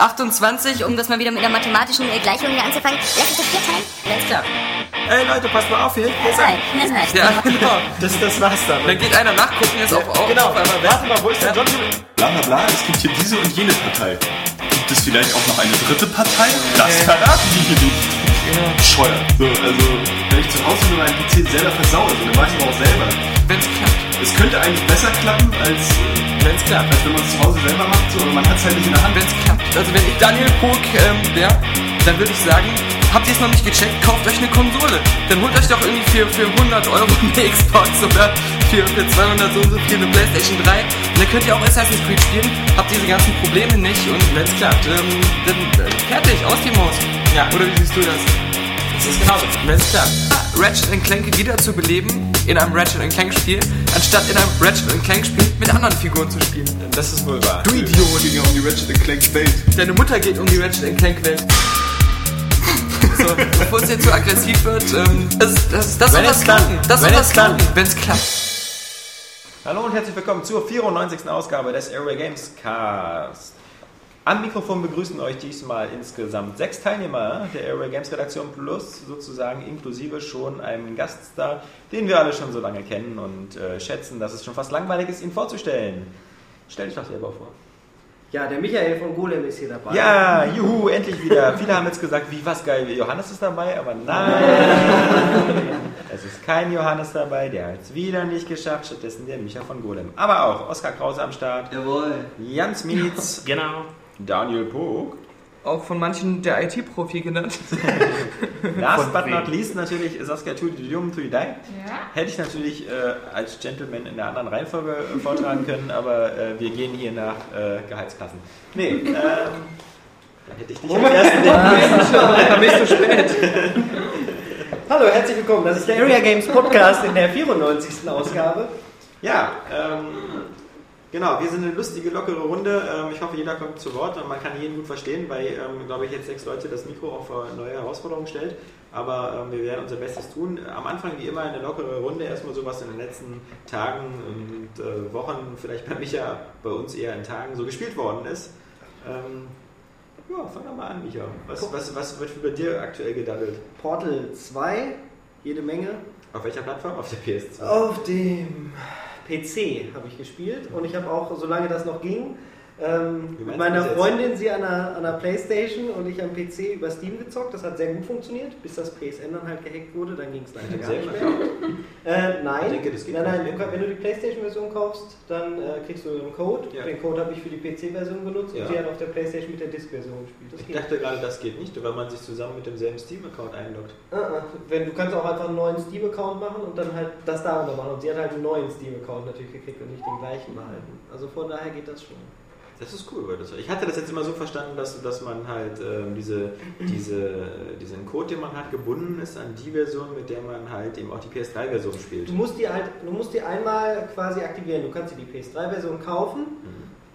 28, um das mal wieder mit einer mathematischen Gleichung hier anzufangen. Lass uns das vier teilen. Alles klar. Ey Leute, passt mal auf hier. Hier ist Nein, ein. nein, nein. Ja, genau. Das, das war's dann. Dann geht einer nachgucken, jetzt auf, auf, genau. auf einmal. Warte mal, wo ist der John? Bla bla bla, es gibt hier diese und jene Partei. Gibt es vielleicht auch noch eine dritte Partei? Das verraten die hier nicht. Bescheuert. So, also, wenn ich zu Hause nur meinen PC selber versaue, dann weiß ich aber auch selber. Wenn's klappt. Es könnte eigentlich besser klappen, als, Wenn's klappt. als wenn man es zu Hause selber macht, so, aber man hat es halt nicht in der Hand. Wenn's klappt. Also wenn ich Daniel Pog ähm, wäre, dann würde ich sagen, habt ihr es noch nicht gecheckt, kauft euch eine Konsole. Dann holt euch doch irgendwie für, für 100 Euro eine Xbox oder für, für 200 so und so viel eine Playstation 3. Und dann könnt ihr auch Assassin's Creed spielen, habt diese ganzen Probleme nicht und wenn's klappt, ähm, dann äh, fertig, aus die Maus. Ja. Oder wie siehst du das? Das ist genauso. Wenn's klappt. Ratchet Clank wieder zu beleben in einem Ratchet Clank Spiel, anstatt in einem Ratchet Clank Spiel mit anderen Figuren zu spielen. Das ist wohl wahr. Du Idiot! ging ja um die Ratchet Clank Welt. Deine Mutter geht um die Ratchet Clank Welt. So, bevor es jetzt zu aggressiv wird, ähm, das, das, das Wenn soll es das klappt. klappen. Das soll Wenn das es klappt. klappen, wenn es klappt. Hallo und herzlich willkommen zur 94. Ausgabe des Airway Games Cast. Am Mikrofon begrüßen euch diesmal insgesamt sechs Teilnehmer der Airway Games Redaktion plus sozusagen inklusive schon einem Gaststar, den wir alle schon so lange kennen und äh, schätzen, dass es schon fast langweilig ist, ihn vorzustellen. Stell dich doch selber vor. Ja, der Michael von Golem ist hier dabei. Ja, juhu, endlich wieder. Viele haben jetzt gesagt, wie was geil, Johannes ist dabei, aber nein. Es ist kein Johannes dabei, der hat es wieder nicht geschafft, stattdessen der Micha von Golem. Aber auch Oskar Krause am Start, Jawohl. Jans Mietz, Genau. Daniel Pog, Auch von manchen der IT-Profi genannt. last but not least natürlich Saskia Tudidum Tuidai. Hätte ich natürlich äh, als Gentleman in der anderen Reihenfolge äh, vortragen können, aber äh, wir gehen hier nach äh, Gehaltsklassen. Nee, ähm, da hätte ich dich am ersten Da bist du spät. Hallo, herzlich willkommen. Das ist der Area Games Podcast in der 94. Ausgabe. Ja, ähm, genau, wir sind eine lustige, lockere Runde. Ähm, ich hoffe, jeder kommt zu Wort und man kann jeden gut verstehen, weil, ähm, glaube ich, jetzt sechs Leute das Mikro auch vor neue Herausforderungen stellt. Aber ähm, wir werden unser Bestes tun. Am Anfang, wie immer, eine lockere Runde. Erstmal so, was in den letzten Tagen und äh, Wochen, vielleicht bei Micha, bei uns eher in Tagen, so gespielt worden ist. Ja, fang doch mal an, Micha. Was, was, was wird bei dir aktuell gedaddelt? Portal 2, jede Menge. Auf welcher Plattform? Auf der PS2. Auf dem PC habe ich gespielt und ich habe auch, solange das noch ging, ähm, mit meiner? Freundin, sie an der, an der Playstation und ich am PC über Steam gezockt. Das hat sehr gut funktioniert, bis das PSN dann halt gehackt wurde. Dann ging es leider gar nicht mehr. Äh, nein, denke, nein, nein du, wenn du die Playstation-Version kaufst, dann äh, kriegst du einen Code. Ja. Den Code habe ich für die PC-Version benutzt Ja. und sie hat auf der Playstation mit der Disk-Version gespielt. Ich dachte gerade, das geht nicht, weil man sich zusammen mit demselben Steam-Account einloggt. Uh-uh. Wenn, du kannst auch einfach einen neuen Steam-Account machen und dann halt das darüber machen. Und sie hat halt einen neuen Steam-Account natürlich gekriegt und nicht den gleichen behalten. Also von daher geht das schon. Das ist cool, weil das, ich hatte das jetzt immer so verstanden, dass, dass man halt ähm, diese, diese, diesen Code, den man hat, gebunden ist an die Version, mit der man halt eben auch die PS3-Version spielt. Du musst die halt, du musst die einmal quasi aktivieren. Du kannst dir die PS3-Version kaufen,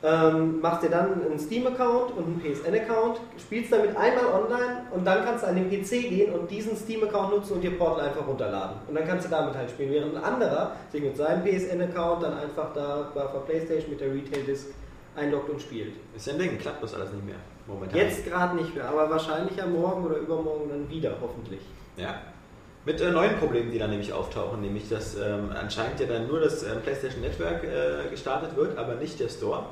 ähm, machst dir dann einen Steam-Account und einen PSN-Account, spielst damit einmal online und dann kannst du an den PC gehen und diesen Steam-Account nutzen und dir Portal einfach runterladen. Und dann kannst du damit halt spielen. Während ein anderer sich mit seinem PSN-Account dann einfach da auf der Playstation mit der Retail-Disc einloggt und spielt. Ist ja ein Ding, klappt das alles nicht mehr momentan. Jetzt gerade nicht mehr, aber wahrscheinlich am Morgen oder übermorgen dann wieder, hoffentlich. Ja. Mit äh, neuen Problemen, die dann nämlich auftauchen, nämlich dass ähm, anscheinend ja dann nur das ähm, PlayStation Network äh, gestartet wird, aber nicht der Store.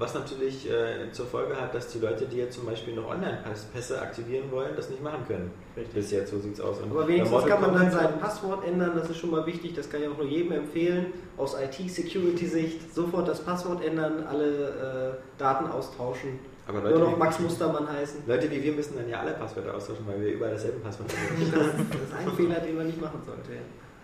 Was natürlich äh, zur Folge hat, dass die Leute, die jetzt zum Beispiel noch Online-Pässe aktivieren wollen, das nicht machen können. Richtig. Bis jetzt, so sieht's aus. Und Aber wenigstens kann man dann sein Passwort ändern, das ist schon mal wichtig, das kann ich auch nur jedem empfehlen. Aus IT-Security-Sicht sofort das Passwort ändern, alle äh, Daten austauschen. Aber Nur Leute, noch wie- Max Mustermann heißen. Leute wie wir müssen dann ja alle Passwörter austauschen, weil wir überall dasselbe Passwort haben. Das, ist ein Fehler, den man nicht machen sollte.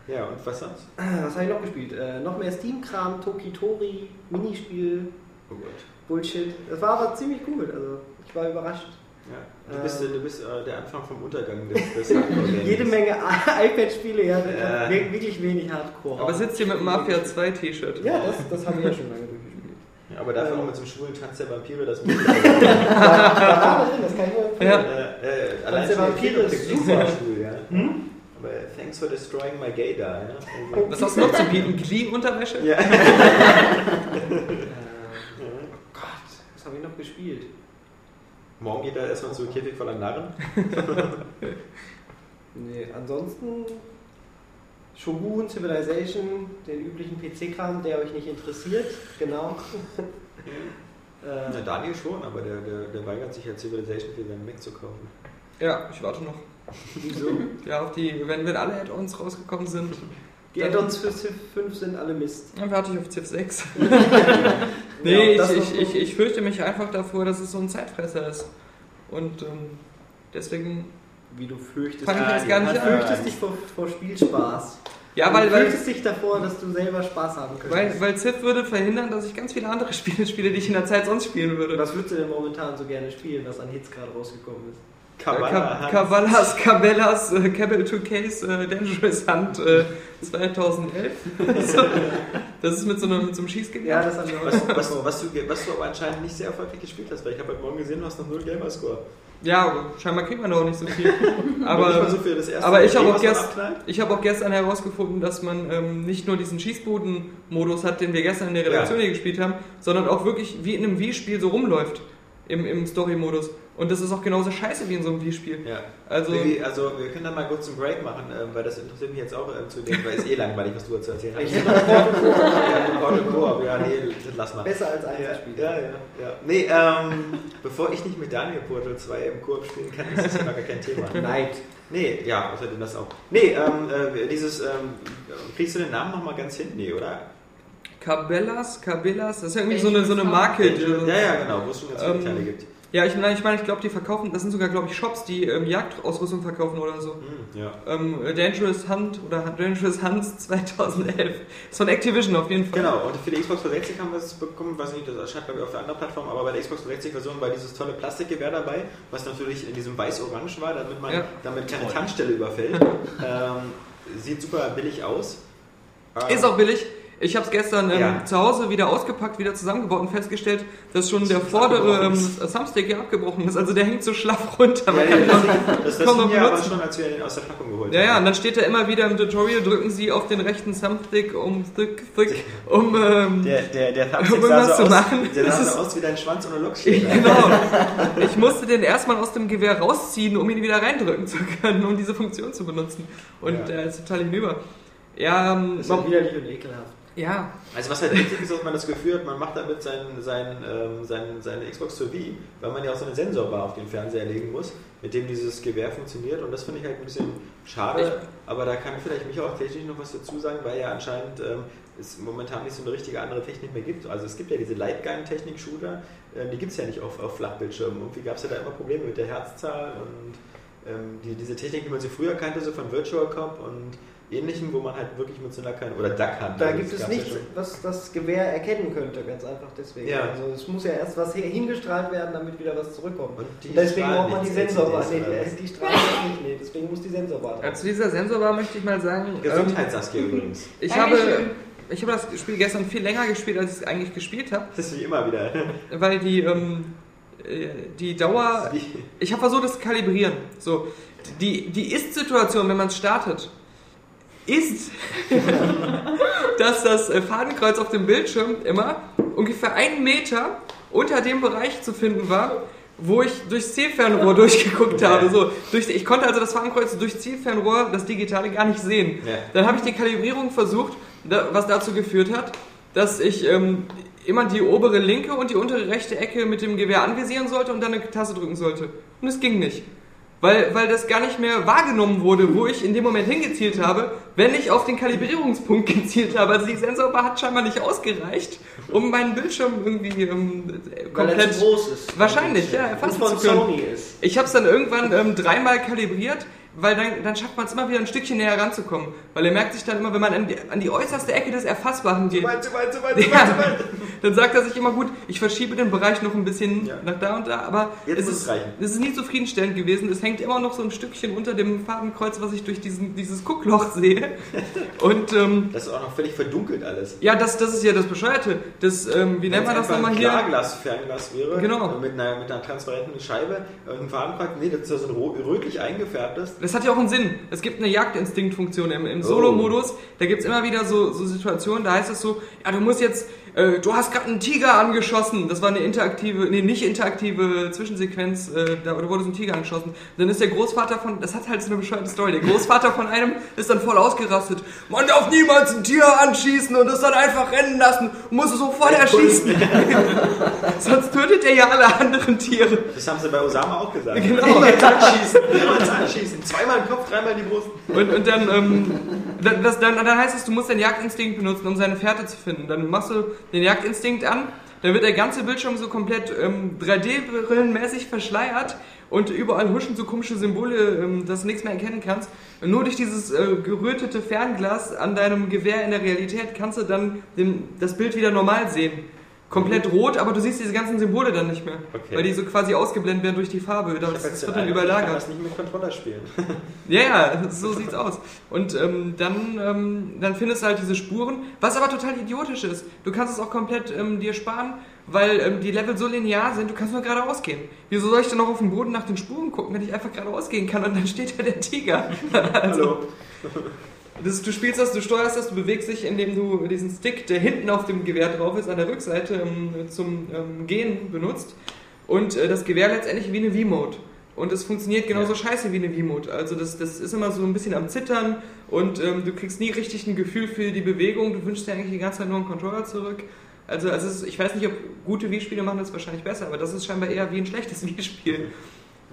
Ja. und was sonst? Was habe ich noch gespielt? Äh, noch mehr Steam-Kram, Tokitori, Minispiel, Oh Gott. Bullshit. Das war aber ziemlich cool, also ich war überrascht. Ja. Du bist, Ähm. du bist äh, der Anfang vom Untergang des, des. Jede Menge iPad-Spiele, ja, Ja. wir- wirklich wenig Hardcore. Aber sitzt hier mit dem Mafia 2 T-Shirt. Ja, das, das haben wir ja schon lange durchgespielt. Ja, aber dafür Ähm. auch mit so einem schwulen Tanz der Vampire, das muss Da war drin, das kann ich empfehlen. Ja. äh, äh, Tanz der Vampire ist super. schwul, ja. Aber thanks for destroying my gaydar, ja. Also, Was hast du noch zu bieten? Glee-Unterwäsche? ja. Ich noch gespielt? Morgen geht er erstmal zu Käfig voller Narren. Nee, ansonsten Shogun, Civilization, den üblichen PC-Kram, der euch nicht interessiert, genau. Na, äh, Daniel schon, aber der, der, der weigert sich ja Civilization für seinen Mac zu kaufen. Ja, ich warte noch. wieso? Ja, auf die, wenn, wenn alle Add-ons rausgekommen sind, Die Add-ons für Civ 5 sind alle Mist. dann warte ich auf Civ 6. Ja, Nee, das ich, ich, ich, ich fürchte mich einfach davor, dass es so ein Zeitfresser ist. Und ähm, deswegen. Wie du fürchtest. Fang ich jetzt gar nicht du fürchtest dich vor, vor Spielspaß. Ja, weil, du weil, fürchtest dich davor, dass du selber Spaß haben könntest. weil, weil Civ würde verhindern, dass ich ganz viele andere Spiele spiele, die ich in der Zeit sonst spielen würde. was würdest du denn momentan so gerne spielen, was an Hits gerade rausgekommen ist? Cavallas, Cabellas, äh, Cabell 2Ks, äh, Dangerous Hunt äh, 2011. so, das ist mit so einem, mit so einem Schießgewehr. Ja, das haben wir Was, was, was, du, was du aber anscheinend nicht sehr erfolgreich gespielt hast, weil ich habe heute Morgen gesehen, du hast noch null Gamerscore. Ja, scheinbar kriegt man da auch nicht so viel. Und nicht mal Aber, so erste aber ich habe auch, gest, ich hab auch gestern herausgefunden, dass man ähm, nicht nur diesen Schießbuden-Modus hat, den wir gestern in der Redaktion hier gespielt haben, sondern auch wirklich wie in einem Wii-Spiel so rumläuft im, im Story-Modus. Und das ist auch genauso scheiße wie in so einem Wii-Spiel. Ja. Also, also wir können da mal kurz einen Break machen, ähm, weil das interessiert mich jetzt auch äh, zu dem, weil es eh langweilig, was du zu erzählen hast. Ich Portal Koop, ja, nee, das lass mal. besser als Ja, Einzelspiel. ja, ja, ja. Nee, ähm, bevor ich nicht mit Daniel Portal 2 im Koop spielen kann, ist das immer gar kein Thema. Neid. Nee, ja, außerdem das auch. Nee, ähm, äh, dieses, ähm, kriegst du den Namen nochmal ganz hinten? Nee, oder? Cabellas, Cabellas, das ist ja irgendwie so eine, so eine Marke. Ja, ja, genau, wo es schon ganz viele Ähm, Teile gibt. Ja, ich meine, ich, mein, ich glaube, die verkaufen, das sind sogar, glaube ich, Shops, die ähm, Jagdausrüstung verkaufen oder so. Hm, ja. Ähm, Dangerous Hunt oder Dangerous Hunts 2011. Ist von Activision auf jeden Fall. Genau, und für die Xbox 360 haben wir es bekommen, weiß nicht, das erscheint glaube ich auf der anderen Plattform, aber bei der Xbox 360-Version war dieses tolle Plastikgewehr dabei, was natürlich in diesem weiß-orange war, damit man Ja. damit keine Tankstelle überfällt. ähm, sieht super billig aus. Ist auch billig. Ich habe es gestern ähm, Ja. zu Hause wieder ausgepackt, wieder zusammengebaut und festgestellt, dass schon der ist vordere ähm, abgebrochen Thumbstick hier abgebrochen ist. Also der hängt so schlaff runter. Ja, Man ja, kann ihn das, das, das ja aber schon, als wir ihn aus der Packung geholt Ja, ja, haben. und dann steht da immer wieder im Tutorial, drücken Sie auf den rechten Thumbstick, um, thick, thick, um ähm, Der, der, der Thumbstick Um sah irgendwas so zu aus, machen. der Das sah ist- so aus wie dein Schwanz ohne Lockschläger. genau. Ich musste den erstmal aus dem Gewehr rausziehen, um ihn wieder reindrücken zu können, um diese Funktion zu benutzen. Und Ja. der ist total hinüber. Ja, ähm, Das ist ja widerlich und ekelhaft. Ja, Also was halt wichtig ist, dass man das Gefühl hat, man macht damit seinen, seinen, ähm, seinen, seine Xbox zur Wii, weil man ja auch so eine Sensorbar auf den Fernseher legen muss, mit dem dieses Gewehr funktioniert und das finde ich halt ein bisschen schade, aber da kann vielleicht mich auch technisch noch was dazu sagen, weil ja anscheinend ähm, es momentan nicht so eine richtige andere Technik mehr gibt. Also es gibt ja diese Lightgun-Technik-Shooter, äh, die gibt es ja nicht auf, auf Flachbildschirmen. Irgendwie gab es ja da immer Probleme mit der Herzzahl und ähm, die, diese Technik, wie man sie früher kannte, so von Virtual Cop und ähnlichem, wo man halt wirklich mit so einer kleinen, oder Duck Hunt. Da gibt es ja nichts, schon. was das Gewehr erkennen könnte, ganz einfach deswegen. Ja. Also es muss ja erst was hingestrahlt werden, damit wieder was zurückkommt. Und die Und deswegen braucht man die Sensorbar. Nee, oder die, die strahlen das nicht, nee, deswegen muss die Sensorbar drauf. zu dieser Sensorbar möchte ich mal sagen, ähm, Gesundheit, Saskia übrigens. ich Dankeschön. habe, ich habe das Spiel gestern viel länger gespielt, als ich es eigentlich gespielt habe, Das ist wie immer wieder. weil die, ähm, äh, die Dauer, ich habe versucht, das zu kalibrieren. So, die, die Ist-Situation, wenn man es startet, ist, dass das äh, Fadenkreuz auf dem Bildschirm immer ungefähr einen Meter unter dem Bereich zu finden war, wo ich durchs Zielfernrohr durchgeguckt habe. So, durch, ich konnte also das Fadenkreuz durch Zielfernrohr, das Digitale, gar nicht sehen. Ja. Dann habe ich die Kalibrierung versucht, was dazu geführt hat, dass ich ähm, immer die obere linke und die untere rechte Ecke mit dem Gewehr anvisieren sollte und dann eine Taste drücken sollte. Und es ging nicht. Weil, weil das gar nicht mehr wahrgenommen wurde, wo ich in dem Moment hingezielt habe, wenn ich auf den Kalibrierungspunkt gezielt habe. Also die Sensorbar hat scheinbar nicht ausgereicht, um meinen Bildschirm irgendwie ähm, Weil er komplett... zu groß ist. Wahrscheinlich, ja, Und erfassen von zu können. Sony ist. Ich habe es dann irgendwann ähm, dreimal kalibriert, weil dann, dann schafft man es immer wieder ein Stückchen näher ranzukommen. Weil er merkt sich dann immer, wenn man an die, an die äußerste Ecke des Erfassbaren geht, Zu weit, zu weit, zu weit, ja, dann sagt er sich immer gut, ich verschiebe den Bereich noch ein bisschen Ja. nach da und da, aber Jetzt es ist, es reichen. es ist nie zufriedenstellend gewesen. Es hängt immer noch so ein Stückchen unter dem Fadenkreuz, was ich durch diesen, dieses Guckloch sehe. Und ähm, Das ist auch noch völlig verdunkelt alles. ja, das, das ist ja das Bescheuerte. Das, ähm, wie nennt man das nochmal ein hier? Klarglas, Fernglas wäre, Genau. mit einer, mit einer transparenten Scheibe einem Fadenkreuz, nee, das ist ja so ein rötlich eingefärbtes. Das hat ja auch einen Sinn. Es gibt eine Jagdinstinktfunktion im, im Oh. Solo-Modus. Da gibt es immer wieder so, so Situationen, da heißt es so, ja, du musst jetzt äh, du hast gerade einen Tiger angeschossen. Das war eine interaktive, nee, nicht interaktive Zwischensequenz, äh, da wurde so ein Tiger angeschossen. Dann ist der Großvater von, das hat halt so eine bescheuerte Story. Der Großvater von einem ist dann voll ausgerastet. Man darf niemals ein Tier anschießen und es dann einfach rennen lassen und muss es sofort erschießen. Sonst tötet er ja alle anderen Tiere. Das haben sie bei Osama auch gesagt. Genau. Niemals anschießen, niemals anschießen. Zweimal im Kopf, dreimal die Brust. Und, und dann, ähm, das, dann, dann heißt es, du musst deinen Jagdinstinkt benutzen, um seine Fährte zu finden. Dann machst du den Jagdinstinkt an, dann wird der ganze Bildschirm so komplett ähm, 3D-brillenmäßig verschleiert und überall huschen so komische Symbole, ähm, dass du nichts mehr erkennen kannst. Und nur durch dieses äh, gerötete Fernglas an deinem Gewehr in der Realität kannst du dann den, das Bild wieder normal sehen. Komplett rot, aber du siehst diese ganzen Symbole dann nicht mehr. Okay. Weil die so quasi ausgeblendet werden durch die Farbe. Das, das wird dann Eindruck, Ich kann überlagert. das nicht mit Controller spielen. Ja, ja, so sieht's aus. Und ähm, dann, ähm, dann findest du halt diese Spuren, was aber total idiotisch ist. Du kannst es auch komplett ähm, dir sparen, weil ähm, die Level so linear sind, du kannst nur geradeaus gehen. Wieso soll ich denn noch auf dem Boden nach den Spuren gucken, wenn ich einfach geradeaus gehen kann und dann steht da der Tiger? also, das, du spielst das, du steuerst das, du bewegst dich, indem du diesen Stick, der hinten auf dem Gewehr drauf ist, an der Rückseite ähm, zum ähm, Gehen benutzt. Und äh, das Gewehr letztendlich wie eine V-Mode. Und es funktioniert genauso scheiße wie eine V-Mode. Also das, das ist immer so ein bisschen am Zittern und ähm, du kriegst nie richtig ein Gefühl für die Bewegung. Du wünschst dir eigentlich die ganze Zeit nur einen Controller zurück. Also, also es ist, ich weiß nicht, ob gute Wii-Spiele machen das wahrscheinlich besser, aber das ist scheinbar eher wie ein schlechtes Wii-Spiel.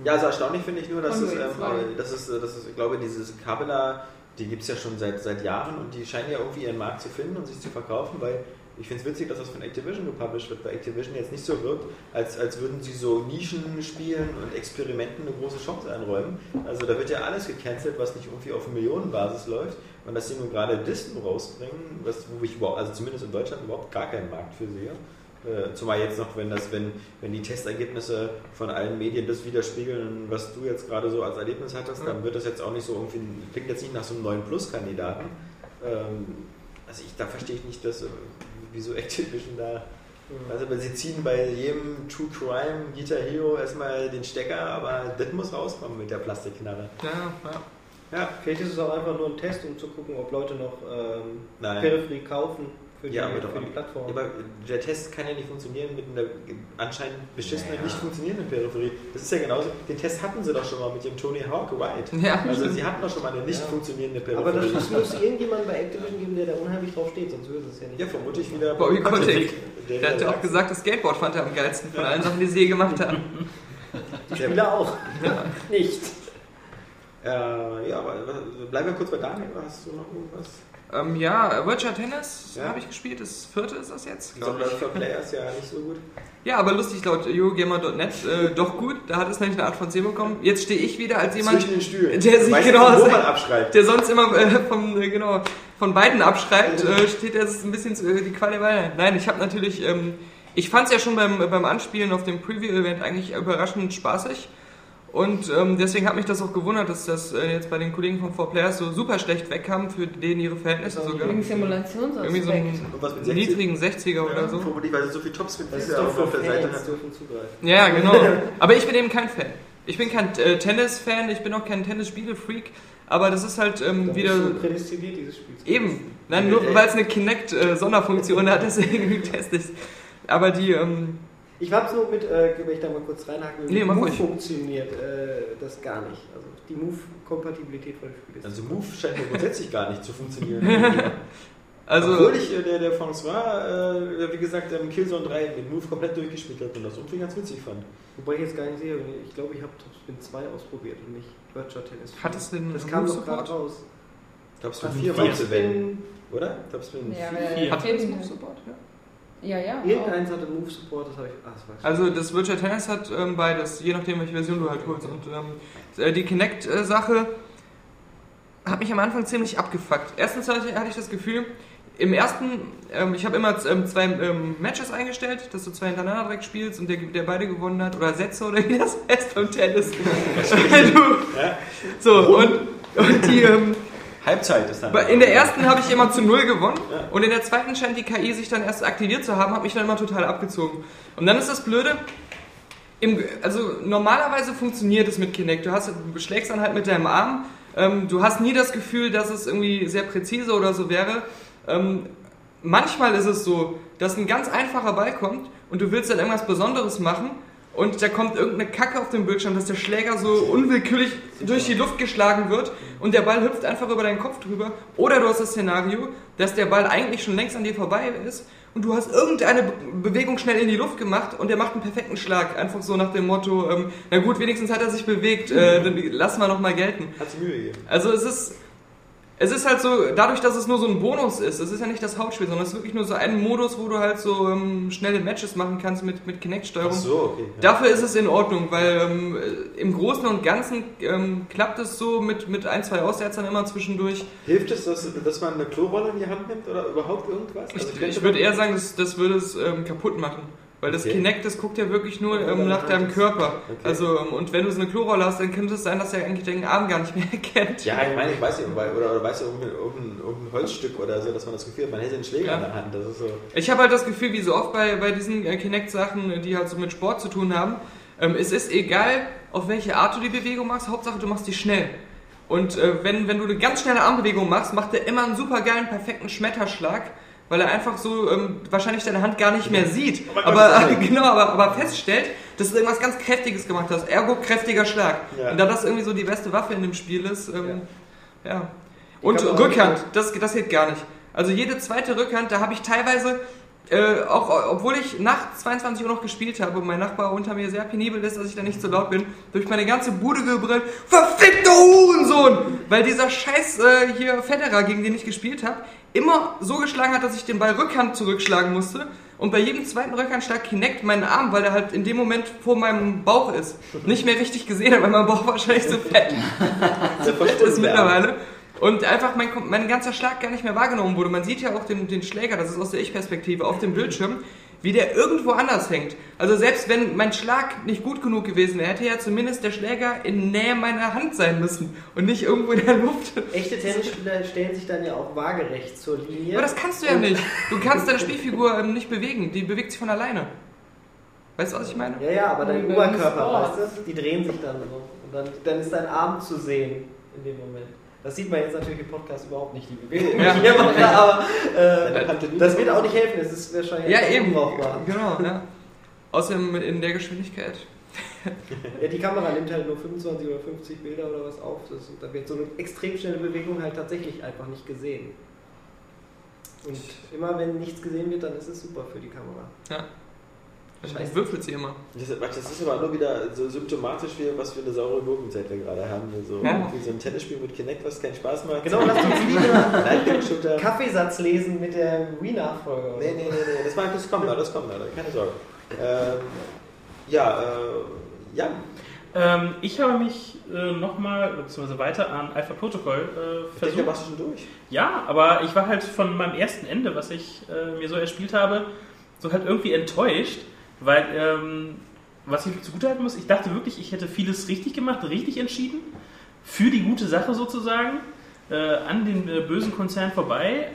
Ja, also erstaunlich finde ich nur, dass Und es, ähm, Wave zwei. das ist, äh, das ist, ich glaube, dieses Kabela, die gibt es ja schon seit, seit Jahren und die scheinen ja irgendwie ihren Markt zu finden und sich zu verkaufen, weil ich finde es witzig, dass das von Activision gepublished wird, weil Activision jetzt nicht so wirkt, als, als würden sie so Nischen spielen und Experimenten eine große Chance einräumen. Also da wird ja alles gecancelt, was nicht irgendwie auf Millionenbasis läuft und dass sie nun gerade Disten rausbringen, was, wo ich überhaupt, also zumindest in Deutschland überhaupt gar keinen Markt für sehe. Äh, Zumal jetzt noch, wenn das, wenn, wenn die Testergebnisse von allen Medien das widerspiegeln, was du jetzt gerade so als Erlebnis hattest, dann wird das jetzt auch nicht so irgendwie, klingt jetzt nicht nach so einem neuen Plus-Kandidaten. Ähm, also ich, da verstehe ich nicht, dass, äh, wieso Activision da. Also weil sie ziehen bei jedem True Crime Guitar Hero erstmal den Stecker, aber das muss rauskommen mit der Plastikknarre. Ja, ja. Ja, Vielleicht ist es auch einfach nur ein Test, um zu gucken, ob Leute noch ähm. Peripherie kaufen für die, Ja, aber doch die Plattform. aber der Test kann ja nicht funktionieren mit einer anscheinend beschissenen, Naja. nicht funktionierenden Peripherie. Das ist ja genauso. Den Test hatten sie doch schon mal mit dem Tony Hawk White. Ja, Also sie hatten doch schon mal eine nicht Ja. funktionierende Peripherie. aber das es muss irgendjemand bei Activision geben, der da unheimlich drauf steht, sonst würde es ja nicht. ja, vermutlich wieder Bobby Kotick. Der, Der hat ja auch gesagt, das Skateboard fand er am geilsten von allen Sachen, die sie je gemacht haben. Die Spieler auch. nicht. Äh, ja, aber bleiben wir kurz bei Daniel. Hast du noch irgendwas? Ähm, ja, Virtual Tennis Ja. habe ich gespielt, das vierte ist das jetzt, Ich glaube glaube, ich. für Players ja nicht so gut. Ja, aber lustig, laut Eurogamer.net äh, doch gut, da hat es nämlich eine Art von 10 bekommen. Jetzt stehe ich wieder als jemand, Zwischen den Stühlen. der sich genau- wo man abschreibt. der sonst immer äh, vom, äh, genau, von beiden abschreibt, äh, steht jetzt ein bisschen zu, äh, die Qual der Wahl. Nein, ich habe natürlich, ähm, ich fand es ja schon beim, beim Anspielen auf dem Preview-Event eigentlich überraschend spaßig. Und ähm, deswegen hat mich das auch gewundert, dass das äh, jetzt bei den Kollegen von 4Players so super schlecht wegkam, für denen ihre Verhältnisse auch sogar. Wegen Irgendwie so Simulationsaspekt. einen Und was mit 60? niedrigen 60er oder so. Vermutlich, weil sie so viel Tops mit dieser auf der Seite dürfen zugreifen. Ja, genau. Aber ich bin eben kein Fan. Ich bin kein äh, Tennis-Fan, ich bin auch kein Tennisspiele-Freak, aber das ist halt ähm, Dann wieder. bist du prädestiniert, dieses Spiel zu Eben. Nein, nur weil es eine Kinect-Sonderfunktion hat, deswegen teste ich Aber die, ähm, Ich hab's nur mit, äh, wenn ich da mal kurz reinhaken will, Nee, Move ruhig. funktioniert äh, das gar nicht. Also die Move-Kompatibilität von dem Spiel ist. Also Move scheint mir grundsätzlich gar nicht zu funktionieren. also. Obwohl ich äh, der, der François, äh, wie gesagt, ähm, Killzone 3 mit Move komplett durchgespielt hat und das irgendwie ganz witzig fand. Wobei ich jetzt gar nicht sehe, ich glaube, ich habe Topspin 2 ausprobiert und nicht Virtual Tennis. Hat es denn Das kam doch gerade raus. Topspin Hat 4 war zu Topspin- oder? Topspin Ja, 4. wer Hat kennt es ihn? Move-Support? Ja. Ja, ja. Irgendeins hatte Move-Support, das habe ich. Ah, das weiß ich. Also das Virtual Tennis hat ähm, beides, je nachdem welche Version du halt holst. Und ähm, äh, die Kinect-Sache hat mich am Anfang ziemlich abgefuckt. Erstens hatte ich, hatte ich das Gefühl, im ersten, ähm, ich habe immer ähm, zwei ähm, Matches eingestellt, dass du zwei hintereinander direkt spielst und der, der beide gewonnen hat, oder Sätze oder wie das heißt beim Tennis. du, Ja. so, und, und die, ähm, Halbzeit ist dann. In der ersten habe ich immer zu null gewonnen Ja. und in der zweiten scheint die KI sich dann erst aktiviert zu haben, hat mich dann immer total abgezogen. Und dann ist das Blöde, im, also normalerweise funktioniert es mit Kinect. Du, hast, du schlägst dann halt mit deinem Arm. Ähm, du hast nie das Gefühl, dass es irgendwie sehr präzise oder so wäre. Ähm, manchmal ist es so, dass ein ganz einfacher Ball kommt und du willst dann irgendwas Besonderes machen und da kommt irgendeine Kacke auf dem Bildschirm, dass der Schläger so unwillkürlich durch die Luft geschlagen wird und der Ball hüpft einfach über deinen Kopf drüber. Oder du hast das Szenario, dass der Ball eigentlich schon längst an dir vorbei ist und du hast irgendeine Be- Bewegung schnell in die Luft gemacht und der macht einen perfekten Schlag. Einfach so nach dem Motto, ähm, na gut, wenigstens hat er sich bewegt, äh, dann lassen wir noch mal gelten. Hat sich Mühe gegeben. Also es ist, es ist halt so, dadurch, dass es nur so ein Bonus ist, es ist ja nicht das Hauptspiel, sondern es ist wirklich nur so ein Modus, wo du halt so ähm, schnelle Matches machen kannst mit, mit Kinect-Steuerung. So, okay. Ja. Dafür ist es in Ordnung, weil ähm, äh, im Großen und Ganzen ähm, klappt es so mit, mit ein, zwei Aussetzern immer zwischendurch. Hilft es, dass, dass man eine Klorolle in die Hand nimmt oder überhaupt irgendwas? Also Ich, ich würde eher sagen, das, das würde es ähm, kaputt machen. Weil das Okay. Kinect, das guckt ja wirklich nur Ja, ähm, nach deinem Körper. okay. Also, ähm, und wenn du so eine Klorolle hast, dann könnte es sein, dass er eigentlich den Arm gar nicht mehr erkennt. Ja, ich meine, ich weiß nicht, oder, oder weißt du, irgendein, irgendein, irgendein Holzstück oder so, dass man das Gefühl hat, man hätte einen Schläger Ja. in der Hand. Das ist so. Ich habe halt das Gefühl, wie so oft bei, bei diesen äh, Kinect-Sachen, die halt so mit Sport zu tun haben, ähm, es ist egal, auf welche Art du die Bewegung machst, Hauptsache du machst die schnell. Und äh, wenn, wenn du eine ganz schnelle Armbewegung machst, macht er immer einen super geilen, perfekten Schmetterschlag, weil er einfach so ähm, wahrscheinlich deine Hand gar nicht mehr sieht. Aber Aber, Gott genau, aber, aber feststellt, dass du irgendwas ganz Kräftiges gemacht hast. Ergo kräftiger Schlag. Ja. Und da das irgendwie so die beste Waffe in dem Spiel ist, ähm, ja. Und man auch Rückhand, das, das geht gar nicht. Also jede zweite Rückhand, da habe ich teilweise, äh, auch obwohl ich nach 22 Uhr noch gespielt habe und mein Nachbar unter mir sehr penibel ist, dass ich da nicht so laut bin, durch meine ganze Bude gebrillt, verfickter Hurensohn! Weil dieser scheiß äh, hier Federer, gegen den ich gespielt habe, immer so geschlagen hat, dass ich den Ball Rückhand zurückschlagen musste. Und bei jedem zweiten Rückhandschlag Kinect meinen Arm, weil er halt in dem Moment vor meinem Bauch ist, nicht mehr richtig gesehen hat, weil mein Bauch wahrscheinlich so fett Der fett ist mittlerweile. Und einfach mein, mein ganzer Schlag gar nicht mehr wahrgenommen wurde. Man sieht ja auch den, den Schläger, das ist aus der Ich-Perspektive, auf dem Bildschirm, wie der irgendwo anders hängt. Also selbst wenn mein Schlag nicht gut genug gewesen wäre, hätte ja zumindest der Schläger in Nähe meiner Hand sein müssen und nicht irgendwo in der Luft. Echte Tennisspieler stellen sich dann ja auch waagerecht zur Linie. Aber das kannst du ja nicht. Du kannst deine Spielfigur ähm, nicht bewegen, die bewegt sich von alleine. Weißt du, was ich meine? Ja, ja, aber dein Oberkörper, weißt du, die drehen sich dann so. Und dann, dann ist dein Arm zu sehen in dem Moment. Das sieht man jetzt natürlich im Podcast überhaupt nicht, die Bewegung. Ja. die wir machen, aber äh, das wird auch nicht helfen, es ist wahrscheinlich Ja, eben. unbrauchbar. Genau, ja. Außerdem in der Geschwindigkeit. Ja, die Kamera nimmt halt nur 25 oder 50 Bilder oder was auf. Das, da wird so eine extrem schnelle Bewegung halt tatsächlich einfach nicht gesehen. Und immer wenn nichts gesehen wird, dann ist es super für die Kamera. Ja. Scheiße. würfelt sie immer. Das, das ist aber nur wieder so symptomatisch für was für eine saure Gurkenzeit wir gerade haben. So, Ja. so ein Tennisspiel mit Kinect, was keinen Spaß macht. Genau, lasst uns Lightning-Shooter. Kaffeesatz lesen mit der Wii-Nachfolge. Nee, nee, nee, nee, das, war, das kommt noch, das kommt noch, keine Sorge. Ähm, ja, äh, Jan, Ähm, ich habe mich äh, nochmal, beziehungsweise weiter an Alpha Protocol äh, ich denke, versucht. da warst du schon durch. Ja, aber ich war halt von meinem ersten Ende, was ich äh, mir so erspielt habe, so halt irgendwie enttäuscht, weil, ähm, was ich zugutehalten muss, ich dachte wirklich, ich hätte vieles richtig gemacht, richtig entschieden, für die gute Sache sozusagen, äh, an den äh, bösen Konzern vorbei,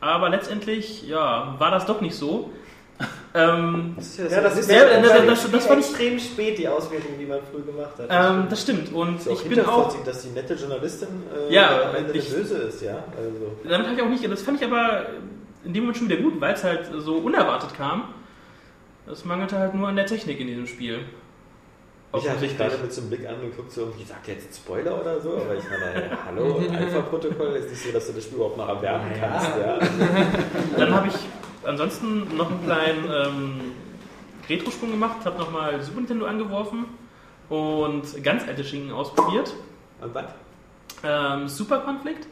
aber letztendlich, ja, war das doch nicht so. ähm, Das ist Ja, das ist Ja, ja, das- das, das- das, das fand ich- extrem spät, die Auswertung, die man früh gemacht hat. ähm, das stimmt und ich bin auch dass die nette Journalistin äh, Ja, am Ende ich- Böse ist, ja. Also, Damit habe ich auch nicht, das fand ich aber in dem Moment schon wieder gut, weil es halt so unerwartet kam. Es mangelte halt nur an der Technik in diesem Spiel. ich habe mich gerade mit so einem Blick angeguckt, so, wie sagt ihr jetzt Spoiler oder so? Aber ich meine, hey, hallo, Alpha-Protokoll ist nicht so, dass du das Spiel überhaupt noch erwerben Ja. kannst, ja. Dann habe ich ansonsten noch einen kleinen ähm, Retro-Sprung gemacht, habe nochmal Super Nintendo angeworfen und ganz alte Schinken ausprobiert. Und was? Ähm, Super Conflict.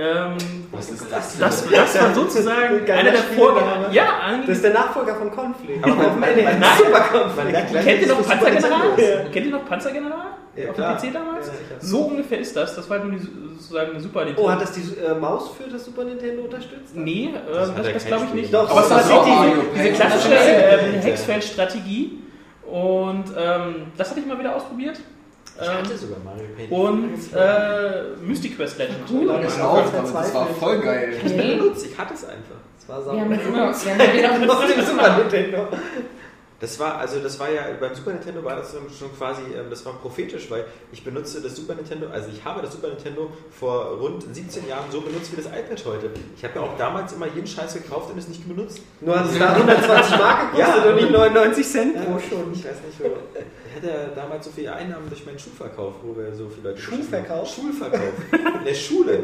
Ähm, Was ist das? das, das war sozusagen einer der. Vorgänger. Ja, Das ist der Nachfolger von Conflict. Aber man- Auf dem man- Nein. Super Conflict. Kennt ihr noch Panzergeneral? Kennt ihr noch Panzergeneral? Ja, Auf dem PC damals? Ja. So ungefähr ist das. Das war halt nur die, sozusagen eine Super Nintendo. Oh, hat das die äh, Maus für das Super Nintendo unterstützt? Nee, äh, Das das, das glaube ich nicht. Doch, aber das es war auch diese, klassische äh. Hexfeld-Strategie. Und ähm, das hatte ich mal wieder ausprobiert. Ich hatte Ähm, sogar Mario Paint. und äh, Mystic Quest Legend. Cool. Ja, Das war auch das war voll geil. Ich benutzt, ich hatte es einfach. Das war sauber. genau. Wir haben, Nintendo. Das war, also das war ja, beim Super Nintendo war das schon quasi, ähm, das war prophetisch, weil ich benutze das Super Nintendo, also ich habe das Super Nintendo vor rund 17 Jahren so benutzt wie das iPad heute. Ich habe ja auch damals immer jeden Scheiß gekauft und es nicht benutzt. Nur hat es da 120 Mark gekostet Ja. und nicht 99 Cent Ja, pro Stunde. Ich weiß nicht, wo. Ich hatte ja damals so viele Einnahmen durch meinen Schuhverkauf, wo wir so viele Leute. Schuhverkauf? Schulverkauf. In der Schule.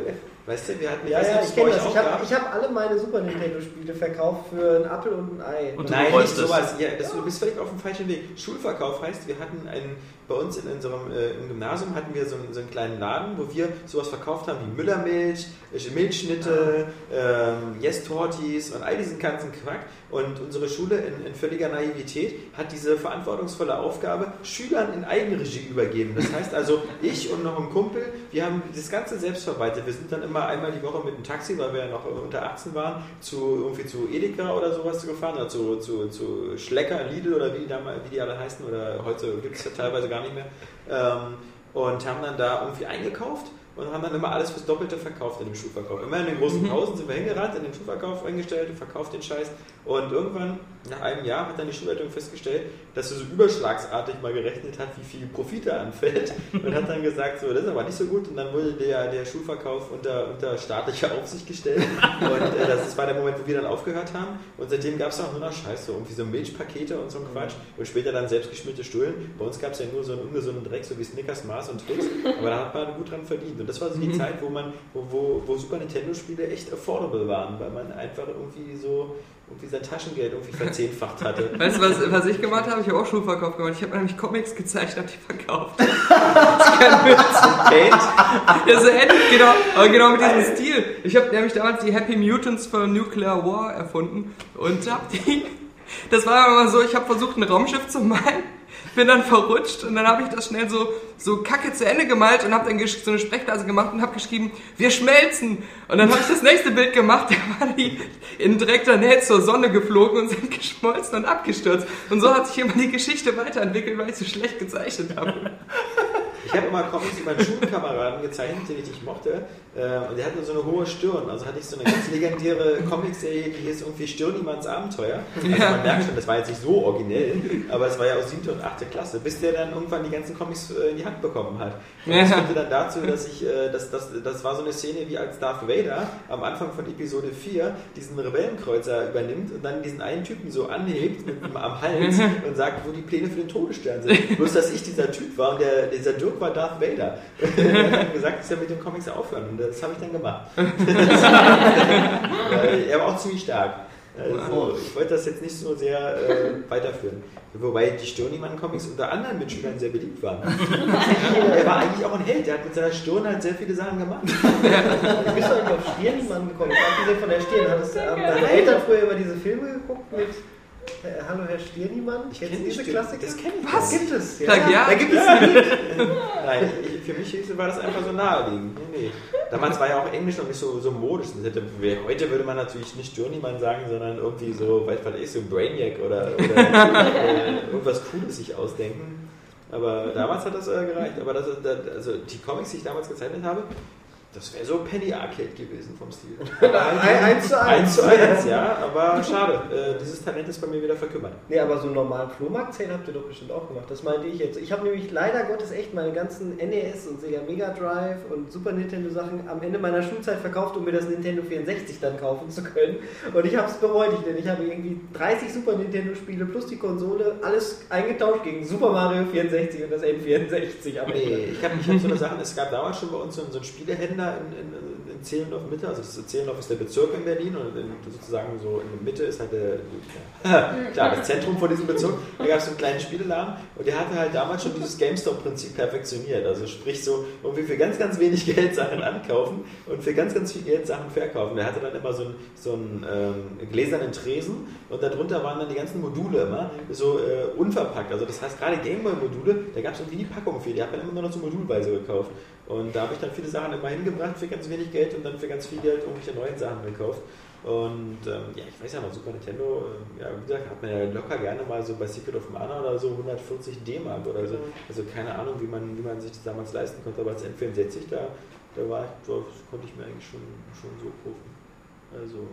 Weißt du, wir hatten, Ja, ja, ich kenne das. Ich habe hab alle meine Super Nintendo-Spiele verkauft für einen Apfel und ein Ei. Und- Nein, nicht sowas. Ja, das, du bist völlig auf dem falschen Weg. Schulverkauf heißt, wir hatten einen, bei uns in unserem äh, im Gymnasium hatten wir so einen, so einen kleinen Laden, wo wir sowas verkauft haben wie Müllermilch, äh, Milchschnitte, ähm, Yes Tortis und all diesen ganzen Quack. Und unsere Schule in, in völliger Naivität hat diese verantwortungsvolle Aufgabe Schülern in Eigenregie übergeben. Das heißt also, ich und noch ein Kumpel, wir haben das Ganze selbst verwaltet. Wir sind dann immer einmal die Woche mit dem Taxi, weil wir ja noch unter 18 waren, zu irgendwie zu Edeka oder sowas gefahren, oder zu, zu, zu Schlecker, Lidl oder wie die, damals, wie die alle heißen, oder heute gibt es ja teilweise gar nicht mehr. Ähm, und haben dann da irgendwie eingekauft und haben dann immer alles fürs Doppelte verkauft in dem Schuhverkauf. Immer in den großen Pausen sind wir hingerannt, in den Schuhverkauf eingestellt und verkauft den Scheiß. Und irgendwann, nach einem Jahr, hat dann die Schulleitung festgestellt, dass sie so überschlagsartig mal gerechnet hat, wie viel Profit da anfällt. Und hat dann gesagt, so, das ist aber nicht so gut. Und dann wurde der, der Schulverkauf unter, unter staatliche Aufsicht gestellt. Und äh, das war der Moment, wo wir dann aufgehört haben. Und seitdem gab es auch nur noch Scheiß, so irgendwie so Milchpakete und so ein Quatsch. Und später dann selbstgeschmierte Stullen. Bei uns gab es ja nur so einen ungesunden Dreck, so wie Snickers, Mars und Tricks. Aber da hat man gut dran verdient. Und das war so die Zeit, wo man, wo, wo, wo Super Nintendo-Spiele echt affordable waren, weil man einfach irgendwie so irgendwie sein Taschengeld irgendwie verzehnfacht hatte. Weißt du, was, was ich gemacht habe? Ich habe auch Schulverkauf gemacht. Ich habe nämlich Comics gezeichnet, die verkauft. Das ist kein Witz. Ja, so ähnlich, genau, aber genau mit diesem Stil. Ich habe nämlich damals die Happy Mutants für Nuclear War erfunden und habe die. Das war immer so, ich habe versucht, ein Raumschiff zu malen, bin dann verrutscht und dann habe ich das schnell so, so kacke zu Ende gemalt und habe dann so eine Sprechblase gemacht und habe geschrieben, wir schmelzen. Und dann habe ich das nächste Bild gemacht, da war die in direkter Nähe zur Sonne geflogen und sind geschmolzen und abgestürzt. Und so hat sich immer die Geschichte weiterentwickelt, weil ich so schlecht gezeichnet habe. Ich habe immer Comics über Schulkameraden gezeichnet, den ich nicht mochte. Äh, und der hatte so eine hohe Stirn. Also hatte ich so eine ganz legendäre Comicserie, die hieß irgendwie Stirniemanns Abenteuer. Also man merkt schon, das war jetzt nicht so originell, aber es war ja aus 7. und 8. Klasse, bis der dann irgendwann die ganzen Comics äh, in die Hand bekommen hat. Und das Ja. führte dann dazu, dass ich, äh, das, das, das war so eine Szene wie als Darth Vader am Anfang von Episode 4 diesen Rebellenkreuzer übernimmt und dann diesen einen Typen so anhebt mit, am Hals und sagt, wo die Pläne für den Todesstern sind. Bloß, dass ich dieser Typ war und der, dieser Dirk war Darth Vader. Und er hat dann gesagt, dass er mit den Comics aufhören. Und das habe ich dann gemacht. Weil er war auch ziemlich stark. Also, ich wollte das jetzt nicht so sehr äh, weiterführen. Wobei die Stirniemann-Comics unter anderen Mitschülern sehr beliebt waren. er war eigentlich auch ein Held. Der hat mit seiner Stirn halt sehr viele Sachen gemacht. Wie bist du eigentlich auf Stirnmann gekommen? Abgesehen von der Stirn, hattest du ähm, deine Eltern früher immer diese Filme geguckt mit äh, Hallo Herr Stirnimann? Ich Kennst kenn du die diese Klassiker? das kenn ich Was? Gibt es? Ja. Da gibt es Nein, ich, für mich war das einfach so naheliegend. Nee, nee. Damals war ja auch Englisch noch nicht so, so modisch. Das hätte, heute würde man natürlich nicht Journeyman sagen, sondern irgendwie so, weiß was ich, so Brainiac oder, oder irgendwas Cooles sich ausdenken. Aber damals hat das äh, gereicht. Aber das, das, also die Comics, die ich damals gezeichnet habe, das wäre so Penny Arcade gewesen vom Stil. Ein- eins zu eins. Eins zu eins, ja, aber schade. Äh, dieses Talent ist bei mir wieder verkümmert. Nee, aber so einen normalen Flohmarkt-Sale habt ihr doch bestimmt auch gemacht. Das meinte ich jetzt. Ich habe nämlich leider Gottes echt meine ganzen NES und Sega Mega Drive und Super Nintendo Sachen am Ende meiner Schulzeit verkauft, um mir das Nintendo 64 dann kaufen zu können. Und ich habe es bereut, denn ich habe irgendwie 30 Super Nintendo Spiele plus die Konsole, alles eingetauscht gegen Super Mario 64 und das N64 am Ende. Nee, ich habe hab so eine Sache, es gab damals schon bei uns so, einen- so Spielehändler in, in, in Zehlendorf Mitte, also Zehlendorf ist der Bezirk in Berlin und in, sozusagen so in der Mitte ist halt der, ja, klar, das Zentrum von diesem Bezirk. Da gab es so einen kleinen Spieleladen und der hatte halt damals schon dieses GameStop-Prinzip perfektioniert. Also sprich so irgendwie für ganz, ganz wenig Geld Sachen ankaufen und für ganz, ganz viel Geld Sachen verkaufen. Der hatte dann immer so einen, so einen ähm, gläsernen Tresen und darunter waren dann die ganzen Module immer so äh, unverpackt. Also das heißt gerade Gameboy-Module, da gab es irgendwie die Packung für, die hat man immer nur noch so modulweise gekauft. Und da habe ich dann viele Sachen immer hingebracht für ganz wenig Geld und dann für ganz viel Geld irgendwelche neuen Sachen gekauft. Und ähm, ja, ich weiß ja noch, Super Nintendo, ähm, ja, wie gesagt, hat man ja locker gerne mal so bei Secret of Mana oder so 140 D-Mark oder so. Also keine Ahnung, wie man, wie man sich das damals leisten konnte, aber als N64, da, da war ich, das konnte ich mir eigentlich schon, schon so kaufen. Also,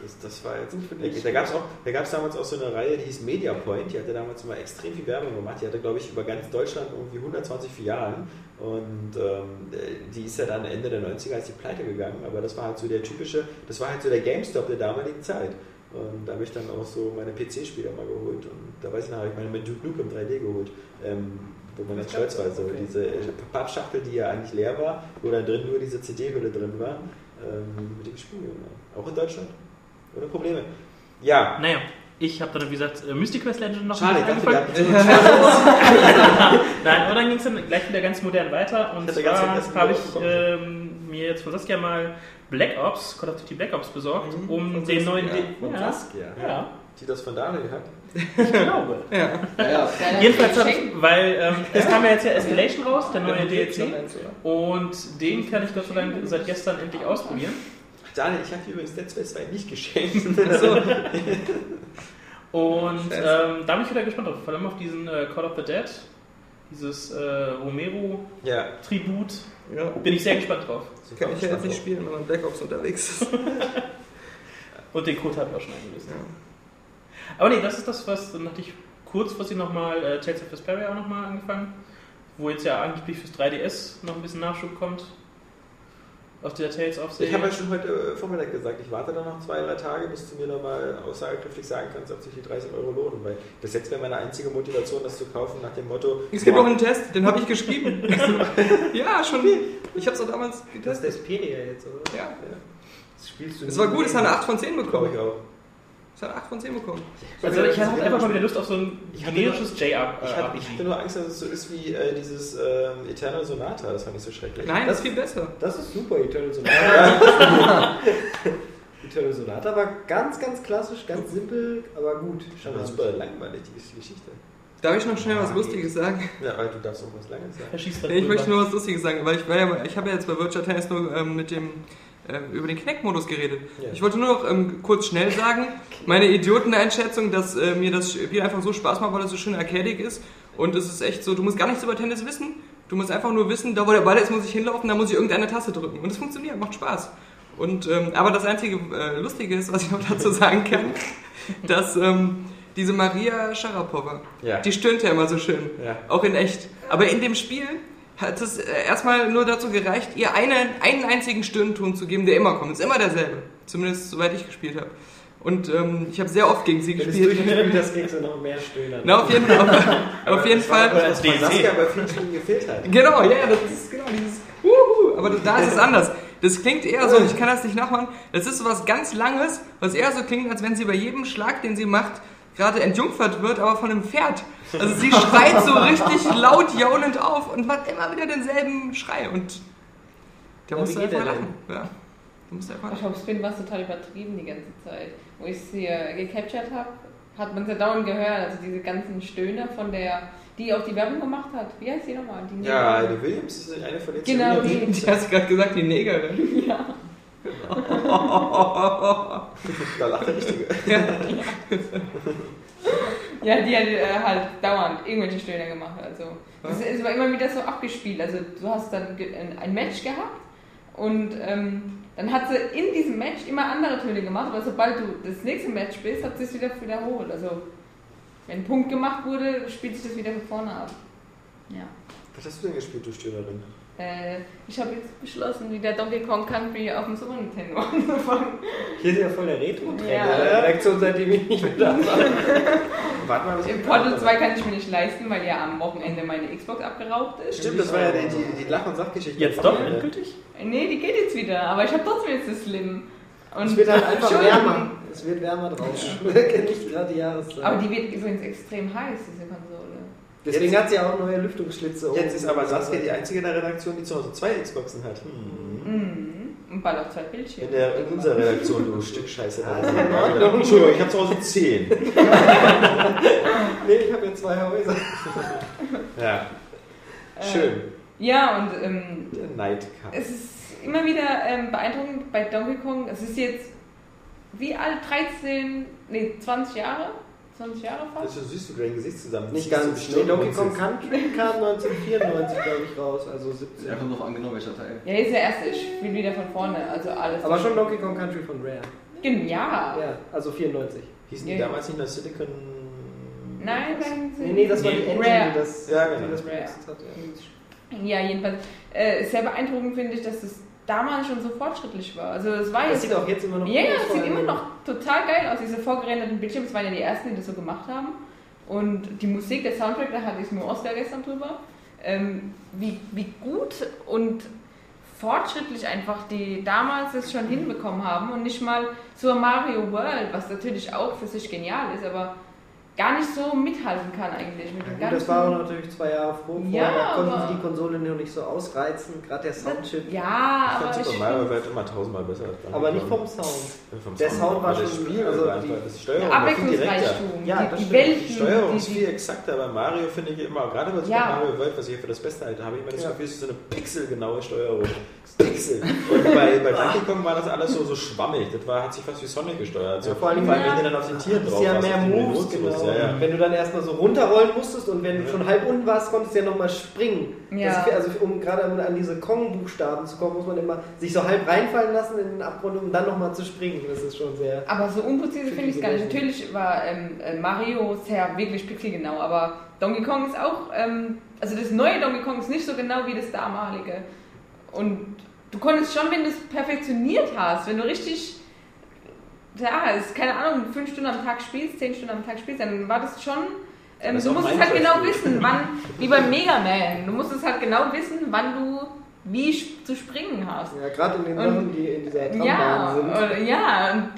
Das, das war jetzt. Da gab es da gab es damals auch so eine Reihe, die hieß Media Point. Die hatte damals immer extrem viel Werbung gemacht. Die hatte, glaube ich, über ganz Deutschland irgendwie 120 Filialen. Und ähm, die ist ja dann Ende der 90er als die pleite gegangen. Aber das war halt so der typische, das war halt so der GameStop der damaligen Zeit. Und da habe ich dann auch so meine PC-Spiele mal geholt. Und da weiß ich noch, habe ich meine mit Duke Nukem 3D geholt. Ähm, wo man ganz stolz war. So okay. diese Pappschachtel, die ja eigentlich leer war, wo dann drin nur diese CD-Hülle drin war. Ähm, mit dem Spiel. Ja. Auch in Deutschland. Ohne Probleme. Ja, Naja, ich habe dann, wie gesagt, äh, Mystic Quest Legend noch schade, angefangen. Nein, aber dann ging es dann gleich wieder ganz modern weiter. Und zwar habe ich ähm, mir jetzt von Saskia mal Black Ops, Call of Duty Black Ops besorgt, Mhm, um von den Saskia. neuen... Von ja, Saskia. ja, die das von Daniel hat. ich glaube. Ja. Ja. Jedenfalls ich, weil ähm, es kam ja jetzt ja Escalation raus, der neue DLC. Und den kann ich Gott sei Dank seit gestern endlich ausprobieren. Daniel, ich habe dir übrigens Dead Space 2 nicht geschenkt. Und Scheiße. ähm, da bin ich wieder gespannt drauf. Vor allem auf diesen äh, Call of the Dead, dieses äh, Romero-Tribut. ja, Ja. Bin ich sehr gespannt drauf. super Kann ich ja jetzt nicht spielen, wenn man Black Ops unterwegs ist. Und den Code habe ich auch schon eingelöst. Ja. Aber nee, das ist das, was dann hatte ich kurzfristig nochmal äh, Tales of Vesperia auch nochmal angefangen, wo jetzt ja angeblich fürs 3DS noch ein bisschen Nachschub kommt. Aus der Tales of. Ich habe ja schon heute äh, Vormittag gesagt, ich warte dann noch zwei, drei Tage, bis du mir nochmal aussagekräftig sagen kannst, ob sich die 30 Euro lohnen. Weil bis jetzt wäre meine einzige Motivation, das zu kaufen, nach dem Motto. Es gibt auch einen Test, den habe ich geschrieben. ja, schon. Ich habe es auch damals Das ist getestet. der Spedia jetzt, oder? Ja. Das spielst du Es war gut, es hat eine mehr. 8 von 10 Glaube bekommen. ich auch. Es hat eine 8 von 10 bekommen. also ich hatte einfach mal wieder Lust auf so ein Ich generisches Ich hatte, ich hatte nur Angst, dass es so ist wie äh, dieses ähm, Eternal Sonata. Das fand ich so schrecklich. Nein, das ist viel besser. Das ist super, Eternal Sonata. Eternal Sonata war ganz, ganz klassisch, ganz simpel, aber gut. Schon super langweilig, die Geschichte. Darf ich noch schnell was Lustiges sagen? Ja, aber du darfst auch was Langes sagen. Halt ich rüber. möchte nur was Lustiges sagen, weil ich war ja, mal- ich habe ja jetzt bei Virtual Tennis nur ähm, mit dem ähm, über den Kinect-Modus geredet. Ja. Ich wollte nur noch ähm, kurz schnell sagen, meine Idioteneinschätzung, dass äh, mir das Spiel einfach so Spaß macht, weil es so schön arcadig ist. Und es ist echt so, du musst gar nichts über Tennis wissen. Du musst einfach nur wissen, da wo der Ball ist, muss ich hinlaufen, da muss ich irgendeine Taste drücken. Und es funktioniert, macht Spaß. Und, ähm, aber das einzige äh, Lustige ist, was ich noch dazu sagen kann, dass ähm, diese Maria Sharapova, Ja. die stöhnt ja immer so schön. Ja. Auch in echt. Aber in dem Spiel hat es äh, erstmal nur dazu gereicht, ihr einen, einen einzigen Stöhnton zu geben, der immer kommt. Ist immer derselbe. Zumindest soweit ich gespielt habe. Und ähm, ich habe sehr oft gegen sie Wenn du gespielt. hast, kriegst du noch mehr Stöhner. Na, auf jeden Fall. Auf, jeden Fall. Bei DLC. Saskia bei vielen Stunden gefehlt hat. Genau, ja, das ist genau dieses Wuhu. Aber da ist es anders. Das klingt eher so, ich kann das nicht nachmachen. Das ist so was ganz Langes, was eher so klingt, als wenn sie bei jedem Schlag, den sie macht, gerade entjungfert wird, aber von einem Pferd. Also sie schreit so richtig laut jaulend auf und macht immer wieder denselben Schrei. Und da Ja, du geht einfach der lachen. Ja. Du musst einfach Ich lachen. glaube, Spin war total übertrieben die ganze Zeit. Wo ich sie äh, gecaptured habe, hat man sie dauernd gehört. Also diese ganzen Stöhne von der, die auch die Werbung gemacht hat. Wie heißt die nochmal? Die Ja, die Williams ist eine von den Genau, die. Die hast gerade gesagt, die Negerin. Ja. Da lacht der Richtige. Ja, die hat äh, halt dauernd irgendwelche Stöhne gemacht. Also es, es war immer wieder so abgespielt. Also du hast dann ein, Match gehabt und ähm, dann hat sie in diesem Match immer andere Töne gemacht, aber sobald du das nächste Match spielst, hat sie es wieder wiederholt. Also wenn ein Punkt gemacht wurde, spielt sich das wieder von vorne ab. Ja. Was hast du denn gespielt, du Störerin? Äh, ich habe jetzt beschlossen, wieder Donkey Kong Country auf dem Super Nintendo anzufangen. Hier ist ja voll der Retro-Trend Ja. in der Redaktion, seitdem ich nicht mehr da war. Warte mal, was Im Portal 2 kann ich mir nicht leisten, weil ja am Wochenende meine Xbox abgeraubt ist. Stimmt, das war ja die, die, die Lach- und Sachgeschichte. Jetzt doch, endgültig? Nee, die geht jetzt wieder, aber ich habe trotzdem jetzt das Slim. Und Es wird halt einfach wärmer. Es wird wärmer draußen. nicht gerade die Jahreszeit. Aber die wird übrigens extrem heiß, diese Konsole. Deswegen hat sie auch neue Lüftungsschlitze. Jetzt ist aber Saskia die einzige in der Redaktion, die zu Hause zwei Xboxen hat. Hm. Mhm. Und bald auf zwei In, Bildschirme. der, in unserer Redaktion, du Stück Scheiße. in Ordnung. Entschuldigung, ich habe zu Hause zehn. Nee, ich habe ja zwei Häuser. Ja. Schön. Ja, und ähm, Der Nightcap. es ist immer wieder ähm, beeindruckend bei Donkey Kong. Es ist jetzt wie alt? 13, nee, 20 Jahre? 20 Jahre fast? Das siehst du dein Gesicht zusammen. Nicht ganz. bestimmt Nee, Donkey Kong. Country kam 1994, glaube ich, raus. Also 17. Einfach noch angenommen, welcher Teil. Ja, hier ist der erste. Ich spiele wieder von vorne. Also alles. Aber schon Donkey Kong Country von Rare. Gen- Ja. Ja, also 94. Hießen die Ja. damals nicht nur Silicon... Nein, nein. Nee, nee, das war die. Engine, Rare. die das, Ja, genau. die das benutzt hat. Ja. Ja, jedenfalls. Äh, sehr beeindruckend finde ich, dass das damals schon so fortschrittlich war. Also es war Das jetzt sieht auch jetzt immer noch Ja, aus, es sieht immer noch total geil aus. Diese vorgerenderten Bildschirme, das waren ja die ersten, die das so gemacht haben. Und die Musik, der Soundtrack, da hatte ich nur Oscar gestern drüber. Ähm, wie, wie gut und fortschrittlich einfach die damals es schon hinbekommen haben und nicht mal so Mario World, was natürlich auch für sich genial ist, aber gar nicht so mithalten kann eigentlich mit dem Ja, gut, das war auch natürlich zwei Jahre vor, Ja, vorher, da konnten aber- sie die Konsole noch nicht so ausreizen, gerade der Soundchip. Ja, Ich aber fand Super Mario Welt immer tausendmal besser. als Aber nicht vom Sound. Vom Der Sound war schon- Spiel, also also die- der Steuerung war viel direkter. Abwechslungsreichtum, Ja, das die, die. Welten, Die Steuerung ist die, viel exakter, bei Mario finde ich immer, gerade bei Super Ja. Mario World, was ich hier für das Beste halte, habe ich immer das. Gefühl, es ist so eine pixelgenaue Steuerung. Pixel. Und bei, bei Donkey Kong war das alles so, so schwammig. Das war, hat sich fast wie Sonic gesteuert. So, Ja, vor allem- wenn du dann auf den Tieren Das drauf ist ja warst, mehr Moves, genau. Ja, ja. Wenn du dann erstmal so runterrollen musstest und wenn du schon halb unten warst, konntest du ja nochmal springen. Ja. Das ist, also um gerade an diese Kong-Buchstaben zu kommen, muss man immer sich so halb reinfallen lassen in den Abgrund, um dann nochmal zu springen. Das ist schon sehr. Aber so unpräzise finde ich es gar nicht. Natürlich war ähm, äh, Mario sehr wirklich pixelgenau, aber Donkey Kong ist auch, ähm, also das neue Donkey Kong ist nicht so genau wie das damalige. Und du konntest schon, wenn du es perfektioniert hast, wenn du richtig, ja, ist keine Ahnung, fünf Stunden am Tag spielst, zehn Stunden am Tag spielst, dann war das schon. Ähm, Das du auch musstest halt genau wissen, wann, wie beim Mega Man, du musstest halt genau wissen, wann du wie zu springen hast. Ja, gerade in den Sachen, die in dieser Trambahn Ja, sind. oder, ja, und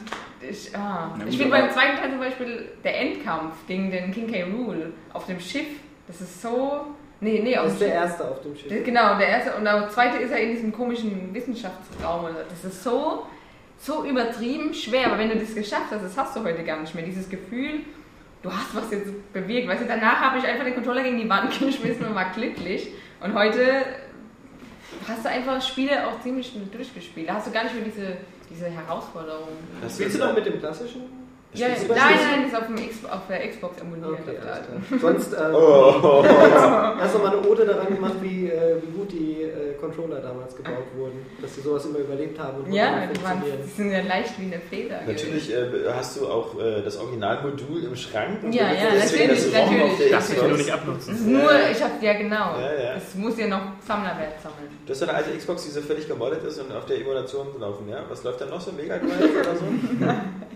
ich, ah. Ich finde beim zweiten Teil zum Beispiel der Endkampf gegen den King K. Rool auf dem Schiff, das ist so. Nee, nee, auf Das ist dem der Schiff. erste auf dem Schiff. Das- Genau, der erste und der zweite ist er in diesem komischen Wissenschaftsraum. oder- Das ist so, so übertrieben schwer, aber wenn du das geschafft hast, das hast du heute gar nicht mehr. Dieses Gefühl, du hast was jetzt bewegt. Weißt du, danach habe ich einfach den Controller gegen die Wand geschmissen und war glücklich. Und heute hast du einfach Spiele auch ziemlich schnell durchgespielt. Da hast du gar nicht mehr diese, diese Herausforderung. Das Spielst du noch mit dem klassischen? Ja, Spielst nein, nein, das ist auf, dem X, auf der Xbox emuliert. Okay. Sonst ähm, Oh, hast du mal eine Ode daran gemacht, wie, äh, wie gut die äh, Controller damals gebaut wurden. Dass die sowas immer überlebt haben und Ja, die, waren, sind ja leicht wie eine Feder. Natürlich äh, hast du auch äh, das Originalmodul im Schrank. und Ja, ja, Deswegen natürlich, das natürlich. auf der Das ich nur nicht abnutzen. Das nur, ich hab, ja genau. Ja, ja. Es muss ja noch Sammlerwert sammeln. Du hast so eine alte Xbox, die so völlig gemoddet ist und auf der Emulation laufen, ja? Was läuft da noch so? Mega Drive oder so?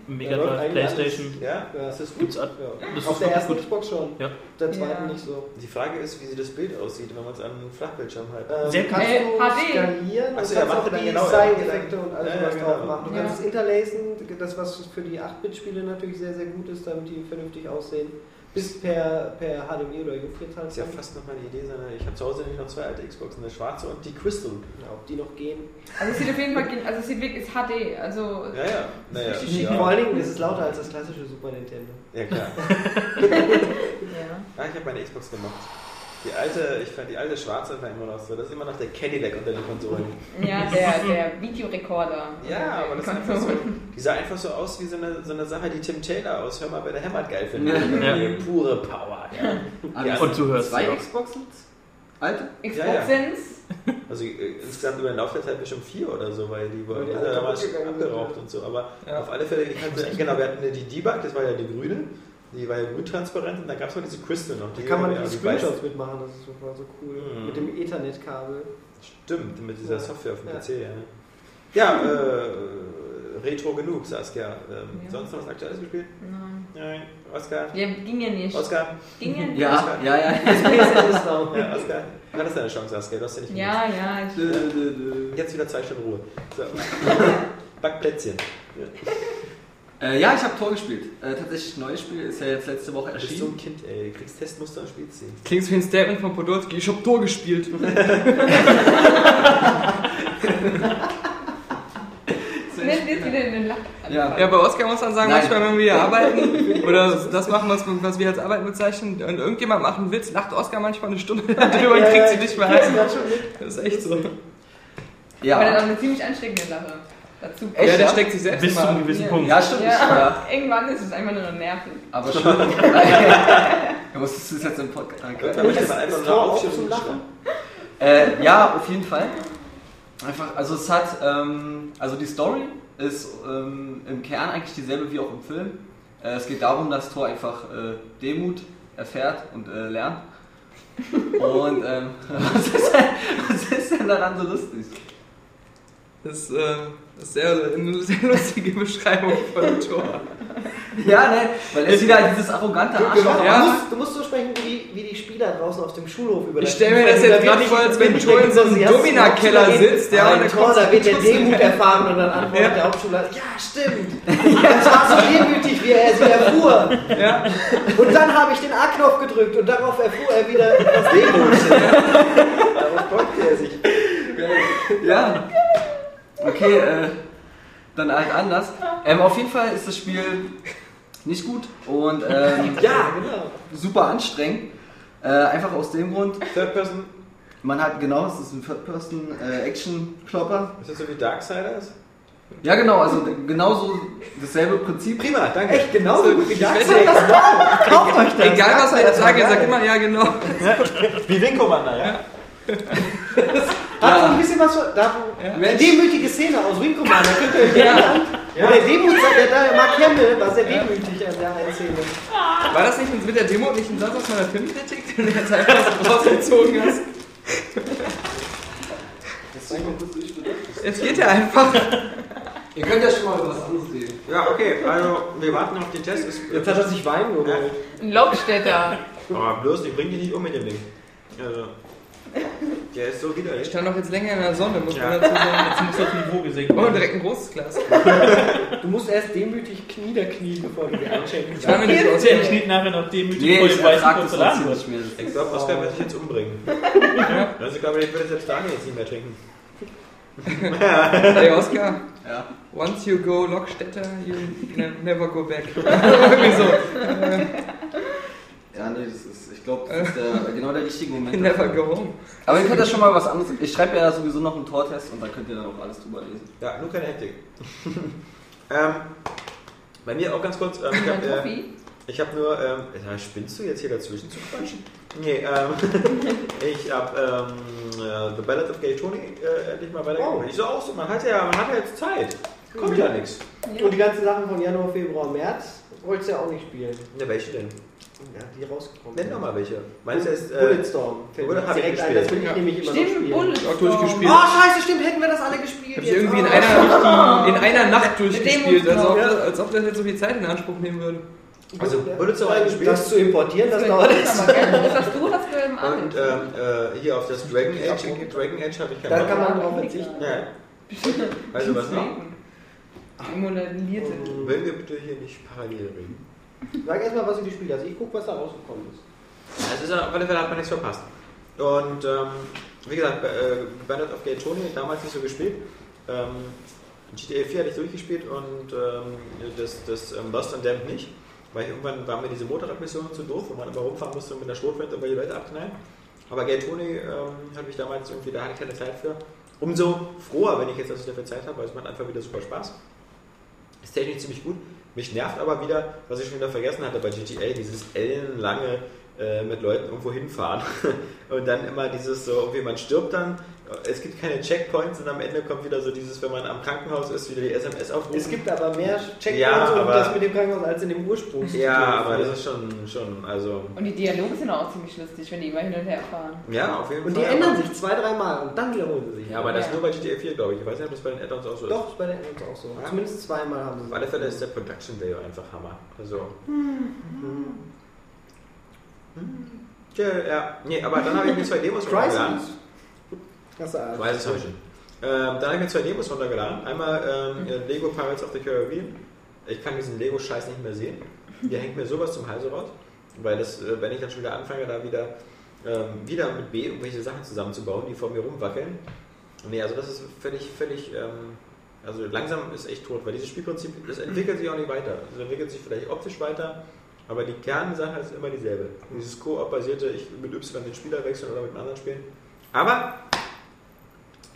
Mega Drive, Playstation. Ja? Ja. Ist das gut? Ja. Das Auf ist der ersten gut. Xbox schon. Ja. Der zweiten Ja. nicht so. Die Frage ist, wie sieht das Bild aussieht, wenn man es an einen Flachbildschirm hat. Ähm, Sehr kannst Äh, du HD. skalieren und Ach so, ja, kannst macht auch die genau, Side-Effekte ja. und alles Ja, ja, was genau. drauf machen. Du Ja. kannst es interlacen, das was für die 8-Bit-Spiele natürlich sehr, sehr gut ist, damit die vernünftig aussehen. Bis per, per HDMI oder UFO halt Das ist ja fast noch meine Idee, sondern ich habe zu Hause nämlich noch zwei alte Xboxen, eine schwarze und die Crystal. Ja, ob die noch gehen. Also es sieht auf jeden Fall, also es sieht wirklich, ist HD, also Ja, ja. Naja, Richtig Vor ja. allen Dingen ist es lauter als das klassische Super Nintendo. ja klar. ja. Ah, ich habe meine Xbox gemacht. Die alte, ich fand die alte schwarze war immer noch so. Das ist immer noch der Cadillac unter den Konsolen. Ja, der, der Videorekorder. Ja, aber das ist einfach so. Die sah einfach so aus wie so eine, so eine Sache, die Tim Taylor aus Hör mal, wer der hämmert geil findet. Ja. Die Pure Power. Ja. Ah, Und du hörst Zwei auch. Xboxen? Alte? Xbox Ja, ja. Also äh, insgesamt über den Lauf der Zeit bestimmt vier oder so, weil die wurden ja damals abgeraucht ja. und so. Aber Ja. auf alle Fälle, ich hatte, genau, wir hatten die Debug, das war ja die grüne. Die war ja grüntransparent und da gab es noch diese Crystal noch. Da Die kann man ja, die Screenshots mitmachen, das ist super so cool. Mhm. Mit dem Ethernet-Kabel. Stimmt, mit dieser Software auf dem Ja. PC, ja. Ja, äh, Retro genug, Saskia. Ähm, Ja. Sonst noch was Aktuelles gespielt? Nein. Nein. Oskar? Ja, ging ja nicht. Oskar? Ging ja nicht. Ja, ja, ja. Ja, Oskar. Du hattest deine Chance, Saskia, du hast ja nicht Ja, ja. Ich, genutzt. Jetzt wieder zwei Stunden Ruhe. So. Backplätzchen. Ja. Äh, ja, ich habe Tor gespielt. Äh, tatsächlich, neues Spiel ist ja jetzt letzte Woche Du bist so erschienen. ein Kind, ey. Du kriegst Testmuster und spielst sie. Klingt wie ein Statement von Podolski. Ich hab Tor gespielt. Nennt jetzt wieder in den Lach. Ja. Ja, bei Oskar muss man sagen, Nein. manchmal, wenn wir hier arbeiten oder das machen, was, was wir als Arbeit bezeichnen, und irgendjemand macht einen Witz, lacht Oskar manchmal eine Stunde drüber und kriegt sie nicht mehr ein. Das ist echt so. Aber das ist Ja, auch eine ziemlich ansteckende Sache. Dazu. Echt, ja, der ja? steckt sich selbst Bis zu einem gewissen Ja. Punkt. ja stimmt. Ja, Ja. irgendwann ist es einfach nur noch nervig. Aber schön. du musstest es jetzt im Podcast. Irgendwann möchte man einfach Ist nur aufschütteln. zum Lachen? Äh, ja, auf jeden Fall. Einfach, also es hat, ähm, also die Story ist ähm, im Kern eigentlich dieselbe wie auch im Film. Äh, es geht darum, dass Thor einfach äh, Demut erfährt und äh, lernt. Und ähm, was, ist denn, was ist denn daran so lustig? Das äh, ist sehr, eine sehr lustige Beschreibung von Tor. Ja, nein, weil er ist wieder dieses arrogante Arschloch. Ja. Du, musst, du musst so sprechen, wie, wie die Spieler draußen auf dem Schulhof über Ich das stelle mir das jetzt gerade vor, als wenn Tor in so einem Domina-Keller sitzt, ja, Ah, und Tor, da wird der. Demut erfahren und dann antwortet Ja. der Hauptschüler, ja stimmt. Das war so demütig, wie er sie erfuhr. Ja. Und dann habe ich den A-Knopf gedrückt und darauf erfuhr er wieder etwas Demut. Darauf freut er sich. Ja. Okay, äh, dann halt anders. Ähm, auf jeden Fall ist das Spiel nicht gut und ähm, Ja, genau. super anstrengend. Äh, einfach aus dem Grund, Third Person, man hat genau, es ist ein Third-Person-Action-Klopper. ist das so wie Darksiders? ja, genau, also genauso dasselbe Prinzip. Prima, danke. Echt genauso gut wie Ich Dark weiß Souls. Wow, kauft euch das. Egal was er jetzt sagt, er sagt immer, ja genau. Wie Wing Commander, ja? Hat so ein bisschen was von, da, wo, eine demütige Szene aus Wing Commander, könnt ihr euch erinnern? Wo der Demut, der, der Mark Hamill war sehr demütig an der einen Szene. War das nicht mit der Demo nicht ein Satz aus meiner Filmkritik, den du jetzt einfach so rausgezogen hast? Es geht ja einfach. Ihr könnt ja schon mal was anderes reden. Ja, okay, also wir warten auf den Test. Ist, Jetzt hat er sich Wein geholt. Ein Lokstädter. Aber bloß, ich bring dich nicht um mit dem Ding. Also, der ist so Ich widerlich. stand noch jetzt länger in der Sonne, muss Ja. man dazu sagen. Jetzt muss das Niveau gesenkt Oh, werden. direkt ein großes Glas. Du musst erst demütig Knie der Knie, bevor du dir einschenkst. Ich war mir nicht aus. Der schnitt nachher noch demütig Nee, vor ich wird. nicht mehr. Ich glaube, Oskar wird sich jetzt umbringen. Also ich glaube, ich würde selbst Daniel jetzt nicht mehr trinken. Hey Oskar, Ja. once you go Lockstädter, you ne- never go back. Irgendwie so. Ja, nee, das ist, ich glaube, das ist der, genau der richtige Moment. Never dafür. go home. Aber ihr könnt ja schon mal was anderes. Ich schreibe ja sowieso noch einen Tortest und da könnt ihr dann auch alles drüber lesen. Ja, nur keine Hektik. ähm, bei mir auch ganz kurz. Ähm, ich Mein habe äh, ich hab nur. Ähm, ja, spinnst du jetzt hier dazwischen zu quatschen? Nee, ähm, ich habe ähm, äh, The Ballad of Gay Tony äh, endlich mal weitergeguckt. Oh. Ich so auch so, man hat ja, man hat ja jetzt Zeit. Kommt ja nichts. Und die ganzen Sachen von Januar, Februar, März wolltest du ja auch nicht spielen. Ne, welche denn? Ja, die rausgekommen Nenn doch mal welche. Meinst du jetzt. Äh, Bulletstorm. Fällt mir Bullet hab ich ein, gespielt. das will ich Ja. nämlich immer noch Stimmt, spielen. Bullet. Auch durchgespielt. Oh, scheiße, stimmt, hätten wir das alle gespielt. Hab ich irgendwie in Oh. einer, in einer Nacht durchgespielt, als ob, Ja. das, als ob das jetzt so viel Zeit in Anspruch nehmen würde. Also, Bulletstorm das, gespielt. das zu importieren, das Das dauert jetzt. Das hast du, hast du im Und Abend. ähm, äh, hier auf das Dragon Age, Dragon Age habe ich keinen Da Bock. kann man drauf verzichten. Ja. Also was noch? Emulierte. Wenn wir bitte hier nicht parallel reden. Sag erstmal, was du gespielt hast. Ich guck, was da rausgekommen ist. Also ist auf alle Fälle hat man nichts verpasst. Und ähm, wie gesagt, äh, Bandit of Gay Tony damals nicht so gespielt. Ähm, GTA 4 hatte ich durchgespielt und ähm, das, das ähm, Lost and Damned nicht. Weil irgendwann war mir diese Motorradmission zu doof, wo man immer rumfahren musste und mit der Schrotflinte irgendwelche Leute abknallen. Aber Gay Tony ähm, hatte ich damals irgendwie, da hatte ich keine Zeit für. Umso froher, wenn ich jetzt also dafür Zeit habe, weil es macht einfach wieder super Spaß. Ist technisch ziemlich gut. Mich nervt aber wieder, was ich schon wieder vergessen hatte bei GTA, dieses ellenlange äh, mit Leuten irgendwo hinfahren. Und dann immer dieses so, irgendwie man stirbt dann, es gibt keine Checkpoints und am Ende kommt wieder so dieses, wenn man am Krankenhaus ist, wieder die SMS aufrufen. Es gibt aber mehr Checkpoints Ja, und aber- das mit dem Krankenhaus als in dem Ursprung. ja, aber das ist schon, schon, also, Und die Dialoge sind auch ziemlich lustig, wenn die immer hin und her fahren. ja, auf jeden Und Fall. die ändern sich zwei, dreimal und dann wiederholen sie sich. Ja, aber das Ja. nur bei GTA 4, glaube ich. Ich weiß nicht, ob das bei den Add-ons auch so ist. Doch, bei den Ads auch so. Ja. Zumindest zweimal haben sie Auf alle Fälle ist der Production Value einfach Hammer. Also. Ja, ja, nee, aber dann habe ich mir zwei Demos runtergeladen. Ich weiß es ich schon. Ähm, dann habe ich mir zwei Demos runtergeladen. Einmal ähm, äh, Lego Pirates of the Caribbean. Ich kann diesen Lego-Scheiß nicht mehr sehen. Hier hängt mir sowas zum Halse raus. Weil das, äh, wenn ich dann schon wieder anfange, da wieder, ähm, wieder mit B irgendwelche Sachen zusammenzubauen, die vor mir rumwackeln. Nee, also das ist völlig, völlig, ähm, also langsam ist echt tot, weil dieses Spielprinzip, das entwickelt sich auch nicht weiter. Es entwickelt sich vielleicht optisch weiter, aber die Kernsache ist immer dieselbe. Dieses Koop-basierte, ich mit Y den Spieler wechseln oder mit einem anderen spielen. Aber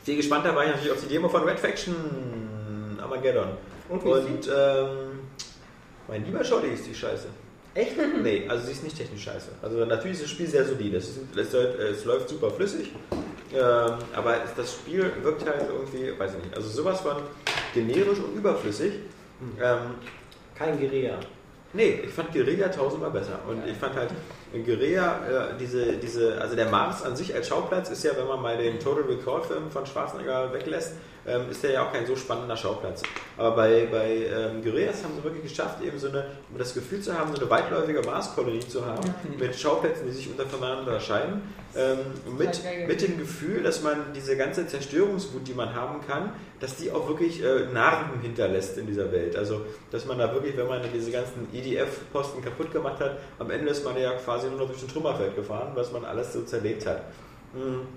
viel gespannter war ich natürlich auf die Demo von Red Faction Armageddon. Und Und ähm, mein lieber Scholli ist die Scheiße. Echt? Nee, also sie ist nicht technisch scheiße. Also natürlich ist das Spiel sehr solide. Es, ist, es, läuft- super flüssig. Ähm, aber das Spiel wirkt halt irgendwie, weiß ich nicht, also sowas von generisch und überflüssig. Ähm, Kein Guerilla. Nee, ich fand Guerilla tausendmal besser. Und ich fand halt in Guerilla äh, diese, diese, also der Mars an sich als Schauplatz ist ja, wenn man mal den Total Recall Film von Schwarzenegger weglässt, ähm, ist der ja auch kein so spannender Schauplatz. Aber bei, bei ähm, Guerillas haben sie wirklich geschafft, eben so eine, um das Gefühl zu haben, so eine weitläufige Marskolonie zu haben, mit Schauplätzen, die sich untereinander unterscheiden, ähm, mit, mit dem Gefühl, dass man diese ganze Zerstörungswut, die man haben kann, dass die auch wirklich äh, Narben hinterlässt in dieser Welt. Also, dass man da wirklich, wenn man diese ganzen EDF-Posten kaputt gemacht hat, am Ende ist man ja quasi nur noch durch ein Trümmerfeld gefahren, was man alles so zerlegt hat. Mhm.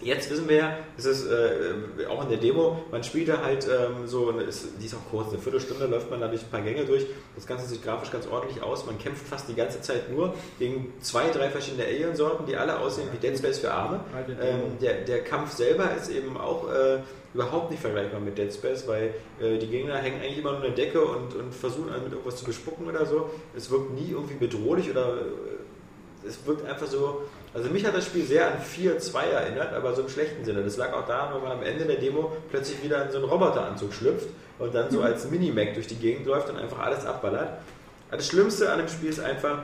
Jetzt wissen wir ja, es ist äh, auch in der Demo, man spielt da halt ähm, so, ist, die ist auch kurz, eine Viertelstunde läuft man da durch ein paar Gänge durch. Das Ganze sieht grafisch ganz ordentlich aus. Man kämpft fast die ganze Zeit nur gegen zwei, drei verschiedene Alien-Sorten, die alle aussehen wie Dead Space für Arme. Ähm, der, der Kampf selber ist eben auch äh, überhaupt nicht vergleichbar mit Dead Space, weil äh, die Gegner hängen eigentlich immer nur in der Decke und, und versuchen einen mit irgendwas zu bespucken oder so. Es wirkt nie irgendwie bedrohlich oder äh, es wirkt einfach so. Also mich hat das Spiel sehr an 4-2 erinnert, aber so im schlechten Sinne. Das lag auch daran, wenn man am Ende der Demo plötzlich wieder in so einen Roboteranzug schlüpft und dann so als Minimac durch die Gegend läuft und einfach alles abballert. Aber Das Schlimmste an dem Spiel ist einfach,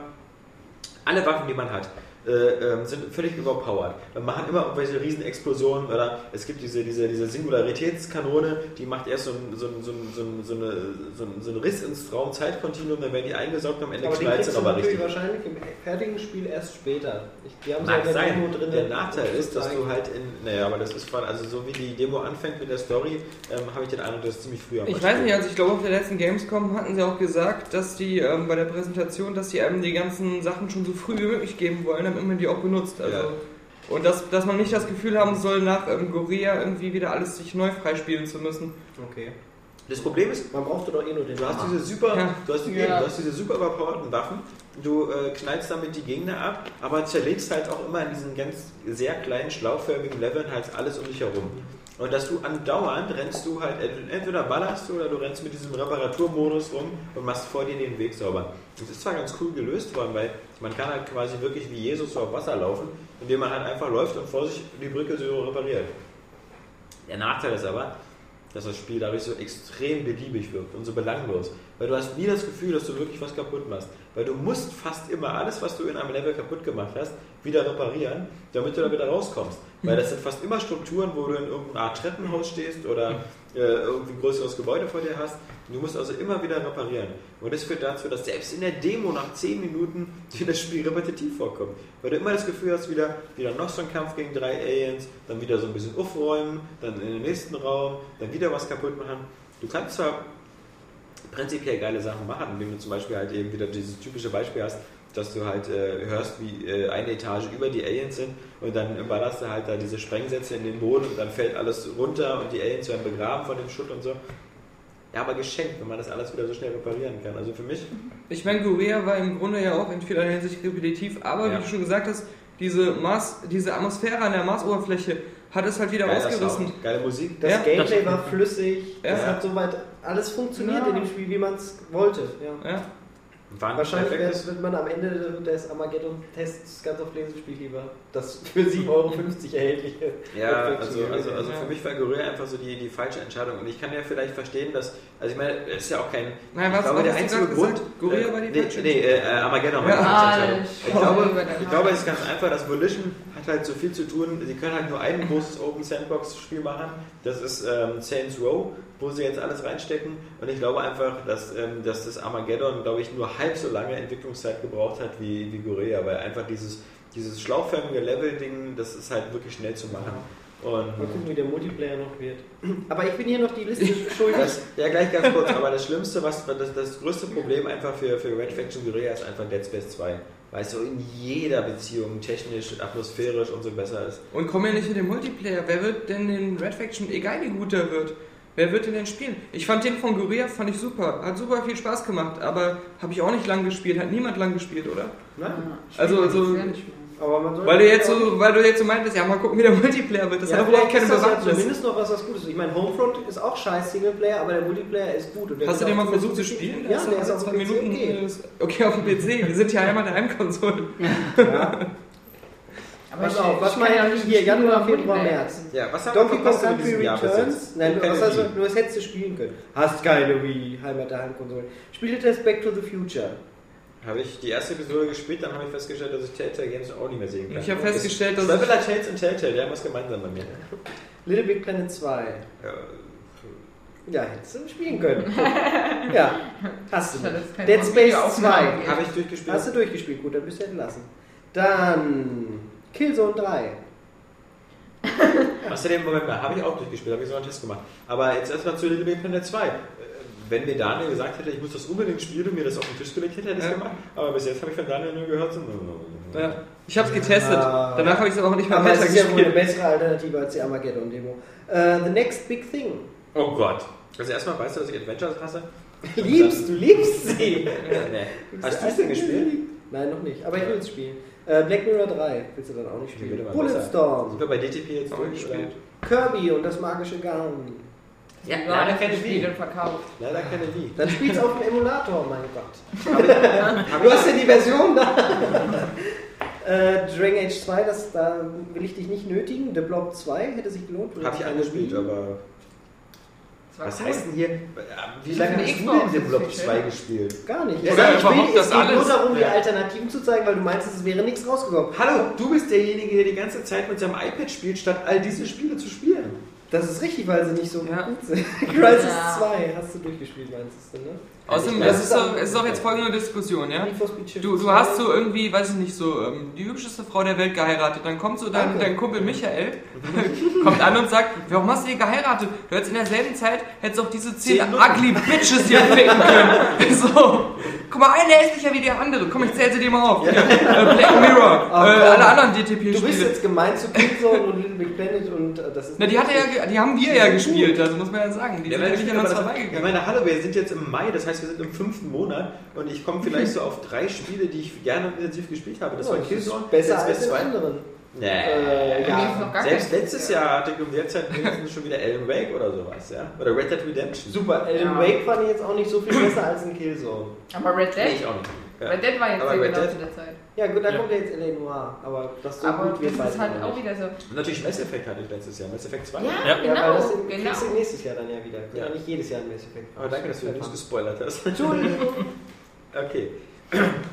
alle Waffen, die man hat, äh, ähm, sind völlig überpowered. Wir machen immer irgendwelche Riesenexplosionen oder es gibt diese, diese, diese Singularitätskanone, die macht erst so, ein, so, ein, so, ein, so, ein, so, eine, so, ein, so einen Riss ins Raumzeitkontinuum, dann werden die eingesaugt und am Ende knallt es du aber richtig. wahrscheinlich im fertigen Spiel erst später. Ich, die haben sie Mag der sein. Demo drin. Der Nachteil ist, dass du halt in, naja, aber das ist von, also so wie die Demo anfängt mit der Story, ähm, habe ich den Eindruck, dass es ziemlich früh am Ich weiß nicht, ist. also ich glaube auf der letzten Gamescom hatten sie auch gesagt, dass die ähm, bei der Präsentation, dass sie einem die ganzen Sachen schon so früh wie möglich geben wollen, damit man die auch benutzt. Also, Ja. Und dass, dass man nicht das Gefühl haben soll, nach ähm, Gorea irgendwie wieder alles sich neu freispielen zu müssen. Okay. Das Problem ist, Man brauchte doch eh nur den Du hast diese super, Ja. du hast, die, Ja. du hast diese super überpowerten Waffen, du äh, knallst damit die Gegner ab, aber zerlegst halt auch immer in diesen ganz sehr kleinen, schlauchförmigen Leveln halt alles um dich herum. Und dass du andauernd rennst du halt, ent- entweder ballerst du oder du rennst mit diesem Reparaturmodus rum und machst vor dir den Weg sauber. Das ist zwar ganz cool gelöst worden, weil man kann halt quasi wirklich wie Jesus so auf Wasser laufen, indem man halt einfach läuft und vor sich die Brücke so repariert. Der Nachteil ist aber, dass das Spiel dadurch so extrem beliebig wirkt und so belanglos. Weil du hast nie das Gefühl, dass du wirklich was kaputt machst. Weil du musst fast immer alles, was du in einem Level kaputt gemacht hast, wieder reparieren, damit du da wieder rauskommst. Weil das sind fast immer Strukturen, wo du in irgendeiner Art Treppenhaus stehst oder äh, irgendwie ein größeres Gebäude vor dir hast. Du musst also immer wieder reparieren. Und das führt dazu, dass selbst in der Demo nach 10 Minuten dir das Spiel repetitiv vorkommt. Weil du immer das Gefühl hast, wieder, wieder noch so ein Kampf gegen drei Aliens, dann wieder so ein bisschen aufräumen, dann in den nächsten Raum, dann wieder was kaputt machen. Du kannst zwar prinzipiell geile Sachen machen, indem du zum Beispiel halt eben wieder dieses typische Beispiel hast, dass du halt äh, hörst, wie äh, eine Etage über die Aliens sind und dann ballerst du halt da diese Sprengsätze in den Boden und dann fällt alles runter und die Aliens werden begraben von dem Schutt und so. Ja, aber geschenkt, wenn man das alles wieder so schnell reparieren kann. Also für mich, Ich meine, Gorea war im Grunde ja auch in vielerlei Hinsicht repetitiv, aber Ja. wie du schon gesagt hast, diese, Mars, diese Atmosphäre an der Marsoberfläche hat es halt wieder geiler ausgerissen. Sound, geile Musik. Das Ja, Gameplay das- war flüssig, Ja. es hat soweit alles funktioniert Ja. in dem Spiel, wie man es wollte. Ja. Ja. Wahrscheinlich wird man am Ende des Armageddon-Tests ganz auf Lesespiel lieber das für 7,50 Euro erhältliche. Ja, also, also, also für mich war Guerilla einfach so die, die falsche Entscheidung. Und ich kann ja vielleicht verstehen, dass, also ich meine, es ist ja auch kein. Nein, ich was- glaube, was der einzige Grund. Guerilla war die nee, falsche nee, äh, Armageddon war Ja. die falsche Ah, Entscheidung. Ich glaube, ich glaube, es ist ganz einfach, dass Volition hat halt so viel zu tun. Sie können halt nur ein großes Open Sandbox-Spiel machen. Das ist ähm, Saints Row, wo sie jetzt alles reinstecken. Und ich glaube einfach, dass, ähm, dass das Armageddon, glaube ich, nur halb so lange Entwicklungszeit gebraucht hat wie, wie Guerilla, weil einfach dieses, dieses schlauchförmige Level-Ding, das ist halt wirklich schnell zu machen. Und Mal gucken, wie der Multiplayer noch wird. Aber ich bin hier noch die Liste schuldig. das, ja, gleich ganz kurz, aber das Schlimmste, was das, das größte Problem einfach für, für Red Faction Guerilla ist einfach Dead Space 2. Weil es so in jeder Beziehung technisch, atmosphärisch und so besser ist. Und komm ja nicht mit dem Multiplayer. Wer wird denn den Red Faction, egal wie gut der wird, wer wird den denn spielen? Ich fand den von Gorea fand ich super. Hat super viel Spaß gemacht, aber habe ich auch nicht lang gespielt. Hat niemand lang gespielt, oder? Nein, Also, also aber man soll weil du jetzt so, weil du jetzt so meintest, ja mal gucken, wie der Multiplayer wird. Das ja, hat überhaupt keine das ja Bewandtnis. zumindest noch was, was Gutes ist. Ich meine, Homefront ist auch scheiß Singleplayer, aber der Multiplayer ist gut. Und der Hast du den mal versucht zu spielen? Ja, der ist auf dem PC Minuten. okay. Okay, auf dem PC. Wir sind ja einmal der Heimkonsole. Ja. Aber Pass ich- auf, was ich meine ich nicht hier? Januar, Februar. März. Ja, was haben wir Donkey Kong Country Returns. Nein, Keine was also, nur das hättest du spielen können. Hast keine Wii, Heimat der Heimkonsole. Spieltest Back to the Future. Habe ich die erste Episode gespielt, dann habe ich festgestellt, dass ich Telltale Games auch nicht mehr sehen kann. Ich habe festgestellt, das dass Traveler Tales und Telltale, die haben was gemeinsam bei mir. Little Big Planet 2. Ja, hättest du spielen können. ja, hast du Das Dead Space Videoaufnahme. 2. habe ich durchgespielt. Hast du durchgespielt, gut, dann bist du entlassen. Dann Killzone 3. Außerdem, Moment mal, habe ich auch durchgespielt, habe ich so einen Test gemacht. Aber jetzt erstmal zu Little Big Planet 2. Äh, Wenn mir Daniel gesagt hätte, ich muss das unbedingt spielen und mir das auf den Tisch gelegt hätte, hätte ich es Ja. gemacht. Aber bis jetzt habe ich von Daniel nur gehört, so, Ja. Ich habe es getestet. Ah. Danach habe ich es aber auch nicht mehr Aber es ist ja wohl eine weitergespielt. bessere Alternative als die Armageddon-Demo. Äh, the Next Big Thing. Oh Gott. Also erstmal weißt du, dass ich Adventures hasse? Liebst, du liebst sie. nee. Hast du es denn gespielt? Nein, noch nicht, aber ich will es spielen. Äh, Black Mirror 3 willst du dann auch nicht spielen. Bulletstorm. Sind wir bei DTP jetzt Auch gespielt. Kirby und das magische Garn. Ja, Ja, leider keine Wii. und verkauft. Leider keine Wii. Dann spielst du auf dem Emulator, mein Gott. Du hast ja die Version da. äh, Dragon Age 2, das, da will ich dich nicht nötigen. The Blob 2 hätte sich gelohnt. Habe ich eine angespielt, aber. Was cool. heißt denn hier? Wie lange hast du denn viel 2 schneller. gespielt? Gar nicht. Ja, Ich, sag, ich will, das es geht nur darum, die. Alternativen zu zeigen, weil du meinst, es wäre nichts rausgekommen. Hallo, du bist derjenige, der die ganze Zeit mit seinem iPad spielt, statt all diese Spiele zu spielen. Das ist richtig, weil sie nicht so Ja. gut sind. Crisis Ja. 2 hast du durchgespielt, meinst du, ne? Außerdem, Das es ist ist, doch, auch- es ist doch jetzt folgende Diskussion, ja? Du, du 2. hast so irgendwie, weiß ich nicht, so ähm, die hübscheste Frau der Welt geheiratet. Dann kommt so dein, dein Kumpel Michael, kommt an und sagt, warum hast du die geheiratet? Du hättest in derselben Zeit, hättest auch diese zehn ugly Bitches hier ficken können. So, guck mal, eine hässlicher wie der andere. Komm, ich zähl sie dir mal auf. Hier, äh, Black Mirror, Oh, äh, alle anderen Du bist DTP-Spiele. jetzt gemein zu Killzone und Little Big Planet und äh, das ist. Na, die, hat er ja, die haben wir ja gespielt, also muss man ja sagen. Die Ja, sind ja nicht ich an uns aber das- Ich vorbeigegangen. meine, hallo, wir sind jetzt im Mai, das heißt, wir sind im fünften Monat und ich komme vielleicht so auf drei Spiele, die ich gerne intensiv gespielt habe. Das Ja, war Killzone, besser als 2. anderen. Nee. Äh, Mir ja. Selbst letztes Jahr hatte ich um der Zeit mindestens schon wieder Alan Wake oder sowas, ja? Oder Red Dead Redemption. Super, Alan Ja. Wake fand ich jetzt auch nicht so viel besser als ein Killzone. Aber Red Nee, Dead? ich auch nicht. Ja. Red Dead war jetzt sehr genau Dead- zu der Zeit. Ja gut, da Ja. kommt ja jetzt L.A. Noir, aber das so Aber gut wird das ist halt auch nicht. wieder so. Und natürlich Mass Effect hatte ich letztes Jahr, Mass Effect 2. Ja, Ja, genau. Ja, weil das in, genau. kriegst du nächstes Jahr dann ja wieder. Ja. Ja. nicht jedes Jahr ein Mass Effect. Aber danke, dass du News gespoilert hast. Entschuldigung. Okay.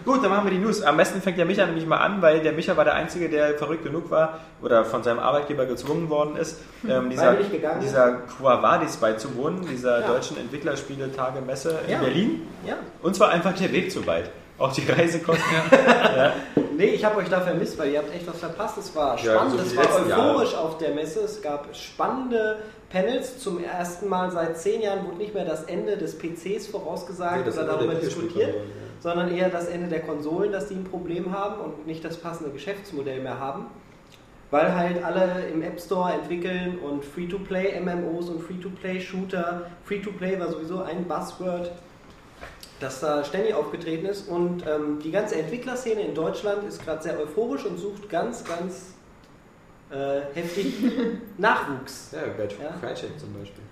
Gut, dann machen wir die News. Am besten fängt der Micha nämlich mal an, weil der Micha war der Einzige, der verrückt genug war oder von seinem Arbeitgeber gezwungen worden ist, ähm, dieser, dieser Quo Vadis beizuwohnen, dieser Ja. deutschen Entwicklerspiele-Tage-Messe in Ja. Berlin. Ja. Und zwar einfach der Weg zu weit. Auch die Reisekosten. Nee, ich habe euch da vermisst, weil ihr habt echt was verpasst. Es war Ja, spannend, so wie es war letzten Jahre. euphorisch auf der Messe. Es gab spannende Panels. Zum ersten Mal seit zehn Jahren wurde nicht mehr das Ende des PCs vorausgesagt Nee, oder darüber diskutiert, Videospielkonsole, sondern eher das Ende der Konsolen, dass die ein Problem haben und nicht das passende Geschäftsmodell mehr haben. Weil halt alle im App Store entwickeln und Free-to-Play MMOs und Free-to-Play-Shooter. Free-to-Play war sowieso ein Buzzword, das da ständig aufgetreten ist. Und ähm, die ganze Entwicklerszene in Deutschland ist gerade sehr euphorisch und sucht ganz, ganz äh, heftig Nachwuchs. Ja, bei Ja. Crytek zum Beispiel.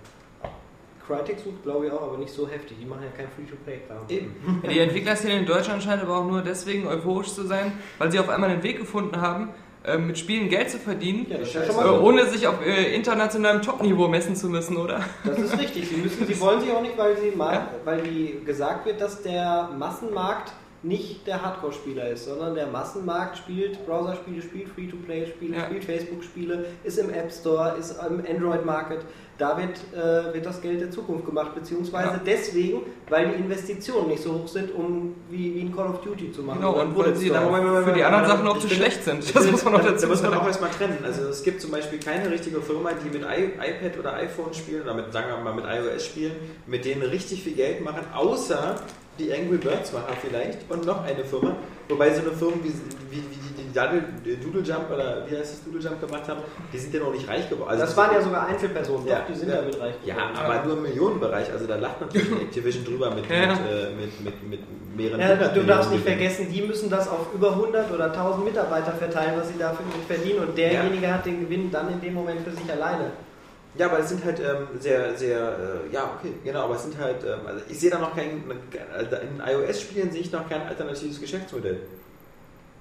Crytek sucht, glaube ich, auch, aber nicht so heftig. Die machen ja kein Free-to-Play-Kram. Eben. Die Entwicklerszene in Deutschland scheint aber auch nur deswegen euphorisch zu sein, weil sie auf einmal einen Weg gefunden haben, äh, mit Spielen Geld zu verdienen, Ja, das ist ja äh, schon mal gut. ohne sich auf äh, internationalem Top-Niveau messen zu müssen, oder? Das ist richtig. Sie, müssen, sie wollen sich auch nicht, weil, sie ma Ja. weil die gesagt wird, dass der Massenmarkt nicht der Hardcore-Spieler ist, sondern der Massenmarkt spielt Browser-Spiele, spielt Free-to-Play-Spiele, Ja. spielt Facebook-Spiele, ist im App Store, ist im Android-Market. Da wird, äh, wird das Geld der Zukunft gemacht, beziehungsweise Ja. deswegen, weil die Investitionen nicht so hoch sind, um wie, wie ein Call of Duty zu machen. Genau, und weil sie dann für die anderen Sachen auch zu schlecht sind. Das muss man auch Da- dazu Da muss man auch erstmal trennen. Also es gibt zum Beispiel keine richtige Firma, die mit I iPad oder iPhone spielen oder mit, sagen wir mal, mit iOS spielen, mit denen richtig viel Geld machen, außer die Angry Birds Macher vielleicht und noch eine Firma. Wobei so eine Firma wie, wie, wie die, die Doodle, Doodle Jump oder wie heißt das Doodle Jump gemacht haben, die sind ja noch nicht reich geworden. Also Das waren ja sogar Einzelpersonen, Ja, doch, die sind ja. damit reich Ja, geworden. aber nur im Millionenbereich. Also da lacht natürlich Activision drüber mit, Ja. mit, äh, mit, mit, mit mehreren Ja, du darfst nicht vergessen, die müssen das auf über 100 oder 1000 Mitarbeiter verteilen, was sie dafür verdienen. Und derjenige hat den Gewinn dann in dem Moment für sich alleine. Ja, aber es sind halt ähm, sehr, sehr, äh, ja, okay, genau, aber es sind halt, ähm, also ich sehe da noch kein, also in iOS-Spielen sehe ich noch kein alternatives Geschäftsmodell.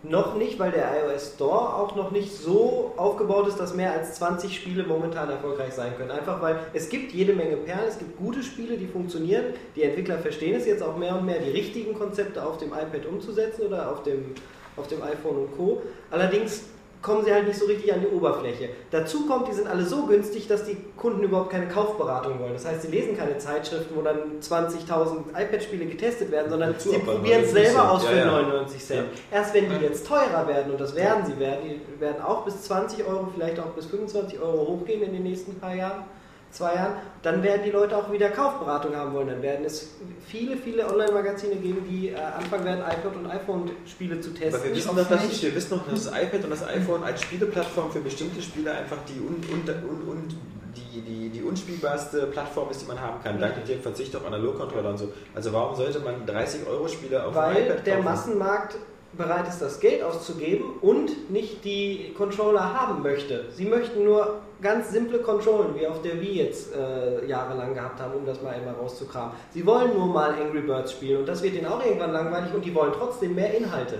Noch nicht, weil der iOS Store auch noch nicht so aufgebaut ist, dass mehr als 20 Spiele momentan erfolgreich sein können. Einfach weil es gibt jede Menge Perlen, es gibt gute Spiele, die funktionieren. Die Entwickler verstehen es jetzt auch mehr und mehr, die richtigen Konzepte auf dem iPad umzusetzen oder auf dem, auf dem iPhone und Co. Allerdings kommen sie halt nicht so richtig an die Oberfläche. Dazu kommt, die sind alle so günstig, dass die Kunden überhaupt keine Kaufberatung wollen. Das heißt, sie lesen keine Zeitschriften, wo dann 20.000 iPad-Spiele getestet werden, sondern Dazu sie probieren es 99 selber aus für Ja, ja. 99 Cent. Erst wenn die jetzt teurer werden, und das werden sie werden, die werden auch bis 20 Euro, vielleicht auch bis 25 Euro hochgehen in den nächsten paar Jahren, zwei Jahren, dann werden die Leute auch wieder Kaufberatung haben wollen. Dann werden es viele, viele Online-Magazine geben, die äh, anfangen werden, iPod und iPhone-Spiele zu testen. Aber wir wissen, doch, dass das, wir wissen noch, dass das iPad und das iPhone als Spieleplattform für bestimmte Spiele einfach die, un, un, un, un, die, die, die unspielbarste Plattform ist, die man haben kann. Dank dem Verzicht auf Analogcontroller und so. Also warum sollte man 30 Euro Spiele auf dem Weil iPad der kaufen? Massenmarkt bereit ist, das Geld auszugeben und nicht die Controller haben möchte. Sie möchten nur ganz simple Controllen, wie auf der Wii jetzt äh, jahrelang gehabt haben, um das mal einmal rauszukramen. Sie wollen nur mal Angry Birds spielen und das wird ihnen auch irgendwann langweilig und die wollen trotzdem mehr Inhalte.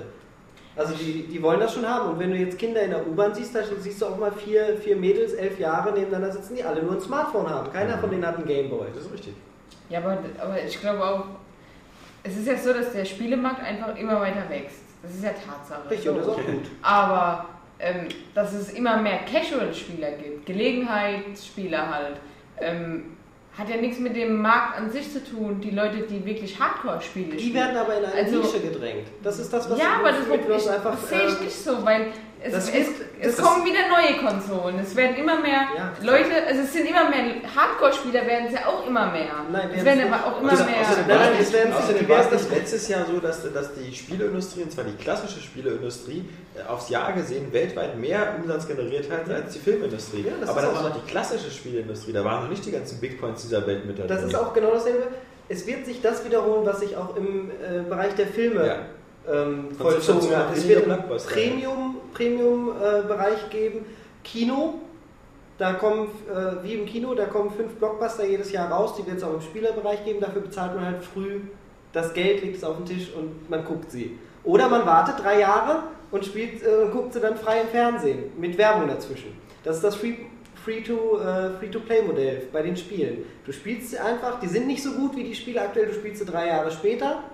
Also die, die wollen das schon haben. Und wenn du jetzt Kinder in der U-Bahn siehst, da siehst du auch mal vier, vier Mädels, elf Jahre nebeneinander sitzen, die alle nur ein Smartphone haben. Keiner von denen hat einen Gameboy. Das ist richtig. Ja, aber, aber ich glaube auch, es ist ja so, dass der Spielemarkt einfach immer weiter wächst. Das ist ja Tatsache. Richtig, und das ist auch gut. Aber ähm, dass es immer mehr Casual-Spieler gibt, Gelegenheitsspieler halt, ähm, hat ja nichts mit dem Markt an sich zu tun. Die Leute, die wirklich Hardcore-Spiele Die spielen. werden aber in eine Also- Nische gedrängt. Das ist das, was ja, aber das, ich, einfach. das sehe ich äh, nicht so, weil es, das es, es das- kommen wieder neue Konsolen. Es werden immer mehr Ja. Leute, also es sind immer mehr Hardcore-Spieler, werden es ja auch immer mehr. Nein, es werden aber auch immer Außerdem, mehr. außerdem, Nein, es werden- außerdem war es nicht letztes Jahr so, dass, dass die Spieleindustrie, und zwar die klassische Spieleindustrie, äh, aufs Jahr gesehen weltweit mehr Umsatz generiert hat als die Filmindustrie. Ja, das Aber ist da auch war noch die klassische Spieleindustrie, da waren noch nicht die ganzen Big Points dieser Welt mit dabei. Das ist auch genau dasselbe. Es wird sich das wiederholen, was sich auch im äh, Bereich der Filme Ja. Ähm, vollzogen hat. Es wird einen Blockbuster. Premium, äh, Bereich geben. Kino, da kommen, äh, wie im Kino, da kommen fünf Blockbuster jedes Jahr raus, die wird es auch im Spielerbereich geben. Dafür bezahlt man halt früh das Geld, legt es auf den Tisch und man guckt sie. Oder man wartet drei Jahre und spielt, äh, guckt sie dann frei im Fernsehen mit Werbung dazwischen. Das ist das Free- äh, Free-to-Play-Modell bei den Spielen. Du spielst sie einfach, die sind nicht so gut wie die Spiele aktuell, du spielst sie drei Jahre später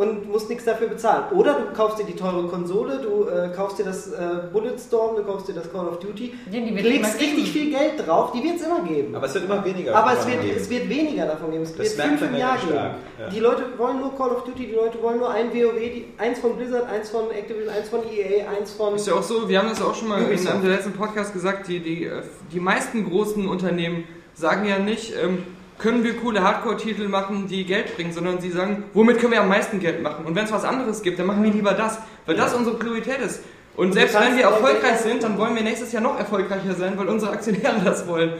und musst nichts dafür bezahlen. Oder du kaufst dir die teure Konsole, du äh, kaufst dir das äh, Bulletstorm, du kaufst dir das Call of Duty, Ja, legst richtig viel Geld drauf, die wird es immer geben. Aber es wird immer weniger. Aber es wird, geben. es wird weniger davon geben. Es Das wird fünf im ja Jahr geben. ja. Die Leute wollen nur Call of Duty, die Leute wollen nur ein WoW, die, eins von Blizzard, eins von Activision, eins von EA, eins von... Ist ja auch so, wir haben das auch schon mal in einem der letzten Podcasts gesagt, die, die, äh, die meisten großen Unternehmen sagen ja nicht, ähm, können wir coole Hardcore-Titel machen, die Geld bringen, sondern sie sagen, womit können wir am meisten Geld machen? Und wenn es was anderes gibt, dann machen wir lieber das, weil das unsere Priorität ist. Und selbst wenn wir erfolgreich sind, dann wollen wir nächstes Jahr noch erfolgreicher sein, weil unsere Aktionäre das wollen.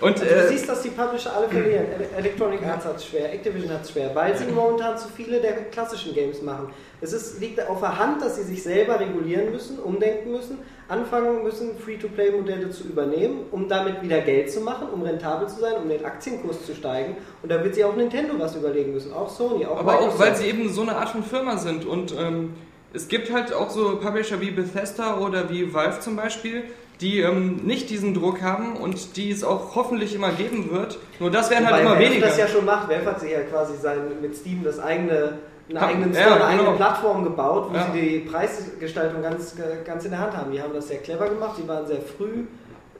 Und Also du äh, siehst, dass die Publisher alle verlieren. Ele- Electronic Arts hat es schwer, Activision hat es schwer, weil sie momentan zu viele der klassischen Games machen. Es ist, liegt auf der Hand, dass sie sich selber regulieren müssen, umdenken müssen, anfangen müssen, Free-to-Play-Modelle zu übernehmen, um damit wieder Geld zu machen, um rentabel zu sein, um den Aktienkurs zu steigen. Und da wird sich auch Nintendo was überlegen müssen, auch Sony, auch Aber auch, Microsoft. weil sie eben so eine Art von Firma sind. Und ähm, es gibt halt auch so Publisher wie Bethesda oder wie Valve zum Beispiel, die ähm, nicht diesen Druck haben und die es auch hoffentlich immer geben wird. Nur das werden halt immer Valve weniger. das ja schon macht. Valve hat sich ja quasi sein, mit Steam das eigene, eine eigenen ja, eine genau. eigene Plattform gebaut, wo Ja. sie die Preisgestaltung ganz, ganz in der Hand haben. Die haben das sehr clever gemacht, die waren sehr früh,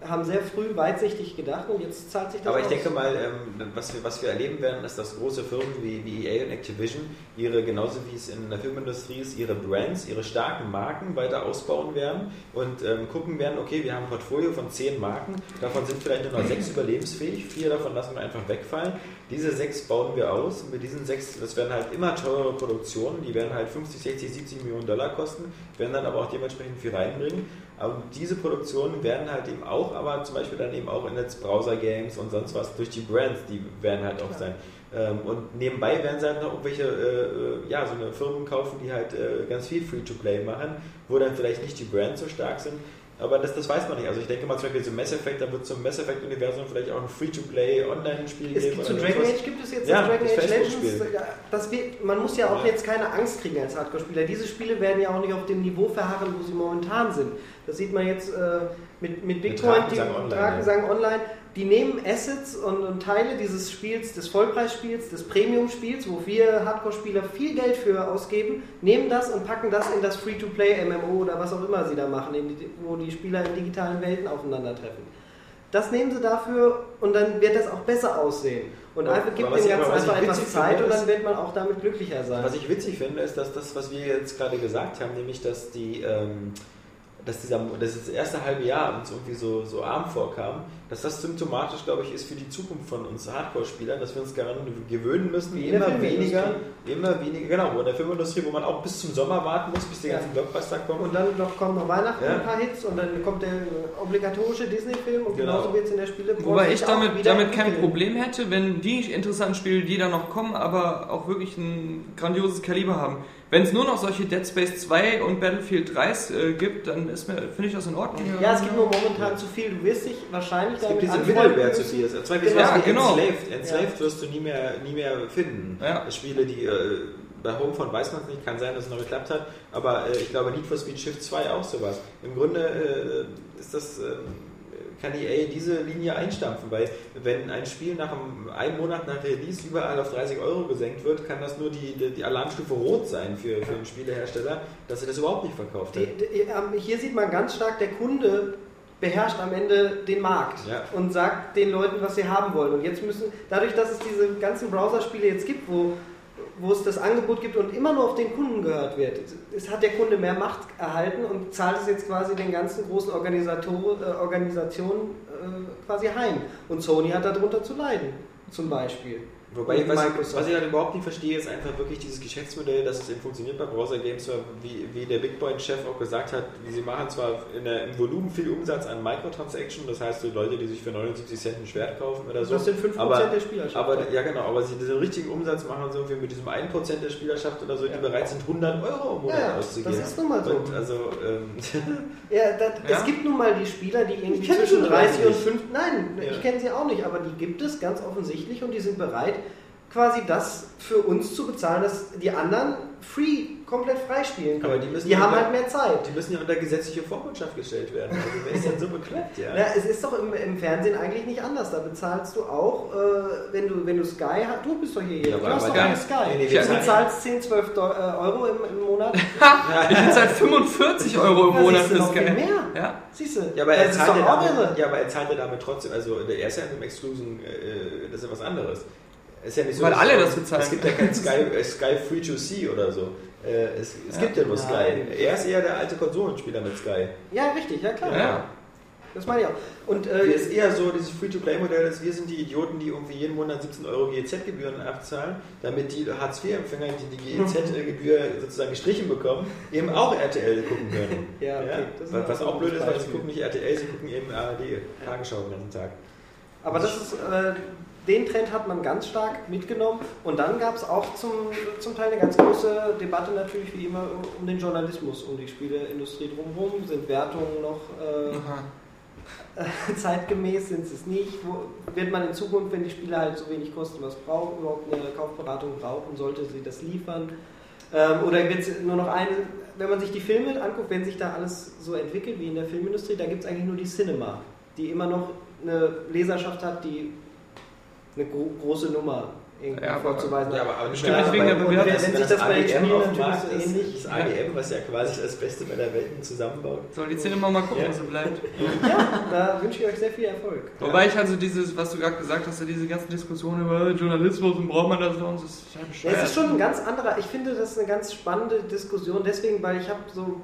haben sehr früh weitsichtig gedacht und jetzt zahlt sich das Aber ich aus. denke mal, ähm, was, wir, was wir erleben werden, ist, dass große Firmen wie, wie EA und Activision ihre, genauso wie es in der Filmindustrie ist, ihre Brands, ihre starken Marken weiter ausbauen werden und ähm, gucken werden, okay, wir haben ein Portfolio von zehn Marken, davon sind vielleicht nur noch sechs überlebensfähig, vier davon lassen wir einfach wegfallen. Diese sechs bauen wir aus und mit diesen sechs, das werden halt immer teurere Produktionen, die werden halt 50, 60, 70 Millionen Dollar kosten, werden dann aber auch dementsprechend viel reinbringen. Aber diese Produktionen werden halt eben auch, aber zum Beispiel dann eben auch in jetzt Browser-Games und sonst was durch die Brands, die werden halt auch sein. Ähm, und nebenbei werden sie halt noch irgendwelche, äh, äh, ja, so eine Firmen kaufen, die halt äh, ganz viel Free-to-Play machen, wo dann vielleicht nicht die Brands so stark sind. Aber das, das weiß man nicht. Also ich denke mal zum Beispiel so Mass Effect, da wird zum Mass Effect-Universum vielleicht auch ein Free-to-Play-Online-Spiel Es geben. gibt zu Dragon. Age gibt es jetzt Ja, das Dragon das Age. Legends. Das wird, man muss ja auch Ja. jetzt keine Angst kriegen als Hardcore-Spieler. Diese Spiele werden ja auch nicht auf dem Niveau verharren, wo sie momentan sind. Das sieht man jetzt äh, mit, mit Big Mit Point, die Drakensang Online. Die nehmen Assets und, und Teile dieses Spiels, des Vollpreisspiels, des Premium-Spiels, wo wir Hardcore-Spieler viel Geld für ausgeben, nehmen das und packen das in das Free-to-Play-MMO oder was auch immer sie da machen, die, wo die Spieler in digitalen Welten aufeinandertreffen. Das nehmen sie dafür und dann wird das auch besser aussehen. Und einfach gibt dem Ganzen einfach etwas Zeit und dann wird man auch damit glücklicher sein. Was ich witzig finde, ist, dass das, was wir jetzt gerade gesagt haben, nämlich dass die, ähm, dass dieser, dass das erste halbe Jahr uns irgendwie so, so arm vorkam, dass das symptomatisch, glaube ich, ist für die Zukunft von uns Hardcore-Spielern, dass wir uns daran gewöhnen müssen, Wie immer weniger, immer weniger, genau, wo in der Filmindustrie, wo man auch bis zum Sommer warten muss, bis die Ja. ganzen Blockbuster kommen. und dann noch kommen noch Weihnachten Ja. ein paar Hits und dann kommt der obligatorische Disney-Film und Genau. genauso wird es in der Spiele. Wobei ich damit, damit kein. Problem hätte, wenn die interessanten Spiele, die da noch kommen, aber auch wirklich ein grandioses Kaliber haben. Wenn es nur noch solche Dead Space 2 und Battlefield 3 äh, gibt, dann finde ich das in Ordnung. Ja, es gibt nur momentan zu viel. Du wirst dich wahrscheinlich Es gibt diese Mittelwert zu viel. Zum Beispiel Genau. sowas wie Ja, genau. Enslaved. Enslaved wirst du nie mehr, nie mehr finden. Ja. Spiele, die äh, bei Homefront weiß man es nicht, kann sein, dass es noch geklappt hat, aber äh, ich glaube Need for Speed Shift 2 auch sowas. Im Grunde äh, ist das, äh, kann EA diese Linie einstampfen, weil wenn ein Spiel nach einem, einem Monat nach Release überall auf 30 Euro gesenkt wird, kann das nur die, die, die Alarmstufe rot sein für, für den Spielehersteller, dass er das überhaupt nicht verkauft hat. Die, die, ähm, hier sieht man ganz stark, der Kunde beherrscht am Ende den Markt Ja. und sagt den Leuten, was sie haben wollen. Und jetzt müssen, dadurch, dass es diese ganzen Browserspiele jetzt gibt, wo, wo es das Angebot gibt und immer nur auf den Kunden gehört wird, es hat der Kunde mehr Macht erhalten und zahlt es jetzt quasi den ganzen großen Organisator, äh, Organisationen äh, quasi heim. Und Sony hat darunter zu leiden, zum Beispiel. Wobei, was, was ich halt überhaupt nicht verstehe, ist einfach wirklich dieses Geschäftsmodell, dass es eben funktioniert bei Browser Games, wie, wie der Big Point-Chef auch gesagt hat, sie machen zwar in der, im Volumen viel Umsatz an Microtransaction, das heißt, so Leute, die sich für 79 Cent ein Schwert kaufen oder so. Das sind 5% aber, der Spielerschaft. Aber, ja, genau, aber sie diesen richtigen Umsatz machen so irgendwie mit diesem 1% der Spielerschaft oder so, die Ja. bereit sind, 100 Euro im Monat Ja, auszugeben. das ist nun mal so. Und also, ähm, Ja, das, Ja? es gibt nun mal die Spieler, die irgendwie zwischen sie 30 und nicht. 5. Nein, ich kenne sie auch nicht, aber die gibt es ganz offensichtlich und die sind bereit, quasi das für uns zu bezahlen, dass die anderen free, komplett frei spielen können. Aber die müssen die ja haben unter- halt mehr Zeit. die müssen ja unter gesetzliche Vormundschaft gestellt werden. Also, wer ist denn so bekloppt, ja? Ja, es ist doch im, im Fernsehen eigentlich nicht anders. Da bezahlst du auch, äh, wenn, du, wenn du Sky hast. Du bist doch hier. Ja, du aber- hast aber doch da- eine Sky. Nee, nee, du bezahlst 10, 12 Do- äh, Euro im, im Monat. Ich seit 45 Euro im Ja, Monat für noch Sky. viel mehr. Ja. Siehst du? Ja, aber er zahlt doch ja damit, irre. ja, aber er zahlt ja damit trotzdem, also der ist ja in einem Exclusion, äh, das ist ja was anderes. Ist ja nicht so, Weil alle das bezahlen. Es gibt ja kein Sky, äh, Sky Free to See oder so. Äh, es es Ja. gibt ja nur Sky. Nein. Er ist eher der alte Konsolenspieler mit Sky. Ja, richtig, ja klar. Ja. Das meine ich auch. Und Äh, äh, ist eher so dieses Free-to-Play-Modell, dass wir sind die Idioten, die irgendwie jeden Monat 17 Euro GEZ-Gebühren abzahlen, damit die Hartz-IV-Empfänger, die die GEZ-Gebühr sozusagen gestrichen bekommen, eben auch RTL gucken können. Ja, okay. Das ist Was, auch blöd ist, weil sie gucken nicht RTL, sie gucken eben ARD, Tagesschau den ganzen Tag. Aber das ist, äh, den Trend hat man ganz stark mitgenommen. Und dann gab es auch zum, zum Teil eine ganz große Debatte natürlich wie immer um, den Journalismus, um die Spieleindustrie drumherum. Sind Wertungen noch äh, zeitgemäß, sind sie es nicht? Wo, wird man in Zukunft, wenn die Spiele halt so wenig kosten, was braucht, überhaupt eine Kaufberatung brauchen, sollte sie das liefern? Ähm, oder wird es nur noch eine, wenn man sich die Filme anguckt, wenn sich da alles so entwickelt wie in der Filmindustrie, da gibt es eigentlich nur die Cinema, die immer noch eine Leserschaft hat, die eine gro große Nummer irgendwie Ja, vorzuweisen Ja, aber, aber nicht wegen der Bewertung. Wenn sich das bei den AGM Spielen auf Markt ist, ähnlich- Das was ja quasi das Beste meiner Welten zusammenbaut. Soll die Cinema mal gucken, Ja. was so bleibt. Ja, da wünsche ich euch sehr viel Erfolg. Wobei ich also dieses, was du gerade gesagt hast, diese ganzen Diskussionen über Journalismus und braucht man das das ist ja Ja, es ist schon ein ganz anderer, ich finde das ist eine ganz spannende Diskussion, deswegen, weil ich habe so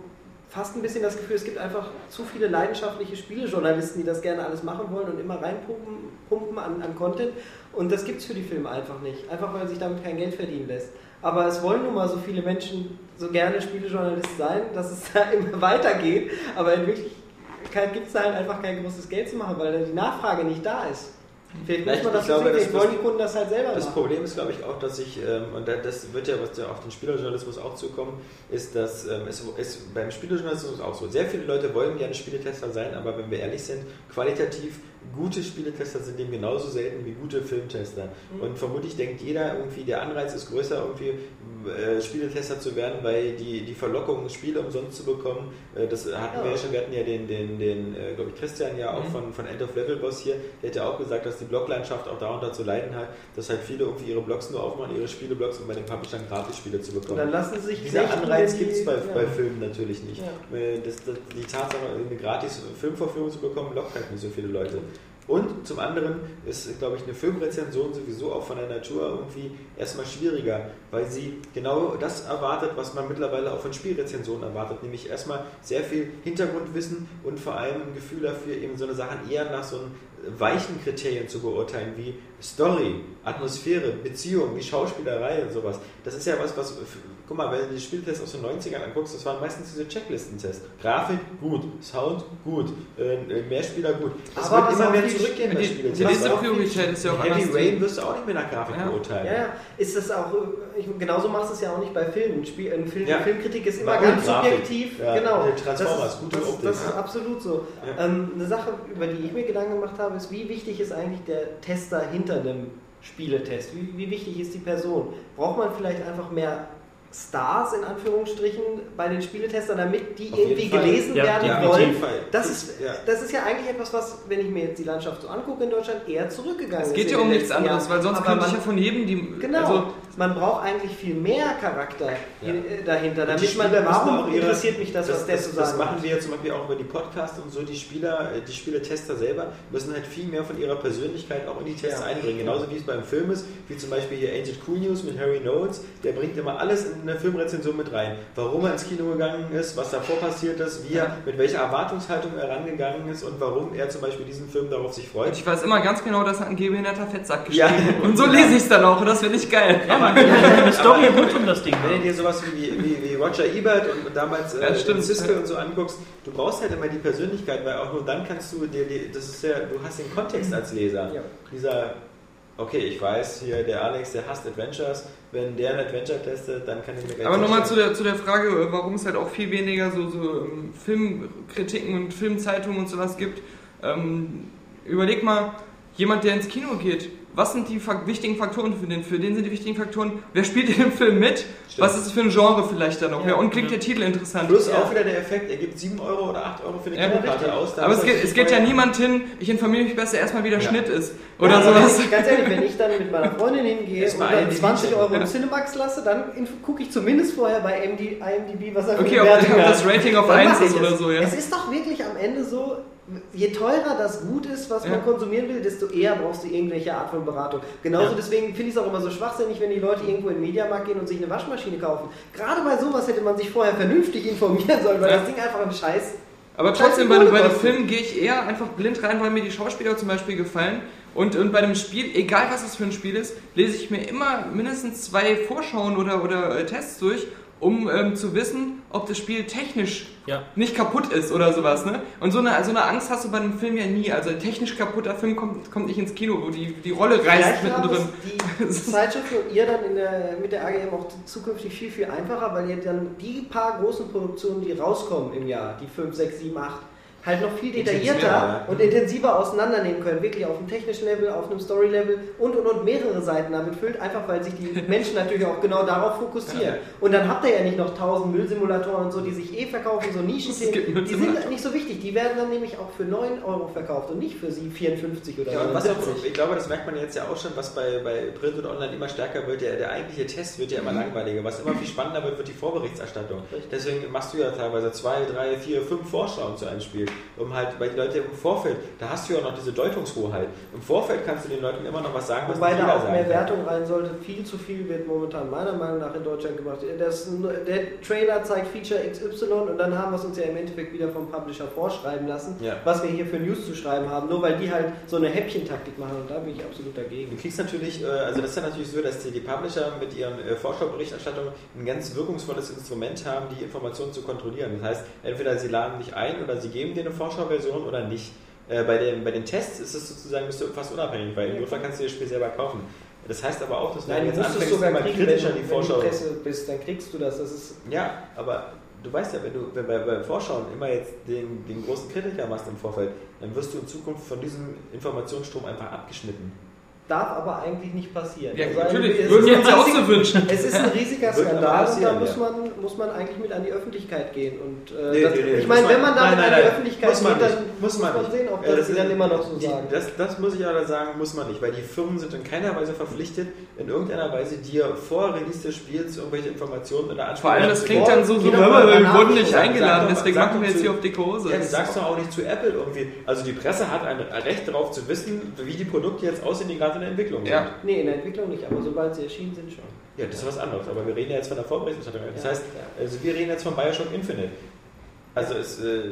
fast ein bisschen das Gefühl, es gibt einfach zu viele leidenschaftliche Spielejournalisten, die das gerne alles machen wollen und immer reinpumpen pumpen an, an Content und das gibt es für die Filme einfach nicht, einfach weil sich damit kein Geld verdienen lässt. Aber es wollen nun mal so viele Menschen so gerne Spielejournalist sein, dass es da immer weitergeht, aber in Wirklichkeit gibt es da halt einfach kein großes Geld zu machen, weil da die Nachfrage nicht da ist. Vielleicht muss man das glaube, so sehen, das- wollen die Kunden das halt selber Das machen. Problem ist, glaube ich, auch, dass ich, ähm, und da- das wird ja was ja auf den Spielerjournalismus auch zukommen, ist, dass ähm, es ist beim Spielerjournalismus auch so. Sehr viele Leute wollen gerne Spieletester sein, aber wenn wir ehrlich sind, qualitativ gute Spieletester sind dem genauso selten wie gute Filmtester. Mhm. Und vermutlich denkt jeder irgendwie, der Anreiz ist größer, irgendwie äh, Spieletester zu werden, weil die, die Verlockung, Spiele umsonst zu bekommen, äh, das hatten wir Ja. ja schon, wir hatten ja den, den, den äh, glaube ich, Christian ja auch Mhm. von, von End of Level Boss hier, der hat ja auch gesagt, dass die Bloglandschaft auch darunter zu leiden hat, dass halt viele irgendwie ihre Blogs nur aufmachen, ihre Spieleblogs, um bei den Publishern Gratisspiele zu Und bekommen. dann lassen sie sich Dieser Anreiz gibt es bei, ja. bei Filmen natürlich nicht. Ja. Das, das, die Tatsache, eine gratis Filmverfügung zu bekommen, lockt halt nicht so viele Leute. Und zum anderen ist, glaube ich, eine Filmrezension sowieso auch von der Natur irgendwie erstmal schwieriger, weil sie genau das erwartet, was man mittlerweile auch von Spielrezensionen erwartet, nämlich erstmal sehr viel Hintergrundwissen und vor allem ein Gefühl dafür, eben so eine Sachen eher nach so einem weichen Kriterien zu beurteilen, wie Story, Atmosphäre, Beziehung, wie Schauspielerei und sowas. Das ist ja was, was, guck mal, wenn du die Spieltests aus den 90ern anguckst, das waren meistens diese Checklistentests. Grafik, gut, Sound, gut, äh, Mehrspieler, gut. Das Aber wird immer mehr zurückgehen bei Die, die Spieltests. nächste Priorität ist ja auch Heavy. Rain wirst du auch nicht mehr nach Grafik Ja. beurteilen. Ja. Ist das auch, äh, genauso machst du es ja auch nicht bei Filmen. Spiel, ein Film, Ja. Filmkritik ist immer War ganz subjektiv. Ja, Genau. äh, Transformers, das ist, gute das, Optik. das ist absolut so. Ähm, eine Sache, über die ich mir Gedanken gemacht habe, ist, wie wichtig ist eigentlich der Tester hinter einem Spieletest? Wie, wie wichtig ist die Person? Braucht man vielleicht einfach mehr Stars in Anführungsstrichen bei den Spieletestern, damit die Auf irgendwie gelesen Ja, werden Ja, wollen? jeden Fall. Das ist, ja. das ist ja eigentlich etwas, was, wenn ich mir jetzt die Landschaft so angucke in Deutschland, eher zurückgegangen Es ist. geht ja um nichts anderes, Jahren. weil sonst könnte ich man- ja von jedem die. Genau, Also, man braucht eigentlich viel mehr Charakter Ja. äh, dahinter, damit man, warum interessiert mich das, was der das, zu das sagen machen hat? wir ja zum Beispiel auch über die Podcasts und so. Die Spieler, äh, die Spieletester selber müssen halt viel mehr von ihrer Persönlichkeit auch in die Tests Ja. einbringen. Genauso wie es beim Film ist, wie zum Beispiel hier Agent Cool News mit Harry Knowles. Der bringt immer alles in eine Filmrezension mit rein. Warum er ins Kino gegangen ist, was davor passiert ist, wie er, mit welcher Erwartungshaltung er rangegangen ist und warum er zum Beispiel diesen Film darauf sich freut. ich weiß immer ganz genau, dass ein gehbehinderter Fettsack Ja. geschrieben Und so lese ich es dann auch und das finde ich geil. Ja, man kann ja eine Story rund um das Ding Wenn du dir sowas wie, wie, wie Roger Ebert und, und damals Ja, äh, stimmt. Cisco und so anguckst, du brauchst halt immer die Persönlichkeit, weil auch nur dann kannst du dir, die, das ist ja, du hast den Kontext als Leser. Ja. Dieser, okay, ich weiß, hier der Alex, der hasst Adventures, wenn der ein Adventure testet, dann kann ich mir gleich Aber nochmal zu der, zu der Frage, warum es halt auch viel weniger so, so ähm, Filmkritiken und Filmzeitungen und sowas gibt. Ähm, überleg mal, jemand, der ins Kino geht, was sind die wichtigen Faktoren für den? Für den sind die wichtigen Faktoren, wer spielt in dem Film mit? Stimmt. Was ist es für ein Genre vielleicht da noch? Ja. Ja. Und klingt der Titel interessant? Plus Ja. auch wieder der Effekt, er gibt 7 Euro oder 8 Euro für eine Ja, richtig. aus. Aber es geht, es geht ja niemand hin, ich informiere mich besser erstmal, wie der Ja. Schnitt ist. Oder Ja, aber sowas. wenn ich- Ganz ehrlich, wenn ich dann mit meiner Freundin hingehe und dann IMDb 20 checken. Euro Ja. im Cinemax lasse, dann gucke ich zumindest vorher bei MD, IMDb, was er für Okay, ob, ob das Rating auf Dann 1 mache ich ist oder so, ja. Es ist doch wirklich am Ende so, je teurer das Gut ist, was Ja. man konsumieren will, desto eher brauchst du irgendwelche Art von Beratung. Genauso Ja. deswegen finde ich es auch immer so schwachsinnig, wenn die Leute irgendwo in den Mediamarkt gehen und sich eine Waschmaschine kaufen. Gerade bei sowas hätte man sich vorher vernünftig informieren sollen, weil Ja. das Ding einfach ein Scheiß. Aber trotzdem, bei, bei den kostet. Filmen gehe ich eher einfach blind rein, weil mir die Schauspieler zum Beispiel gefallen. Und, und bei dem Spiel, egal was es für ein Spiel ist, lese ich mir immer mindestens zwei Vorschauen oder, oder äh, Tests durch, um ähm, zu wissen, ob das Spiel technisch Ja. nicht kaputt ist oder sowas. Ne? Und so eine, so eine Angst hast du bei einem Film ja nie. Also ein technisch kaputter Film kommt, kommt nicht ins Kino, wo die, die Rolle reißt mittendrin. die Zeitschriften und ihr dann in der, mit der AGM auch zukünftig viel, viel einfacher, weil ihr dann die paar großen Produktionen, die rauskommen im Jahr, die 5, 6, 7, 8, halt noch viel detaillierter und intensiver auseinandernehmen können, wirklich auf einem technischen Level, auf einem Story-Level und und und mehrere Seiten damit füllt, einfach weil sich die Menschen natürlich auch genau darauf fokussieren. Und dann habt ihr ja nicht noch tausend Müllsimulatoren und so, die sich eh verkaufen, so gibt Nischenthemen, die sind nicht so wichtig, die werden dann nämlich auch für 9 Euro verkauft und nicht für sie 54 oder Ja, 70. ich glaube, das merkt man jetzt ja auch schon, was bei, bei Print und Online immer stärker wird. Der, der eigentliche Test wird ja immer langweiliger. Was immer viel spannender wird, wird die Vorberichterstattung. Deswegen machst du ja teilweise zwei, drei, vier, fünf Vorschauen zu einem Spiel. Um halt, weil die Leute im Vorfeld, da hast du ja noch diese Deutungshoheit. Im Vorfeld kannst du den Leuten immer noch was sagen, was Wobei da auch mehr. Wertung rein sollte. Viel zu viel wird momentan meiner Meinung nach in Deutschland gemacht. Das, der Trailer zeigt Feature XY und dann haben wir es uns ja im Endeffekt wieder vom Publisher vorschreiben lassen, Ja. was wir hier für News zu schreiben haben, nur weil die halt so eine Häppchentaktik machen und da bin ich absolut Du dagegen. kriegst natürlich, äh, also das ist ja natürlich so, dass die, die Publisher mit ihren äh, Vorschauberichterstattungen ein ganz wirkungsvolles Instrument haben, die Informationen zu kontrollieren. Das heißt, entweder sie laden dich ein oder sie geben dir eine Vorschauversion oder nicht. Äh, bei, den, bei den Tests ist es sozusagen bist du fast unabhängig, weil im Notfall kannst du dir das Spiel selber kaufen. Das heißt aber auch, dass Nein, du es anfängst, sogar kriegen, wenn, kritischer du- die wenn du Vorschau Presse bist, dann kriegst du das. Das ist Ja, aber du weißt ja, wenn du wenn bei, bei Vorschauen immer jetzt den, den großen Kritiker machst im Vorfeld, dann wirst du in Zukunft von diesem Informationsstrom einfach abgeschnitten. Darf aber eigentlich nicht passieren. Ja, Also natürlich. es Würden ist wir ein uns ja auch so wünschen. Es ist ein riesiger Skandal und da muss man, muss man eigentlich mit an die Öffentlichkeit gehen. Und, äh, Nee, das, nee, nee, ich meine, muss wenn man damit nein, an die nein. Öffentlichkeit Muss man geht, dann nicht. Muss man nicht. sehen, ob das das die dann immer noch so die, sagen. Das, das muss ich aber sagen, muss man nicht, weil die Firmen sind in keiner Weise verpflichtet, in irgendeiner Weise dir vor Release des Spiels irgendwelche Informationen oder Vor allem, das klingt dann so, doch wir wurden nicht eingeladen, deswegen machen wir jetzt hier auf dicke Hose. Ja, du sagst doch auch nicht zu Apple irgendwie. Also die Presse hat ein Recht darauf zu wissen, wie die Produkte jetzt aussehen, die gerade in der Entwicklung Ja. sind. Nee, in der Entwicklung nicht, aber sobald sie erschienen sind, schon. Ja, das ist was anderes. Aber wir reden ja jetzt von der Vorberichterstattung. Das Ja, heißt, ja. also wir reden jetzt von Bioshock Infinite. Also es, äh,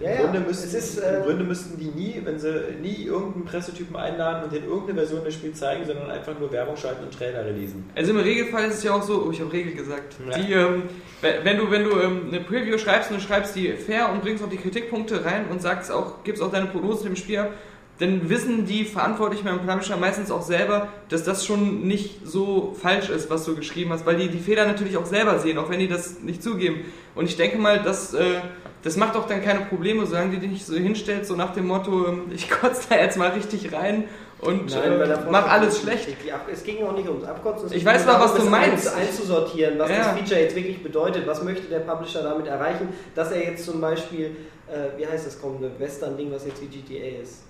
Ja, im, ja, Grunde müssten, es ist, im äh, Grunde müssten die nie, wenn sie nie irgendeinen Pressetypen einladen und denen irgendeine Version des Spiels zeigen, sondern einfach nur Werbung schalten und Trailer releasen. Also im Regelfall ist es ja auch so, oh, ich habe Regel gesagt. Ja. Die, ähm, we- wenn du, wenn du ähm, eine Preview schreibst und du schreibst die fair und bringst auch die Kritikpunkte rein und sagst auch, gibst auch deine Prognose dem Spiel ab, dann wissen die Verantwortlichen beim Publisher meistens auch selber, dass das schon nicht so falsch ist, was du geschrieben hast, weil die die Fehler natürlich auch selber sehen, auch wenn die das nicht zugeben. Und ich denke mal, dass äh, das macht auch dann keine Probleme, solange die dich nicht so hinstellt, so nach dem Motto, ähm, ich kotze da jetzt mal richtig rein und Nein, äh, mach alles schlecht. Es ging auch nicht ums Abkotzen. Ich weiß mal, was du meinst. ein- einzusortieren, was Ja. das Feature jetzt wirklich bedeutet. Was möchte der Publisher damit erreichen, dass er jetzt zum Beispiel, äh, wie heißt das kommende Western-Ding, was jetzt wie GTA ist?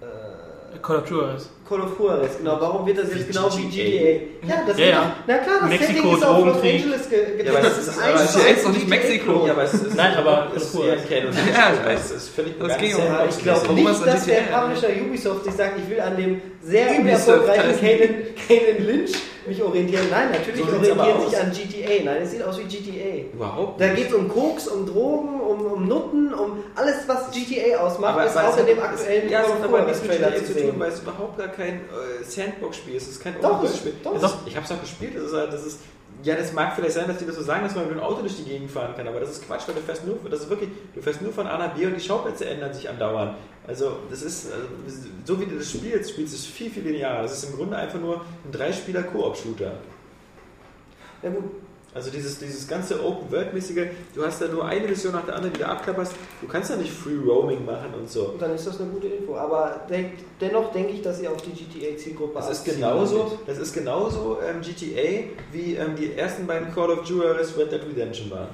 Äh, Call of Juarez. Call of Juarez, genau. Warum wird das jetzt genau wie GTA? Ja, das Ja, ja. doch, na klar, das Mexiko, Setting ist auf Los Drogenkrieg. Angeles ge Ja, gedreht. aber das ist eins aber zu eins ist doch nicht Mexiko. Ja, aber es ist, Nein, aber es ist Call of eher Juarez. Canon. Ja, ich weiß. Es ist völlig Das ganz ging um- Ja, ich glaube nicht, dass der? Publisher Ubisoft sich sagt, ich will an dem sehr unerfolgreichen heißt- Kanan, Lynch mich orientieren. Nein, natürlich So orientieren aus. sich an GTA. Nein, es sieht aus wie GTA. Überhaupt Da geht es um Koks, um Drogen, um, um Nutten, um alles, was GTA ausmacht, Aber- ist auch in dem aktuellen Ja, es Call hat of aber Juarez nichts mit Trailer GTA zu zu tun, sehen. weil es überhaupt gar kein äh, Sandbox-Spiel ist. Es ist kein Open-World-Spiel. ist- Ich habe es auch gespielt. Das ist, halt- das ist, ja, das mag vielleicht sein, dass die das so sagen, dass man mit dem Auto durch die Gegend fahren kann, aber das ist Quatsch, weil du fährst nur, das ist wirklich, du fährst nur von A nach B und die Schauplätze ändern sich andauernd. Also das ist, also, so wie du das spielst, spielst du es viel, viel linearer. Das ist im Grunde einfach nur ein Dreispieler-Koop-Shooter. Ja gut, Also dieses, dieses ganze Open-World-mäßige, du hast da nur eine Mission nach der anderen, die du abklapperst. Du kannst ja nicht Free Roaming machen und so. und dann ist das eine gute Info. Aber denk, dennoch denke ich, dass sie auf die GTA-Zielgruppe Das ist genauso, das ist genauso ähm, GTA, wie ähm, die ersten beiden Call of Juarez Red Dead Redemption waren.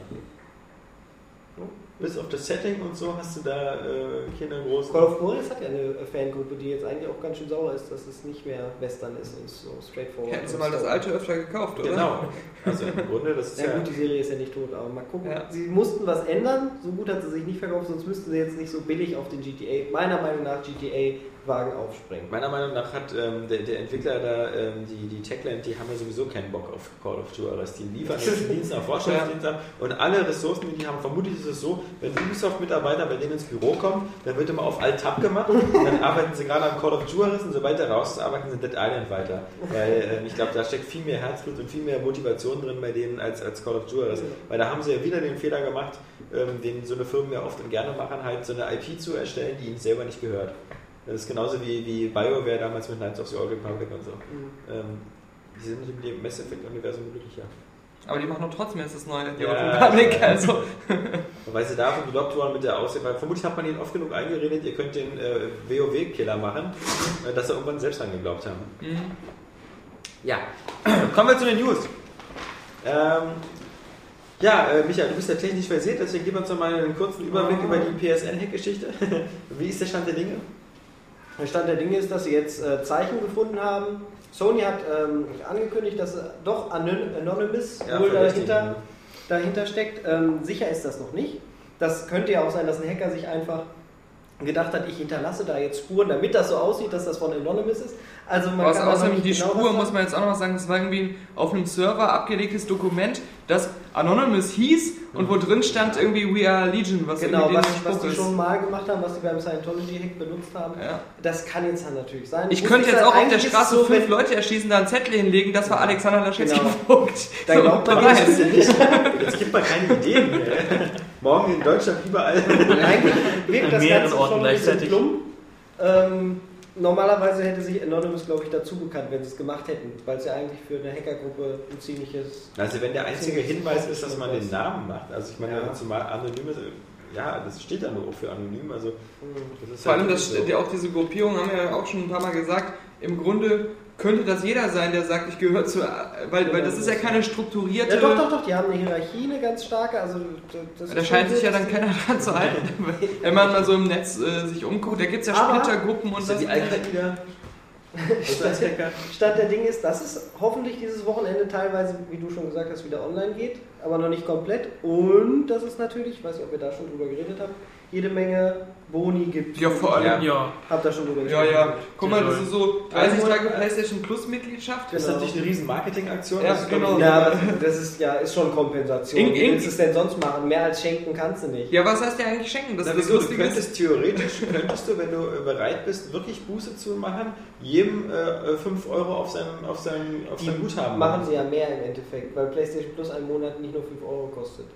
Bis auf das Setting und so hast du da äh, keine großen... Call of Juarez hat ja eine Fangruppe, die jetzt eigentlich auch ganz schön sauer ist, dass es nicht mehr Western ist und so straightforward. Hätten sie mal das alte öfter gekauft, oder? Genau. Also im Grunde, das ist Ja ja... gut, die Serie ist ja nicht tot, aber mal gucken. Ja. Sie mussten was ändern, so gut hat sie sich nicht verkauft, sonst müssten sie jetzt nicht so billig auf den GTA, meiner Meinung nach GTA-Wagen aufspringen. Meiner Meinung nach hat ähm, der, der Entwickler da, ähm, die, die Techland, die haben ja sowieso keinen Bock auf Call of Juarez. Die liefern jetzt Dienst nach Vorschriftsdienst ab und alle Ressourcen, die die haben, vermutlich ist es so, wenn Ubisoft-Mitarbeiter bei denen ins Büro kommen, dann wird immer auf Alt-Tab gemacht und dann arbeiten sie gerade am Call of Juarez und sobald er raus ist, arbeiten sie in Dead Island weiter. Weil ähm, ich glaube, da steckt viel mehr Herzblut und viel mehr Motivation drin bei denen als, als Call of Juarez. Weil da haben sie ja wieder den Fehler gemacht, ähm, den so eine Firmen ja oft und gerne machen, halt so eine IP zu erstellen, die ihnen selber nicht gehört. Das ist genauso wie, wie BioWare damals mit Knights of the Old Republic und so. Mhm. Ähm, die sind mit dem Mass Effect-Universum glücklicher. Aber die machen doch trotzdem jetzt das neue The Ja, Old Republic, ja. also. Weil sie davon gelockt waren mit der Aussicht, weil vermutlich hat man ihnen oft genug eingeredet, ihr könnt den äh, WoW-Killer machen, äh, dass sie irgendwann selbst dran geglaubt haben. Mhm. Ja, kommen wir zu den News. Ähm, ja, äh, Michael, du bist ja technisch versiert, deswegen gib uns doch mal einen kurzen Überblick über die PSN-Hack-Geschichte. Wie ist der Stand der Dinge? Der Stand der Dinge ist, dass sie jetzt äh, Zeichen gefunden haben. Sony hat ähm, angekündigt, dass äh, doch Anon- Anonymous Ja, wohl dahinter, ja. dahinter steckt. Ähm, sicher ist das noch nicht. Das könnte ja auch sein, dass ein Hacker sich einfach gedacht hat, ich hinterlasse da jetzt Spuren, damit das so aussieht, dass das von Anonymous ist. Also man Außer, kann außerdem die genau Spur, muss man jetzt auch noch mal sagen, das war irgendwie ein auf einem Server abgelegtes Dokument, das Anonymous hieß und wo drin stand irgendwie We are Legion, was Genau, irgendwie was, was Spruch die ist. schon mal gemacht haben, was sie beim Scientology-Hack benutzt haben. Ja. Das kann jetzt dann natürlich sein. Ich Muss könnte jetzt auch auf der es Straße so, fünf Leute erschießen, da einen Zettel hinlegen, das war Alexander Laschewski Genau. Vogt. Dann glaubt man bereit. jetzt nicht. Jetzt gibt man keine Ideen mehr. Morgen in Deutschland überall. Eigentlich wirkt das mehreren Ganze Orten schon ein bisschen gleichzeitig. plump. Ähm, normalerweise hätte sich Anonymous, glaube ich, dazu bekannt, wenn sie es gemacht hätten, weil es ja eigentlich für eine Hackergruppe ein ziemliches... Also wenn der einzige Hinweis ist, dass man den Namen macht, also ich meine, Ja. zumal anonyme, ja, das steht ja nur für anonym, also das ist Vor allem, halt das, so. die, auch diese Gruppierung haben ja auch schon ein paar Mal gesagt, im Grunde könnte das jeder sein, der sagt, ich gehöre zu, weil, weil das ist ja keine strukturierte... Ja, doch, doch, doch, die haben eine Hierarchie, eine ganz starke, also das Da ist scheint sich ja dann keiner dran zu halten. Wenn man mal so im Netz äh, sich umguckt, da gibt es ja Splittergruppen und Ist das das. die? Ist das Hacker? Stand der Ding ist, dass es hoffentlich dieses Wochenende teilweise, wie du schon gesagt hast, wieder online geht, aber noch nicht komplett. Und dass es natürlich, ich weiß nicht, ob ihr da schon drüber geredet habt, jede Menge Boni gibt. Ja, vor allem. Ja. Habt ihr schon drüber Ja, ja. Guck mal, das ist so 30 Also- Tage PlayStation Plus Mitgliedschaft. Das ist Genau. natürlich eine riesen Marketingaktion. Ja, Das genau. Ja, das ist ja ist schon Kompensation. In- Wie willst du es denn sonst machen? Mehr als schenken kannst du nicht. Ja, was heißt der eigentlich schenken? Das Na, ist das? Du könntest theoretisch, könntest du, wenn du äh, bereit bist, wirklich Buße zu machen, jedem äh, 5 Euro auf sein, auf sein, auf Die sein Guthaben machen sie ja mehr im Endeffekt, weil PlayStation Plus einen Monat nicht nur 5 Euro kostet.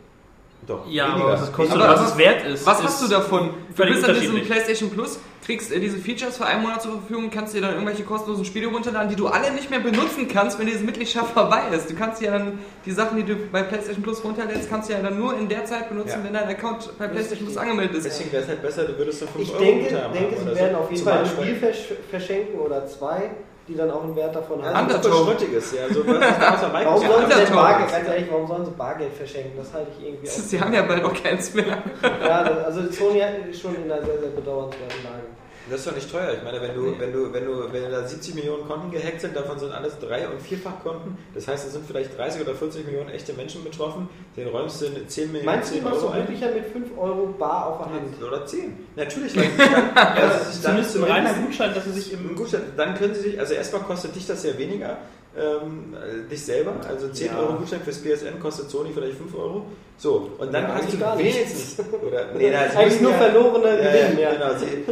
Doch, Ja, weniger. aber was es kostet Aber was was- es wert ist. Was ist hast du davon? Du bist an diesem. PlayStation Plus, kriegst äh, diese Features für einen Monat zur Verfügung, kannst dir dann irgendwelche kostenlosen Spiele runterladen, die du alle nicht mehr benutzen kannst, wenn diese Mitgliedschaft vorbei ist. Du kannst ja dann die Sachen, die du bei PlayStation Plus runterlädst, kannst du ja dann nur in der Zeit benutzen, Ja. wenn dein Account bei PlayStation Plus angemeldet ist. Deswegen wäre es halt besser, du würdest so 5 Ich Euro denke, denke sie werden so. auf jeden Zum Fall ein. Spiel versch verschenken oder zwei, die dann auch einen Wert davon Ja, haben. so Undertone. Schrottiges, ja. So, Warum sollen sie denn. Bargeld, ganz ehrlich, warum sollen sie Bargeld verschenken? Das halte ich irgendwie. Sie haben ja bald auch keins mehr. Ja, das, also Sony ist schon in einer sehr, sehr bedauernswerten Lage. Das ist doch nicht teuer. Ich meine, wenn du, wenn du, wenn du, wenn da 70 Millionen Konten gehackt sind, davon sind alles Drei- und Vierfachkonten. Das heißt, es sind vielleicht 30 oder 40 Millionen echte Menschen betroffen. Den räumst du 10 Millionen Meinst du, 10 du machst du glücklicher mit 5 Euro bar auf der Hand? Oder 10. Natürlich, weil dann, also sich dann Zumindest ein reiner Gutschein, dass sie sich im Gutschein, dann können sie sich, also erstmal kostet dich das ja weniger, ähm, äh, dich selber, also 10 Ja. Euro Gutschein fürs PSN kostet Sony vielleicht 5 Euro. So, und dann Ja, hast du wenigstens, oder, nee, na, Eigentlich nur ja- verlorene ja, Gewinn, ja, ja. Genau, sie,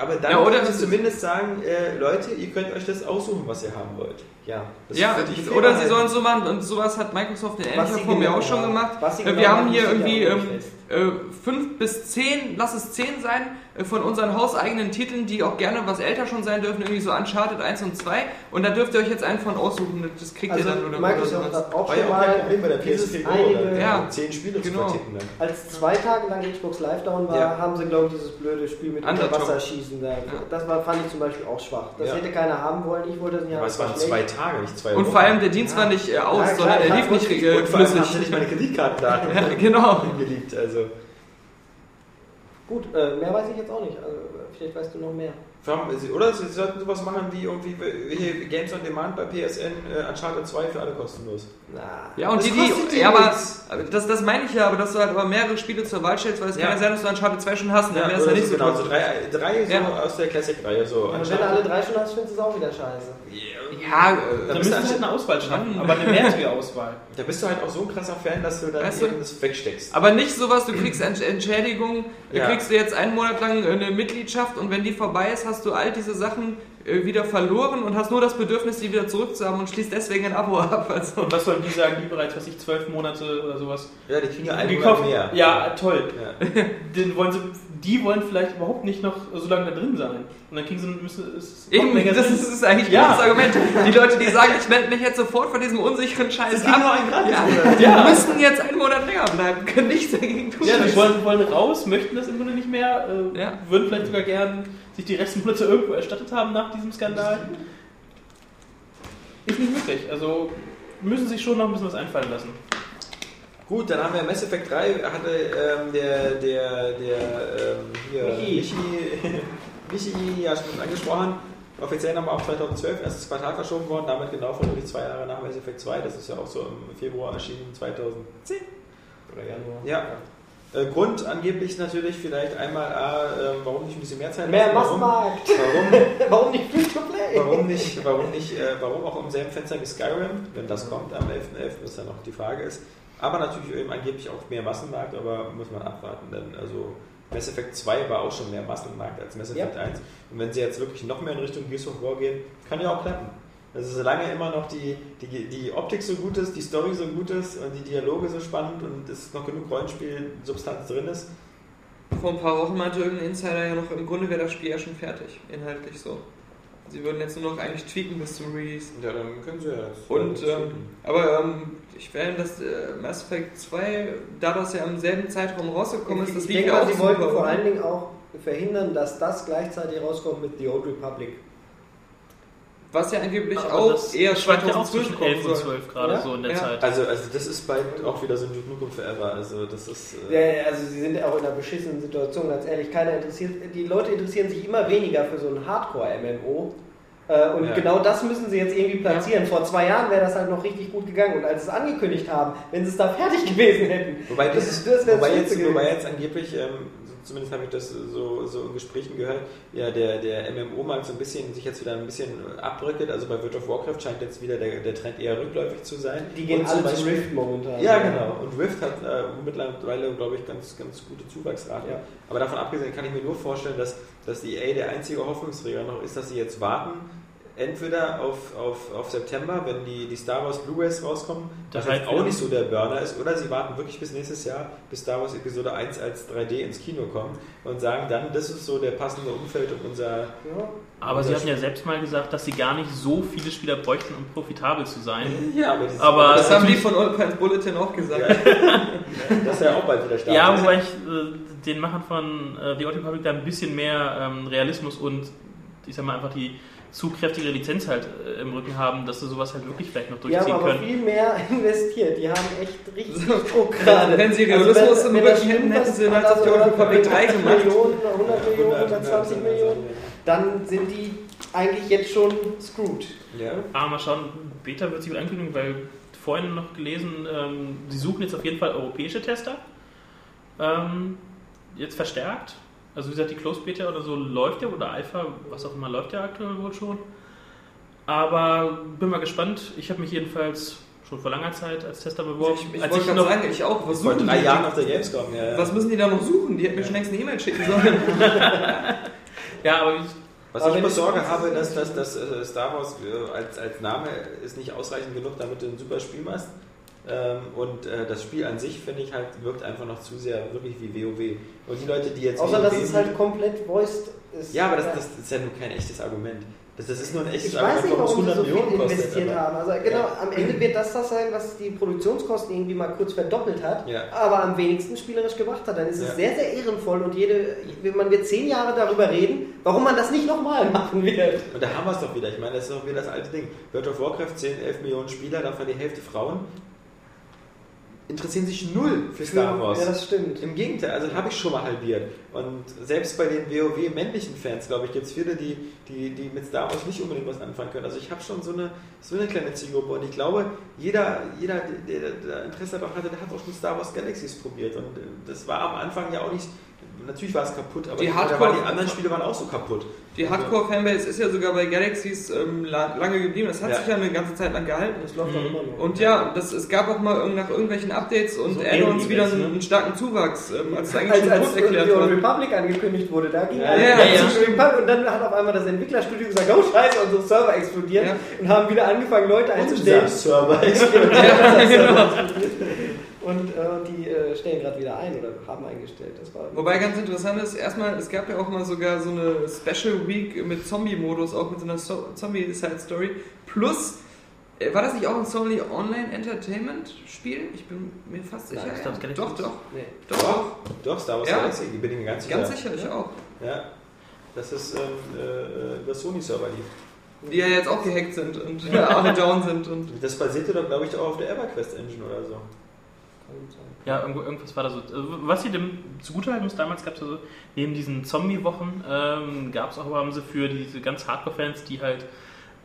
aber dann Ja, oder ist- zumindest sagen, äh, Leute, ihr könnt euch das aussuchen, was ihr haben wollt. Ja. Das Ja, oder sie sollen so machen, und sowas hat Microsoft in ähnlicher Form ja genau- auch schon ja. gemacht. Äh, genau Wir haben hier ja irgendwie ähm, äh, fünf bis zehn, lass es zehn sein, von unseren hauseigenen Titeln, die auch gerne was älter schon sein dürfen, irgendwie so Uncharted 1 und 2. Und da dürft ihr euch jetzt einen von aussuchen, das kriegt Also ihr dann oder, Microsoft hat auch ja schon mal Problem bei der dieses PSP Go, einige, oder Ja. 10 Spiele Genau. zu verticken. Dann. als zwei Tage lang Xbox Live Down war, Ja. haben sie, glaube ich, dieses blöde Spiel mit Undertone. Unterwasserschießen da. Das war, fand ich zum Beispiel auch schwach. Das Ja. hätte keiner haben wollen, ich wollte das nicht haben. Aber es waren zwei Tage, nicht zwei Und Wochen. vor allem der Dienst Ja. war nicht äh, aus, Ja, klar, sondern er lief nicht äh, Und vor allem haben sie flüssig. nicht meine Kreditkartendaten Ja, genau. geleakt, also. Gut, äh, mehr weiß ich jetzt auch nicht. Also, vielleicht weißt du noch mehr. Sie- Oder sie sollten sowas machen wie irgendwie hier Games on Demand bei PSN, äh, Uncharted 2 für alle kostenlos. Na, Ja, und Das die, die, die ja, aber das, das meine ich ja, aber dass du halt aber mehrere Spiele zur Wahl stellst, weil es Ja. kann ja sein, dass du Uncharted 2 schon hast, und dann wäre es ja nicht so genau, so drei, drei so Ja. aus der Classic-Reihe. So. Und wenn du alle drei schon hast, findest du es auch wieder scheiße. Ja, äh, Da da, bist müssen du halt eine Auswahl schaffen, aber eine wertige Auswahl. da bist du halt auch so ein krasser Fan, dass du dann Weißt du? das wegsteckst. Aber nicht sowas, du kriegst Entsch- Entschädigung, du Ja. kriegst du jetzt einen Monat lang eine Mitgliedschaft und wenn die vorbei ist, hast du all diese Sachen äh, wieder verloren und hast nur das Bedürfnis, die wieder zurückzuhaben und schließt deswegen ein Abo ab. Also. Und was sollen die sagen, die bereits, was ich, zwölf Monate oder sowas Ja, die kriegen ja einen gekauft Monat mehr. Ja, toll. Ja. Den wollen sie, die wollen vielleicht überhaupt nicht noch so lange da drin sein. Und dann kriegen sie müssen es noch Eben, das ist, das ist eigentlich Ja. ein gutes Argument. Die Leute, die sagen, ich melde mich jetzt sofort von diesem unsicheren Scheiß ab, nur einen gratis ja, die Ja. müssen jetzt einen Monat länger bleiben, können nichts dagegen tun. Ja, die wollen, wollen raus, möchten das im Grunde nicht mehr, äh, Ja. würden vielleicht sogar gern sich die restlichen Monate irgendwo erstattet haben nach diesem Skandal. Ist nicht möglich. Also müssen sich schon noch ein bisschen was einfallen lassen. Gut, dann haben wir Mass Effect 3, hatte ähm, der, der, der, ähm, hier, Michi. Michi, Michi ja schon angesprochen. Offiziell nochmal auf 2012, erstes Quartal verschoben worden, damit genau vermutlich zwei Jahre nach Mass Effect 2. Das ist ja auch so im Februar erschienen, 2010. Oder Januar. Ja. Äh, Grund angeblich natürlich vielleicht einmal, ähm, warum nicht ein bisschen mehr Zeit Mehr Massenmarkt. warum, Warum nicht Free to Play? warum nicht, warum nicht, äh, warum auch im selben Fenster wie Skyrim, wenn das kommt am 11.11., was dann noch die Frage ist. Aber natürlich eben angeblich auch mehr Massenmarkt, aber muss man abwarten. Denn also Mass Effect 2 war auch schon mehr Massenmarkt als Mass Effect 1. Und wenn sie jetzt wirklich noch mehr in Richtung Gears of War gehen, kann ja auch klappen. Also solange immer noch die, die, die Optik so gut ist, die Story so gut ist und die Dialoge so spannend und es noch genug Rollenspiel-Substanz drin ist, Vor ein paar Wochen meinte irgendein Insider ja noch, im Grunde wäre das Spiel ja schon fertig, inhaltlich so. Sie würden jetzt nur noch eigentlich tweaken bis zum Release. ja, dann können sie ja. Und, ähm, aber ähm, ich wäre das äh, Mass Effect 2, da das ja im selben Zeitraum rausgekommen ist, das ich denke auch sie wollten vor allen Dingen auch verhindern, dass das gleichzeitig rauskommt mit The Old Republic. Was ja angeblich Aber auch eher schwankt ja auch 2012 zwischen kommen 11 und soll. 12 gerade Ja? so in der Ja. Zeit. Also, also das ist bald auch wieder so ein Duke Nukem Forever. Also das ist. Äh, Ja, also sie sind ja auch in einer beschissenen Situation, ganz ehrlich. Keiner interessiert, die Leute interessieren sich immer weniger für so ein Hardcore-MMO. Äh, Und Ja. genau das müssen sie jetzt irgendwie platzieren. Vor zwei Jahren wäre das halt noch richtig gut gegangen. Und als sie es angekündigt haben, wenn sie es da fertig gewesen hätten, Wobei, das, das, wobei, jetzt, wobei jetzt angeblich, ähm, zumindest habe ich das so, so in Gesprächen gehört, ja, der, der MMO-Markt so ein bisschen, sich jetzt wieder ein bisschen abbröckelt. Also bei World of Warcraft scheint jetzt wieder der, der Trend eher rückläufig zu sein. Die gehen Und alle zu Beispiel- Rift momentan. Ja, genau. Und Rift hat äh, mittlerweile, glaube ich, ganz, ganz gute Zuwachsraten. Ja. Aber davon abgesehen kann ich mir nur vorstellen, dass, dass EA der einzige Hoffnungsträger noch ist, dass sie jetzt warten, entweder auf, auf, auf September, wenn die, die Star Wars Blu-rays rauskommen, was jetzt Hype auch nicht so der Burner ist, oder sie warten wirklich bis nächstes Jahr, bis Star Wars Episode 1 als 3D ins Kino kommt und sagen dann, das ist so der passende Umfeld und unser... Ja. Aber sie hatten ja selbst mal gesagt, dass sie gar nicht so viele Spieler bräuchten, um profitabel zu sein. Ja, aber, dieses- Aber Das haben die von All Kinds Bulletin auch gesagt. das ist ja auch bald wieder Star Ja, wobei ich äh, den Machern von äh, The Old Republic da ein bisschen mehr ähm, Realismus und ich sag mal einfach die zu kräftige Lizenz halt äh, im Rücken haben, dass sie sowas halt wirklich vielleicht noch Die haben durchziehen aber können. viel mehr investiert. Die haben echt richtig Druck gerade. Wenn sie Also Realismus im wenn das Rücken hätten, hätten sie man damals auf da die Republic 3 80 gemacht. Millionen, 100 Millionen, 100, 120 Millionen, dann sind die eigentlich jetzt schon screwed. Ja. Aber mal schauen, Beta wird sich wohl ankündigen, weil vorhin noch gelesen, ähm, sie suchen jetzt auf jeden Fall europäische Tester. Ähm, jetzt verstärkt. Also wie gesagt, die Closed Beta oder so läuft ja, oder Alpha, was auch immer, läuft ja aktuell wohl schon. Aber bin mal gespannt. Ich habe mich jedenfalls schon vor langer Zeit als Tester beworben. Ich, ich als wollte ich gerade sagen, ich auch. Was Vor suchen drei die? Jahren auf der Gamescom, ja. ja. Was müssen die da noch suchen? Die hätten mir schon längst eine E-Mail schicken sollen. ja, aber ich, Was Aber ich ich- Sorge habe, dass, dass, dass äh, Star Wars äh, als, als Name ist nicht ausreichend genug, damit du ein super Spiel machst. Ähm, und äh, das Spiel an sich, finde ich, halt wirkt einfach noch zu sehr wirklich wie WoW. Und die Leute, die jetzt Außer WoW dass es halt komplett voiced ist. Ja, aber das, das ist ja nur kein echtes Argument. Das, das ist nur ein echtes Ich weiß Argument, nicht, warum es sie 100 so viel Millionen kostet. investiert aber- haben. Also genau, Ja. am Ende wird das das sein, was die Produktionskosten irgendwie mal kurz verdoppelt hat, Ja. aber am wenigsten spielerisch gemacht hat. Dann ist es Ja. sehr, sehr ehrenvoll und jede, man wird zehn Jahre darüber reden, warum man das nicht nochmal machen wird. Und da haben wir es doch wieder. Ich meine, das ist doch wieder das alte Ding. World of Warcraft 10, 11 Millionen Spieler, davon die Hälfte Frauen, interessieren sich null für Star Wars. Ja, das stimmt. Im Gegenteil, also habe ich schon mal halbiert. Und selbst bei den WoW-männlichen Fans, glaube ich, gibt es viele, die, die, die mit Star Wars nicht unbedingt was anfangen können. Also ich habe schon so eine, so eine kleine Zielgruppe und ich glaube, jeder, jeder der, der, der Interesse daran hatte, der hat auch schon Star Wars Galaxies probiert. Und äh, das war am Anfang ja auch nicht, natürlich war es kaputt, aber Die Hardcore- die anderen Spiele waren auch so kaputt. Die Hardcore-Fanbase ist ja sogar bei Galaxies ähm, la- lange geblieben. Das hat Ja. sich ja eine ganze Zeit lang gehalten. Das läuft auch Mhm. immer noch. Und ja, das, es gab auch mal nach irgendwelchen Updates und So Add-ons wieder ne? einen starken Zuwachs, ähm, als es eigentlich als, schon als erklärt Old war. Republic angekündigt wurde, da ging Ja, alle ja, zu ja. Und dann hat auf einmal das Entwicklerstudio gesagt, oh scheiße, unsere Server explodieren Ja. und haben wieder angefangen, Leute einzustellen. Server. Ja, genau. Und äh, die äh, stellen gerade wieder ein oder haben eingestellt. Das war Wobei ganz interessant ist, erstmal, es gab ja auch mal sogar so eine Special Week mit Zombie-Modus, auch mit so einer so Zombie-Side-Story. Plus, äh, war das nicht auch ein Sony Online Entertainment Spiel? Ich bin mir fast sicher. Nein, ich glaub, ich doch, nicht. doch, Nee. doch, doch. Doch, Star Wars Ja. Galaxy, die bin ich mir ganz sicher. Ganz sicherlich auch. Ja. Das ist ähm, äh, über Sony-Server lief. Die ja jetzt auch gehackt sind und ja, alle down sind. Und Das basierte doch, glaube ich, auch auf der EverQuest-Engine oder so. Ja, irgendwo, irgendwas war da so. Also, was sie dem zugutehalten muss, damals gab es ja so, neben diesen Zombie-Wochen ähm, gab es auch, haben sie für diese ganz Hardcore-Fans, die halt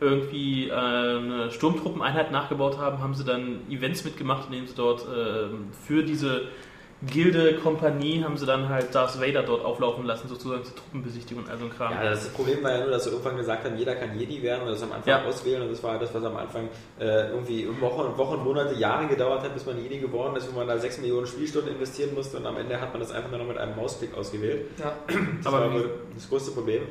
irgendwie äh, eine Sturmtruppeneinheit nachgebaut haben, haben sie dann Events mitgemacht, in denen sie dort ähm, für diese Gilde, Kompanie haben sie dann halt Darth Vader dort auflaufen lassen, sozusagen zur Truppenbesichtigung und all so ein Kram. Ja, das Problem war ja nur, dass sie irgendwann gesagt haben, jeder kann Jedi werden und das am Anfang Ja. auswählen und das war das, was am Anfang äh, irgendwie Wochen, Wochen, Monate, Jahre gedauert hat, bis man Jedi geworden ist, wo man da 6 Millionen Spielstunden investieren musste und am Ende hat man das einfach nur noch mit einem Mausklick ausgewählt. Ja. Das Aber war wohl das größte Problem.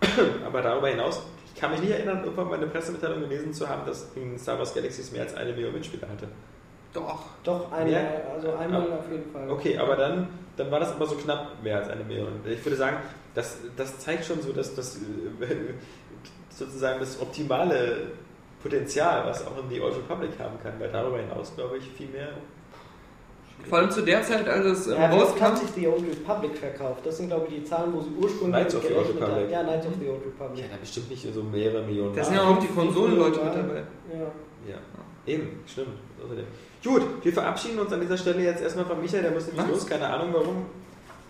Aber darüber hinaus, ich kann mich nicht erinnern, irgendwann mal eine Pressemitteilung gelesen zu haben, dass in Star Wars Galaxies mehr als eine Million Mitspieler hatte. Doch. Doch, einmal, Ja. also einmal auf jeden Fall. Okay, aber dann, dann war das aber so knapp mehr als eine Million. Ich würde sagen, das, das zeigt schon so, dass das äh, sozusagen das optimale Potenzial, was auch in die Old Republic haben kann, weil darüber hinaus, glaube ich, viel mehr. Vor allem zu der Zeit, als es ähm, Ja, rauskam. hat sich die Old Republic verkauft? Das sind, glaube ich, die Zahlen, wo sie ursprünglich Knights of the Old. Republic. Ja, Knights of the Old Republic. Ja, da bestimmt nicht so mehrere Millionen. Da sind ja auch die Konsolenleute mit dabei. Ja. Ja, eben, stimmt. Außerdem. Gut, wir verabschieden uns an dieser Stelle jetzt erstmal von Michael, der muss nämlich los, keine Ahnung warum.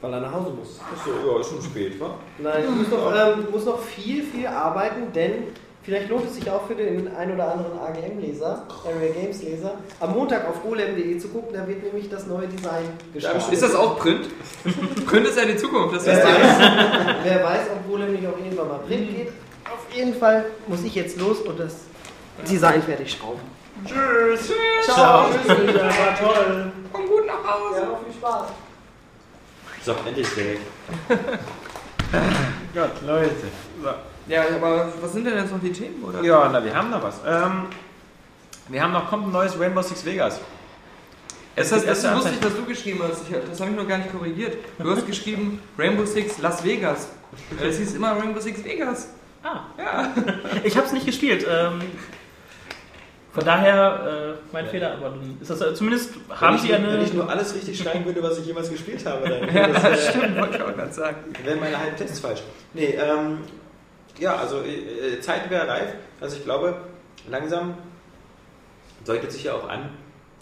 Weil er nach Hause muss. Achso, ja, ist schon spät, wa? Nein, ich muss noch, ähm, muss noch viel, viel arbeiten, denn vielleicht lohnt es sich auch für den ein oder anderen AGM-Leser, Area Games-Leser, am Montag auf golem.de zu gucken, da wird nämlich das neue Design gestartet. Ist das auch Print? Print ist ja die Zukunft. Das Wer ist weiß, wer weiß, ob Golem nicht auch irgendwann mal Print geht. Auf jeden Fall muss ich jetzt los und das Design fertig schrauben. Tschüss! Ciao. Tschüss, das war toll! Komm gut nach Hause. Ja, noch viel Spaß. So, endlich direkt. Gott, Leute. So. Ja, aber was sind denn jetzt noch die Themen? Oder? Ja, na, wir haben noch was. Ähm, wir haben noch, kommt ein neues Rainbow Six Vegas. Es ist, gibt das ist lustig, Anzeichen. was du geschrieben hast. Ich, das habe ich noch gar nicht korrigiert. Du hast geschrieben Rainbow Six Las Vegas. Es hieß immer Rainbow Six Vegas. Ah, Ja. ich habe es nicht gespielt. Ähm, von daher, äh, mein Fehler, aber dann ist das äh, zumindest haben wenn sie ich, eine. Wenn ich nur alles richtig schreiben würde, was ich jemals gespielt habe, dann Ja, das, das äh, stimmt, wollte ich auch gerade sagen. wären meine halben Tests falsch. Nee, ähm, ja, also äh, Zeit wäre reif. Also ich glaube, langsam deutet sich ja auch an,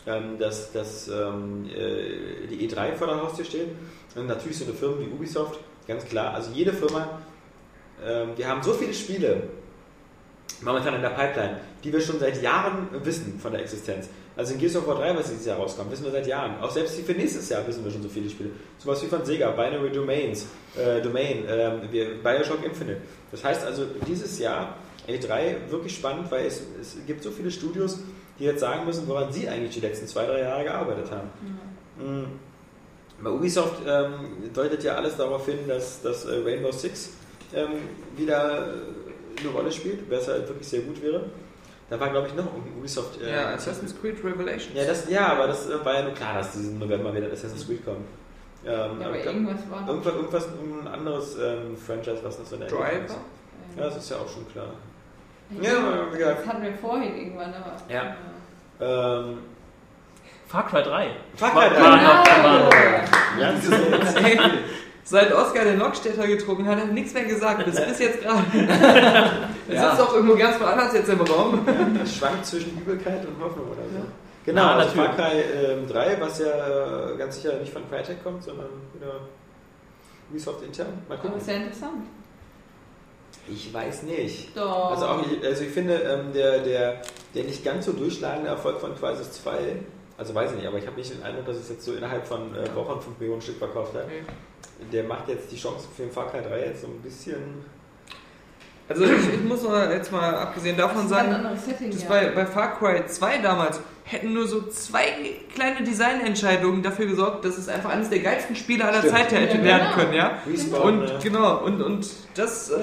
ähm, dass, dass ähm, äh, die E3 vor der Haustür steht. Und natürlich so eine Firma wie Ubisoft, ganz klar. Also jede Firma, ähm, wir haben so viele Spiele momentan in der Pipeline, die wir schon seit Jahren wissen von der Existenz. Also in Gears of War 3, was dieses Jahr rauskommt, wissen wir seit Jahren. Auch selbst für nächstes Jahr wissen wir schon so viele Spiele. Sowas wie von Sega, Binary Domains, äh, Domain, wir, Bioshock Infinite. Das heißt also, dieses Jahr E3 wirklich spannend, weil es, es gibt so viele Studios, die jetzt sagen müssen, woran sie eigentlich die letzten zwei, drei Jahre gearbeitet haben. Mhm. Bei Ubisoft ähm, deutet ja alles darauf hin, dass, dass äh, Rainbow Six ähm, wieder äh, eine Rolle spielt, was halt wirklich sehr gut wäre. Da war, glaube ich, noch ein Ubisoft. äh, Ja, Assassin's Creed Revelations. ja, das, ja, aber das äh, war ja nur klar, dass diesen November wieder Assassin's Creed kommt. Ähm, Ja, aber aber glaub, irgendwas war noch. irgendwas, irgendwas, ein anderes ähm, Franchise, was noch so in der Driver? ist. Ja, das ist ja auch schon klar. Ja, Ja, aber das hatten wir vorhin irgendwann, aber. Ja. Ähm, Far Cry 3. Far Cry 3. War war noch. Ja, ist Ey, seit Oscar den Lockstädter getrunken hat, hat er nichts mehr gesagt, bis, bis jetzt gerade. Er Ja. sitzt auch irgendwo ganz woanders jetzt im Raum. Das schwankt zwischen Übelkeit und Hoffnung oder so. Genau, Ja, also Far. Cry ähm, 3, was ja äh, ganz sicher nicht von Crytek kommt, sondern wieder Ubisoft intern. Mal Aber gucken. sehr interessant. Ich weiß nicht. Doch. Also, auch, also ich finde, ähm, der, der, der nicht ganz so durchschlagende Erfolg von Crisis 2, also weiß ich nicht, aber ich habe nicht den Eindruck, dass es jetzt so innerhalb von äh, Wochen 5 Millionen Stück verkauft hat. Der macht jetzt die Chance für den Far Cry 3 jetzt so ein bisschen... Also ich, ich muss mal jetzt mal abgesehen davon das sagen, Setting, dass ja. bei, bei Far Cry 2 damals hätten nur so zwei kleine Designentscheidungen dafür gesorgt, dass es einfach eines der geilsten Spiele aller Stimmt. Zeiten hätte Ja, werden genau. können, ja. Respawn, Und äh, genau, und, und das, äh,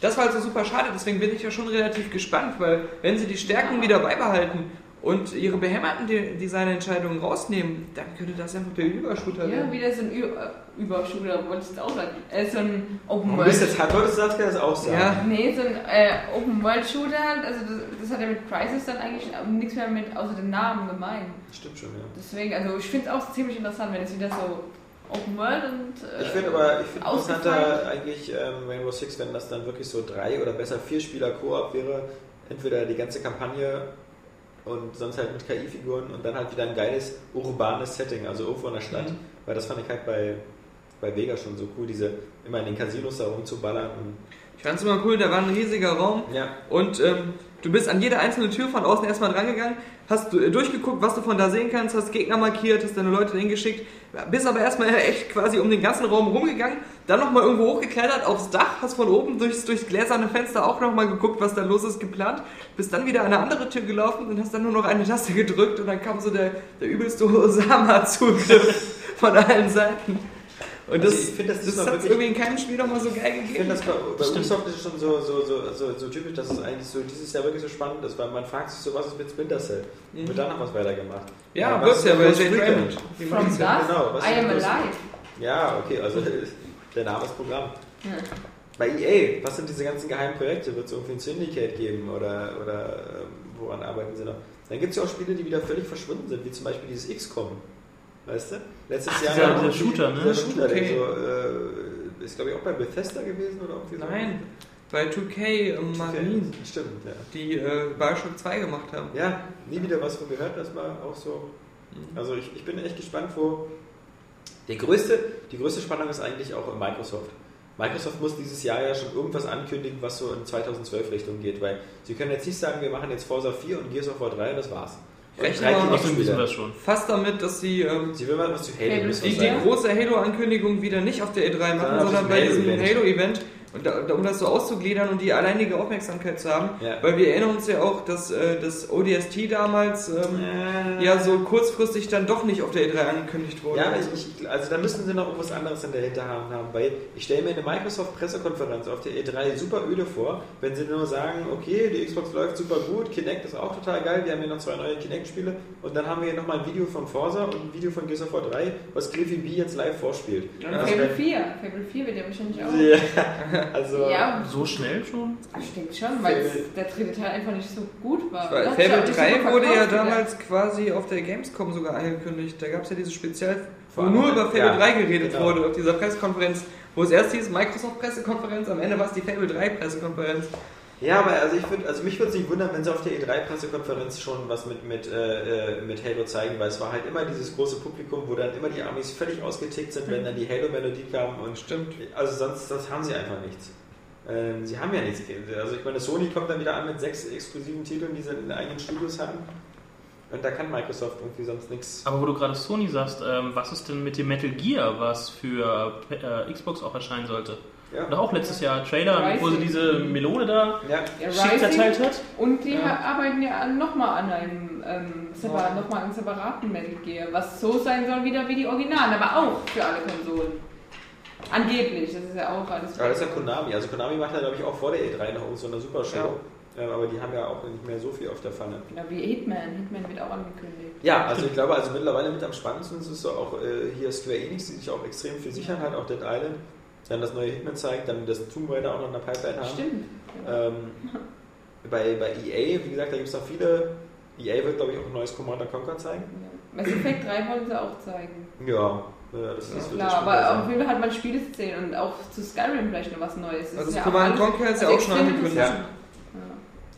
das war halt so super schade, deswegen bin ich ja schon relativ gespannt, weil wenn sie die Stärken Ja. wieder beibehalten und ihre behämmerten De Designentscheidungen rausnehmen, dann könnte das einfach der Übershooter Ja, werden. wieder so ein Ü äh, Übershooter, wollte ich jetzt auch sagen. Äh, so ein Open Du bist World. jetzt hart, wolltest du das auch sagen. Ja. Nee, so ein äh, Open World Shooter halt. Also, das, das hat ja mit Crisis dann eigentlich nichts mehr mit außer dem Namen gemein. Stimmt schon, ja. Deswegen, also ich finde es auch ziemlich interessant, wenn es wieder so Open World und. Äh, Ich finde aber, ich finde interessanter eigentlich ähm, Rainbow Six, wenn das dann wirklich so drei oder besser vier Spieler Koop wäre. Entweder die ganze Kampagne und sonst halt mit KI-Figuren und dann halt wieder ein geiles urbanes Setting, also irgendwo in der Stadt. Mhm. Weil das fand ich halt bei, bei Vega schon so cool, diese immer in den Casinos da rumzuballern. Ich fand es immer cool, da war ein riesiger Raum ja, und ähm, Du bist an jede einzelne Tür von außen erstmal drangegangen, hast du durchgeguckt, was du von da sehen kannst, hast Gegner markiert, hast deine Leute hingeschickt, bist aber erstmal echt quasi um den ganzen Raum rumgegangen, dann nochmal irgendwo hochgeklettert aufs Dach, hast von oben durchs, durchs gläserne Fenster auch nochmal geguckt, was da los ist, geplant, bist dann wieder an eine andere Tür gelaufen und hast dann nur noch eine Taste gedrückt und dann kam so der, der übelste Osama-Zugriff von allen Seiten. Und Also das, ich finde, das das, ist noch hat es wirklich- irgendwie in keinem Spiel nochmal so geil Ich gegeben. finde das bei, bei Ubisoft ist es schon so, so, so, so, so typisch, dass es eigentlich so dieses Jahr wirklich so spannend ist, weil man fragt sich so, was ist mit Splinter Cell? Mhm. Wird da noch was weitergemacht? Ja, was wird's ja, weil Recon? Raymond. die From ja. Dust, genau, was I am alive. Ja, okay, also der Name ist Programm. Ja. Bei EA, was sind diese ganzen geheimen Projekte? Wird es irgendwie ein Syndicate geben oder, oder ähm, woran arbeiten sie noch? Dann gibt es ja auch Spiele, die wieder völlig verschwunden sind, wie zum Beispiel dieses XCOM. Weißt du? Letztes Ach, Jahr dieser- noch dieser die- Shooter, ne? Dieser Shooter, der Okay. so, äh, ist glaube ich auch bei Bethesda gewesen oder irgendwie so. Nein, bei 2K und Marine, Stimmt, ja. die äh, Bioshock 2 gemacht haben. Ja, nie wieder was von gehört, das war auch so. Mhm. Also ich, ich bin echt gespannt, wo. Die größte, die größte Spannung ist eigentlich auch in Microsoft. Microsoft muss dieses Jahr ja schon irgendwas ankündigen, was so in 2012 Richtung geht, weil sie können jetzt nicht sagen, wir machen jetzt Forza 4 und Gears of War 3 und das war's. Mal- Außerdem wissen wir schon. Fast damit, dass sie ähm, Sie will mal was zu Halo, die, die große Halo-Ankündigung wieder nicht auf der E3 machen, Sondern bei diesem Halo-Event. Und da, um das so auszugliedern und die alleinige Aufmerksamkeit zu haben, Ja. weil wir erinnern uns ja auch, dass äh, das ODST damals ähm, ja so kurzfristig dann doch nicht auf der E3 angekündigt wurde. Ja, ich, ich, also da müssen sie noch irgendwas anderes in der Hinterhand haben, weil ich stelle mir eine Microsoft-Pressekonferenz auf der E3 super öde vor, wenn sie nur sagen, okay, die Xbox läuft super gut, Kinect ist auch total geil, wir haben hier noch zwei neue Kinect-Spiele und dann haben wir hier nochmal ein Video von Forza und ein Video von Gears of War 3, was Cliffy B jetzt live vorspielt. Und Also Fable wenn- 4. Fable 4 wird ja wahrscheinlich auch. Ja, also Ja, So schnell schon? ich denke schon, weil der dritte Teil einfach nicht so gut war. Auch Fable nicht 3 super wurde ja wieder. damals quasi auf der Gamescom sogar angekündigt. Da gab es ja dieses Spezial, wo nur über Fable ja, 3 geredet genau. wurde auf dieser Pressekonferenz, wo es erst hieß Microsoft-Pressekonferenz, am Ende war es die Fable 3-Pressekonferenz. Ja, aber also ich würd, also mich würde es nicht wundern, wenn sie auf der E3-Pressekonferenz schon was mit, mit, äh, äh, mit Halo zeigen, weil es war halt immer dieses große Publikum, wo dann immer die Amis völlig ausgetickt sind, wenn dann die Halo-Melodie kam und Stimmt. also sonst das haben sie einfach nichts. Ähm, sie haben ja nichts. Also ich meine, Sony kommt dann wieder an mit sechs exklusiven Titeln, die sie in den eigenen Studios haben. Und da kann Microsoft irgendwie sonst nichts. Aber wo du gerade Sony sagst, ähm, was ist denn mit dem Metal Gear, was für äh, Xbox auch erscheinen sollte? Ja. Doch auch letztes Jahr Trailer, wo sie Rising. diese Melode da Ja. Ja, schick Rising. zerteilt hat. Und die Ja. arbeiten ja nochmal an einem ähm, separ noch mal einem separaten Metal Gear, was so sein soll wieder wie die Originalen, aber auch für alle Konsolen. Angeblich, das ist ja auch alles. Aber das ist ja Konami. Also Konami macht ja, glaube ich, auch vor der E3 noch so eine super Show. Ähm, aber die haben ja auch nicht mehr so viel auf der Pfanne. Genau wie Hitman. Hitman wird auch angekündigt. Ja, also ich glaube, also mittlerweile mit am spannendsten ist es so auch äh, hier Square Enix, die sich auch extrem viel sichern hat, auch Dead Island. Dann das neue Hitman zeigt, dann das Tomb Raider auch noch in der Pipeline haben. Stimmt. Ja. Ähm, bei, bei EA, wie gesagt, da gibt es noch viele. EA wird, glaube ich, auch ein neues Command Conquer zeigen. Mass Effect 3 wollen sie auch zeigen. Ja, ja das, das Ist wird klar, das aber auf jeden Fall hat man Spiele zu sehen und auch zu Skyrim vielleicht noch was Neues. Es Also ist ja Command Conquer ist ja also auch schon extrem angekündigt. interessant.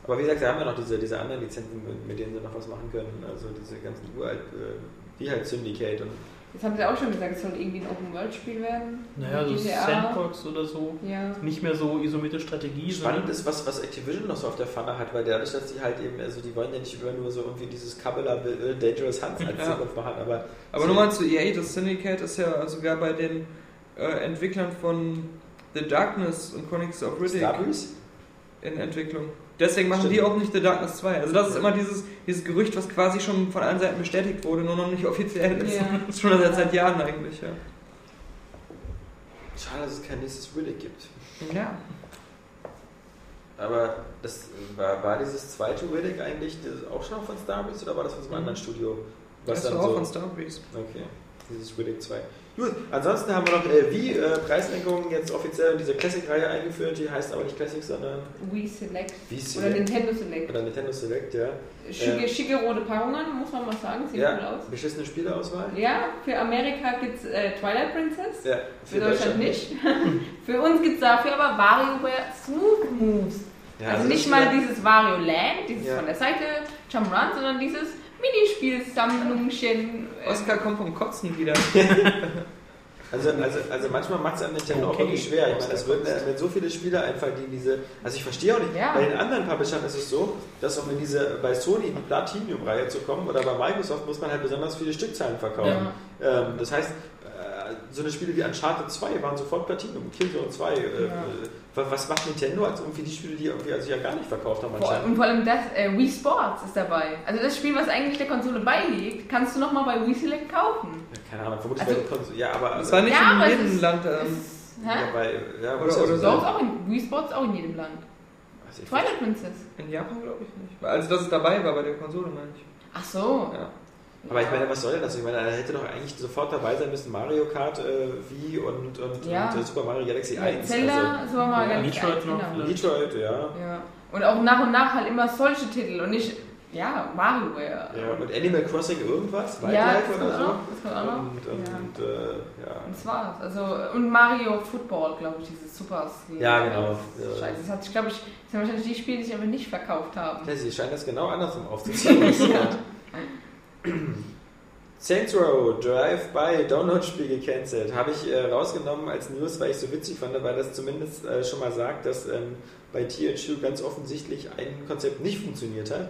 Aber wie gesagt, sie haben ja noch diese, diese anderen Lizenzen, mit, mit denen sie noch was machen können. Also diese ganzen uralt, äh, wie halt Syndicate und Jetzt haben sie auch schon gesagt, es soll irgendwie ein Open-World-Spiel werden. Naja, so GTA. Sandbox oder so. Ja. Nicht mehr so isolierte Strategie, Spannend ist, was, was Activision noch so auf der Pfanne hat, weil dadurch, dass die halt eben, also die wollen ja nicht immer nur so irgendwie dieses Kabbalah äh, Dangerous Hunts als Ja. Zukunft machen, aber. Aber so- nochmal zu EA, das Syndicate ist ja sogar bei den äh, Entwicklern von The Darkness und Chronicles of Riddick Starbreeze? in Entwicklung. Deswegen machen Stimmt. die auch nicht The Darkness 2. Also das ist immer dieses, dieses Gerücht, was quasi schon von allen Seiten bestätigt wurde, nur noch nicht offiziell ist. Ja. Das ist schon seit, seit Jahren eigentlich, ja. Schade, dass es kein nächstes Riddick gibt. Ja. Aber das war, war dieses zweite Riddick eigentlich das auch schon von Starbreeze oder war das von so einem Mhm. anderen Studio? Das dann war auch so- von Starbreeze. Okay, dieses Riddick 2. Gut, ansonsten haben wir noch äh, wie äh, Preislenkung jetzt offiziell in diese Classic-Reihe eingeführt, die heißt aber nicht Classic, sondern Wii Select. Wii Oder Select. Nintendo Select. Oder Nintendo Select, ja. Schicke, Äh, schicke rote Packungen, muss man mal sagen, sieht cool Ja, aus. beschissene Spieleauswahl. Ja, für Amerika gibt es äh, Twilight Princess, Ja, für Deutschland nicht. für uns gibt es dafür aber WarioWare Smooth Moves. Ja, also das nicht mal dieses Wario Land, dieses Ja. von der Seite Jump'n'Run, sondern dieses Minispiel-Sammlungchen. äh, Oscar kommt vom Kotzen wieder. Also, also, also manchmal macht es einem Nintendo auch Okay. wirklich schwer. Ich meine, es würden äh, wenn so viele Spiele einfach, die diese. Also ich verstehe auch nicht. Ja. Bei den anderen Publishern ist es so, dass um in diese bei Sony in die Platinum-Reihe zu kommen oder bei Microsoft muss man halt besonders viele Stückzahlen verkaufen. Ähm, das heißt, äh, so eine Spiele wie Uncharted 2 waren sofort Platinum, Killzone 2. Äh, äh, wa- was macht Nintendo als irgendwie die Spiele, die irgendwie also ja gar nicht verkauft haben Vor, anscheinend? und vor allem das, äh, Wii Sports ist dabei. Also das Spiel, was eigentlich der Konsole beiliegt, kannst du nochmal bei Wii Select kaufen. Ja, keine Ahnung, vermutlich Also- bei Konsum- Ja, aber. Das war nicht Ja, aber in es jedem ist- Land. Ähm, Ist, ja, bei, ja, Oder- ja oder so auch in, Wii Sports auch in jedem Land. Also Twilight Princess. in Japan glaube ich nicht. Also, dass es dabei war bei der Konsole, meine ich. Ach so. Ja. Aber ich meine, was soll denn das? Ich meine, er hätte doch eigentlich sofort dabei sein müssen Mario Kart äh, Wii und, und, Ja. und äh, Super Mario Galaxy Ja, 1. Zelda, so war mal ja, ganz Detroit noch genau. Also, Detroit, ja. Ja. Und auch nach und nach halt immer solche Titel und nicht, ja, WarioWare. ja. Und Animal Crossing irgendwas? Ja, Wildlife das kommt oder auch so? noch. Das kommt auch noch. Und, und, Ja. und äh, ja. Und das war's. Also, und Mario Football, glaube ich, dieses Super Ja, genau. Ja. Scheiße, das hat sich, glaube ich, das sind wahrscheinlich die Spiele, die sich aber nicht verkauft haben. Ja, sie scheinen das genau andersrum aufzuziehen. Saints Row Drive-By Download-Spiel gecancelt. Habe ich äh, rausgenommen als News, weil ich so witzig fand, weil das zumindest äh, schon mal sagt, dass ähm, bei THQ ganz offensichtlich ein Konzept nicht funktioniert hat.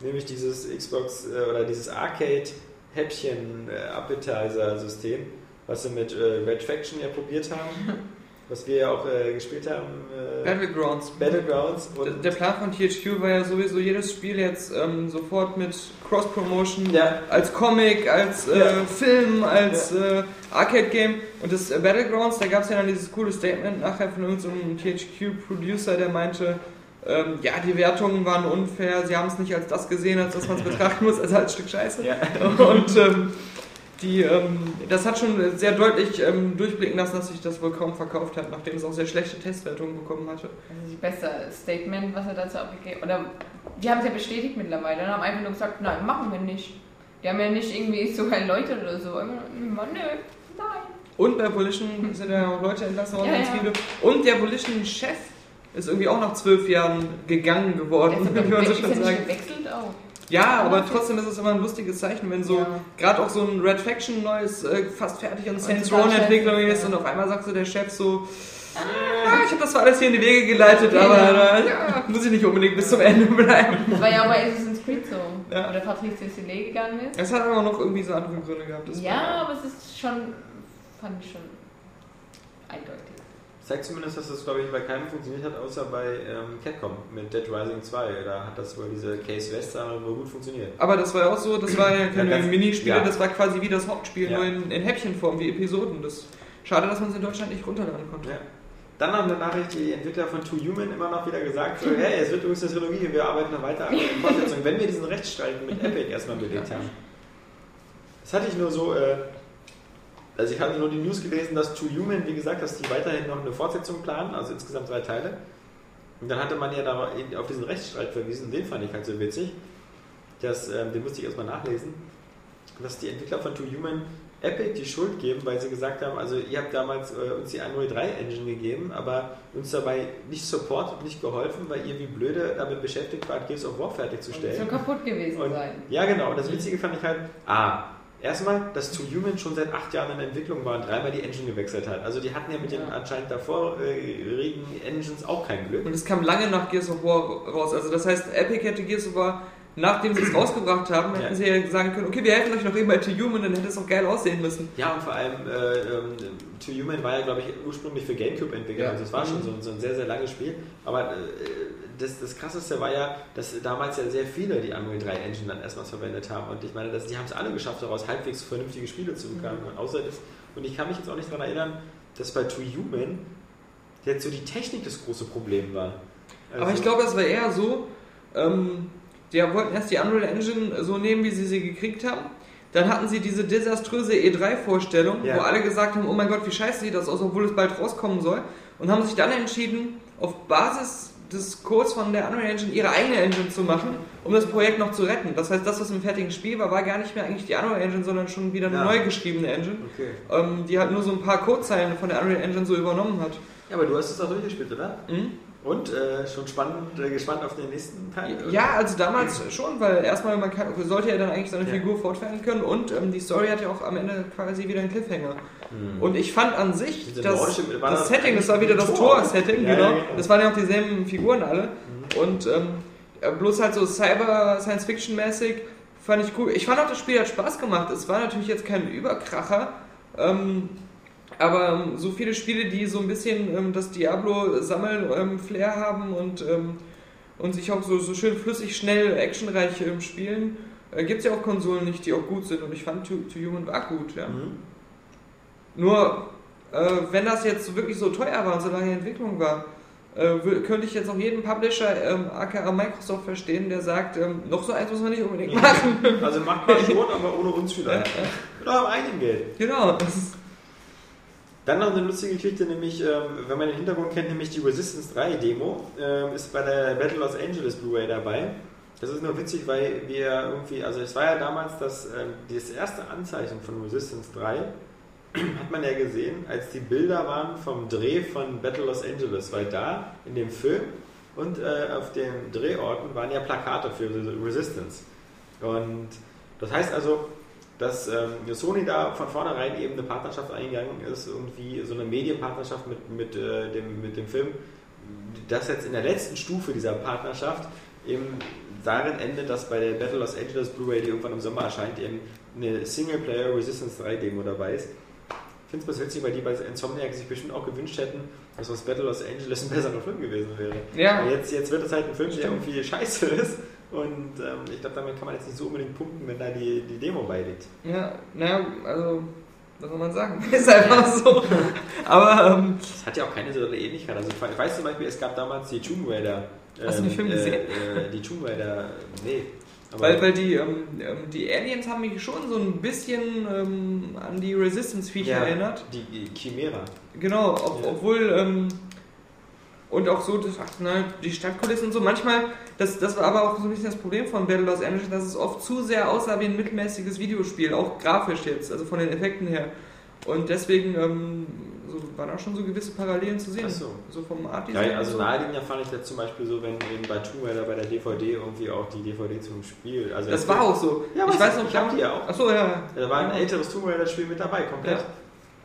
Nämlich dieses Xbox äh, oder dieses Arcade-Häppchen-Appetizer-System, was sie mit äh, Red Faction ja probiert haben. Was wir ja auch äh, gespielt haben. Äh, Battlegrounds. Battlegrounds. Der- Und Der Plan von THQ war ja sowieso jedes Spiel jetzt ähm, sofort mit Cross-Promotion, Ja. als Comic, als äh, Ja. Film, als äh, Arcade-Game. Und das äh, Battlegrounds, da gab es ja dann dieses coole Statement nachher von irgendeinem THQ-Producer, der meinte, ähm, ja, die Wertungen waren unfair, sie haben es nicht als das gesehen, als dass man es betrachten muss, also als Stück Scheiße. Ja. Und ähm, die, ähm, das hat schon sehr deutlich ähm, durchblicken lassen, dass sich das wohl kaum verkauft hat, nachdem es auch sehr schlechte Testwertungen bekommen hatte. Also das beste Statement, was er dazu abgegeben Oder die haben es ja bestätigt mittlerweile und haben einfach nur gesagt, nein, machen wir nicht. Die haben ja nicht irgendwie so erläutert oder so. Einfach, nur, nö, nein. Und bei Volition sind ja auch Leute entlassen worden, Ja, ganz ja. viele. Und der Volition-Chef ist irgendwie auch nach zwölf Jahren gegangen geworden, kann man so ja schon sagen. gewechselt auch. Ja, aber trotzdem ist es immer ein lustiges Zeichen, wenn so Ja. gerade auch so ein Red Faction neues, äh, fast fertig an Saints Row Entwicklung ist und auf einmal sagt so der Chef so, ah, ich habe das zwar alles hier in die Wege geleitet, Okay, aber äh, ja, muss ich nicht unbedingt bis zum Ende bleiben. Das war ja auch bei Assassin's Creed so. Ja. Oder Patrice Desilets gegangen ist. Es hat aber noch irgendwie so andere Gründe gehabt. Ja, aber es ist schon, fand ich schon eindeutig. Zeigt zumindest, dass das, glaube ich, bei keinem funktioniert hat, außer bei ähm, Capcom mit Dead Rising 2. Da hat das wohl diese Case West wohl gut funktioniert. Aber das war ja auch so, das war ja keine Ja, Minispiele, ja. das war quasi wie das Hauptspiel, Ja. nur in, in Häppchenform, wie Episoden. Das, schade, dass man es in Deutschland nicht runterladen konnte. Ja. Dann haben eine Nachricht die Entwickler von Two Human immer noch wieder gesagt, so, hey, es wird übrigens eine Trilogie, wir arbeiten noch weiter an der Fortsetzung, wenn wir diesen Rechtsstreit mit Epic erstmal belegt haben. Das hatte ich nur so, äh, also ich hatte nur die News gelesen, dass Two Human, wie gesagt, dass die weiterhin noch eine Fortsetzung planen, also insgesamt drei Teile. Und dann hatte man ja da auf diesen Rechtsstreit verwiesen, den fand ich halt so witzig, dass, ähm, den musste ich erstmal nachlesen, dass die Entwickler von Two Human Epic die Schuld geben, weil sie gesagt haben, also ihr habt damals äh, uns die Unreal 3 Engine gegeben, aber uns dabei nicht supportet, nicht geholfen, weil ihr wie blöde damit beschäftigt wart, Gears of War Das fertigzustellen. soll kaputt gewesen Und, sein. ja, genau. Und das Witzige fand ich halt, ah, erstmal, dass Two Human schon seit acht Jahren in Entwicklung war und dreimal die Engine gewechselt hat. Also die hatten ja mit den Ja. anscheinend davor äh, Engines auch kein Glück. Und es kam lange nach Gears of War raus. Also das heißt, Epic hätte Gears of War, nachdem sie es rausgebracht haben, hätten Ja. sie ja sagen können, okay, wir helfen euch noch eben bei To Human, dann hätte es auch geil aussehen müssen. Ja, und vor allem, äh, ähm, Two Human war ja, glaube ich, ursprünglich für Gamecube entwickelt. Ja. Also es war schon Mhm. so, ein- so ein sehr, sehr langes Spiel. Aber äh, das, das Krasseste war ja, dass damals ja sehr viele die Unreal 3 Engine dann erstmals verwendet haben. Und ich meine, dass, die haben es alle geschafft, daraus halbwegs vernünftige Spiele zu bekommen. Und außer das, und ich kann mich jetzt auch nicht daran erinnern, dass bei Two Human jetzt so die Technik das große Problem war. Also, Aber ich glaube, es war eher so, ähm, die wollten erst die Unreal Engine so nehmen, wie sie sie gekriegt haben. Dann hatten sie diese desaströse E3-Vorstellung, Ja. wo alle gesagt haben, oh mein Gott, wie scheiße sieht das aus, obwohl es bald rauskommen soll. Und haben sich dann entschieden, auf Basis des Codes von der Unreal Engine ihre eigene Engine zu machen, um das Projekt noch zu retten. Das heißt, das, was im fertigen Spiel war, war gar nicht mehr eigentlich die Unreal Engine, sondern schon wieder eine Ja. neu geschriebene Engine, Okay. ähm, die halt nur so ein paar Codezeilen von der Unreal Engine so übernommen hat. Ja, aber du hast es auch durchgespielt, oder? Mhm. Und äh, schon spannend, äh, gespannt auf den nächsten Teil? oder? Ja, also damals schon, weil erstmal man kann, sollte ja dann eigentlich seine Ja. Figur fortfahren können und ähm, die Story hat ja auch am Ende quasi wieder einen Cliffhanger. Hm. Und ich fand an sich Diese das, nordische- war das das Setting, das war wieder das? Tor-Setting, Ja, genau. ja. Das waren ja auch dieselben Figuren alle. Und ähm, bloß halt so Cyber-Science-Fiction-mäßig fand ich cool. Ich fand auch, das Spiel hat Spaß gemacht. Es war natürlich jetzt kein Überkracher. Ähm, aber ähm, so viele Spiele, die so ein bisschen ähm, das Diablo-Sammel-Flair haben und, ähm, und sich auch so, so schön flüssig, schnell, actionreich ähm, spielen, äh, gibt es ja auch Konsolen nicht, die auch gut sind. Und ich fand To, to Human war gut, ja. Mhm. Nur, äh, wenn das jetzt wirklich so teuer war und so lange in Entwicklung war, äh, könnte ich jetzt auch jeden Publisher, ähm, aka Microsoft, verstehen, der sagt, ähm, noch so eins muss man nicht unbedingt machen. Also macht man schon, aber ohne uns vielleicht. Oder am eigenen Geld. genau, das ist, Dann noch eine lustige Geschichte, nämlich, ähm, wenn man den Hintergrund kennt, nämlich die Resistance 3 Demo, ähm, ist bei der Battle Los Angeles Blu-ray dabei. Das ist nur witzig, weil wir irgendwie, also es war ja damals das, ähm, das erste Anzeichen von Resistance 3, hat man ja gesehen, als die Bilder waren vom Dreh von Battle Los Angeles, weil da in dem Film und äh, auf den Drehorten waren ja Plakate für Resistance. Und das heißt also, dass ähm, Sony da von vornherein eben eine Partnerschaft eingegangen ist, irgendwie so eine Medienpartnerschaft mit, mit, äh, dem, mit dem Film, das jetzt in der letzten Stufe dieser Partnerschaft eben darin endet, dass bei der Battle Los Angeles Blu-ray, die irgendwann im Sommer erscheint, eben eine Singleplayer Resistance 3 Demo dabei ist. Ich finde es was witzig, weil die bei Insomniac sich bestimmt auch gewünscht hätten, dass das Battle Los Angeles ein besserer Film gewesen wäre. Ja. Aber Jetzt, jetzt wird es halt ein Film, der Stimmt. irgendwie scheiße ist. Und ähm, ich glaube, damit kann man jetzt nicht so unbedingt punkten, wenn da die, die Demo beiliegt. ja, naja, also, was soll man sagen? Ist einfach so. Aber, ähm, Das hat ja auch keine so eine Ähnlichkeit. Also ich weiß zum Beispiel, es gab damals die Tomb Raider. Hast du den Film gesehen? Äh, die Tomb Raider, nee. Aber Weil, weil die, ähm, ähm, die Aliens haben mich schon so ein bisschen ähm, an die Resistance-Viecher ja, erinnert. Die, die Chimera. Genau, ob, Ja. obwohl ähm, und auch so das, ach, na, die Stadtkulissen und so. Manchmal, das, das war aber auch so ein bisschen das Problem von Battle Los Angeles, dass es oft zu sehr aussah wie ein mittelmäßiges Videospiel, auch grafisch jetzt, also von den Effekten her. Und deswegen ähm, so, waren auch schon so gewisse Parallelen zu sehen. Ach so. so vom Art Ja, also naheliegender fand ich jetzt zum Beispiel so, wenn eben bei Tomb Raider bei der DVD irgendwie auch die DVD zum Spiel. Also Das war auch so. Ja, ich weiß noch, ich hab die ja auch. Achso, ja. Da war ein älteres Tomb Raider Spiel mit dabei, komplett. Ja.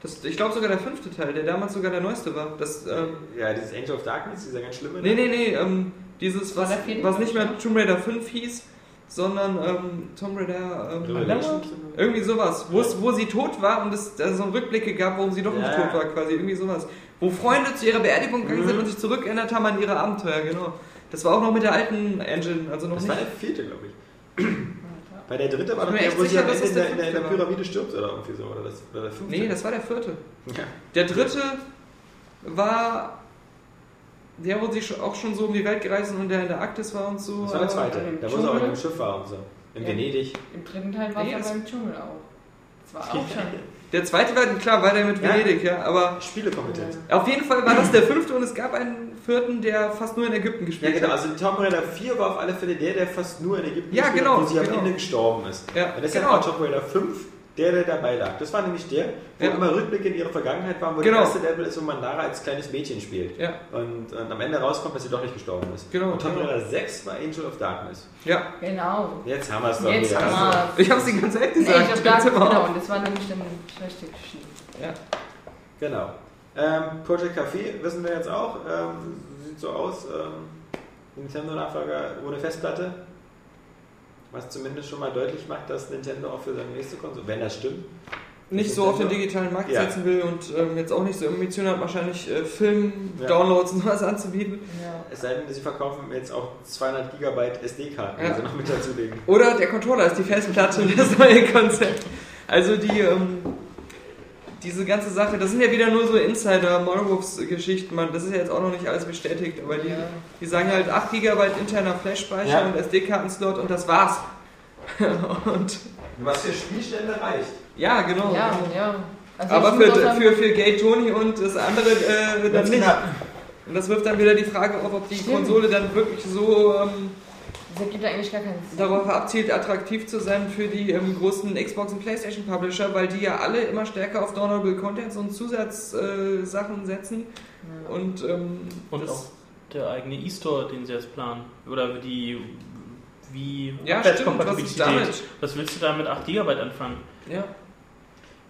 Das, ich glaube sogar der fünfte Teil, der damals sogar der neueste war. Das, ähm, Ja, dieses Angel of Darkness, dieser ganz schlimme. Nee, nee, nee, ähm, dieses, was, was nicht mehr Tomb Raider 5 hieß, sondern ähm, Tomb Raider ähm, irgendwie sowas, wo, es, wo sie tot war und es da so Rückblicke gab, warum sie doch nicht Ja, tot ja. war, quasi, irgendwie sowas. Wo Freunde zu ihrer Beerdigung gegangen sind Mhm. und sich zurückerinnert haben an ihre Abenteuer, genau. Das war auch noch mit der alten Engine, also noch Das nicht. war der vierte, glaube ich. Bei der dritte war doch der, wo sie sicher, am dass Ende der, der in der, in der. Pyramide stirbt oder irgendwie so. Oder, das, oder der fünfte. Nee, das war der vierte. Ja. Der dritte war der, wo sie auch schon so um die Welt gereist sind und der in der Arktis war und so. Das war der aber- zweite. im Da wo sie auch in dem Schiff war und so. In Ja. Venedig. Im dritten Teil war es Nee, ja das- beim Dschungel auch. Das war auch schon. Der zweite war, klar, war der mit Ja. Venedig, ja, aber Spielekompetenz. auf jeden Fall war das der fünfte und es gab einen vierten, der fast nur in Ägypten Ja, gespielt genau. hat. Also Tomb Raider 4 war auf alle Fälle der, der fast nur in Ägypten Ja, gespielt genau, hat, wo sie am genau. Ende gestorben ist. Ja, Und deshalb genau. war Tomb Raider 5 der, der dabei lag. Das war nämlich der, wo Ja. immer Rückblicke in ihre Vergangenheit waren, wo Genau. der erste Level ist, wo man Lara als kleines Mädchen spielt. Ja, Und, und am Ende rauskommt, dass sie doch nicht gestorben ist. Genau, Und Tomb genau. Raider 6 war Angel of Darkness. ja. Genau. Jetzt haben wir es doch Jetzt wieder. haben wir Ich hab's die ganze Zeit gesagt. Stimmt's gesagt, immer genau. Und das war nämlich dann schlechte Geschichte. Ja. Genau. Ähm, Project Café wissen wir jetzt auch. Ähm, sieht so aus. Ähm, Nintendo-Nachfolger ohne Festplatte. Was zumindest schon mal deutlich macht, dass Nintendo auch für seine nächste Konsole, wenn das stimmt, Nicht so auf den digitalen Markt Ja. setzen will und ähm, jetzt auch nicht so Ambition hat, wahrscheinlich äh, Film, Ja. Downloads und sowas anzubieten. Ja. es sei denn, sie verkaufen jetzt auch 200 Gigabyte SD-Karten, die Ja. sie noch mit dazulegen. Oder der Controller ist die Festplatte und das neue Konzept. Also die, ähm, diese ganze Sache, das sind ja wieder nur so Insider-Maulwurfs-Geschichten, man, das ist ja jetzt auch noch nicht alles bestätigt, aber die, Ja. die sagen halt 8 GB interner Flash-Speicher Ja. und SD-Kartenslot und das war's. und Was für Spielstände reicht. ja, genau. Ja, ja. Also Aber für, für, für Gay Tony und das andere äh, dann nicht. knapp. Und das wirft dann wieder die Frage auf, ob die Stimmt. Konsole dann wirklich so ähm, das ergibt eigentlich gar keinen Sinn. darauf abzielt, attraktiv zu sein für die ähm, großen Xbox und Playstation Publisher, weil die ja alle immer stärker auf Downloadable Contents und Zusatzsachen äh, setzen. Und, ähm, Und auch der eigene E-Store, den sie jetzt planen. Oder die wie Ja, stimmt, was ist damit? Was willst du da mit 8 GB anfangen? Ja.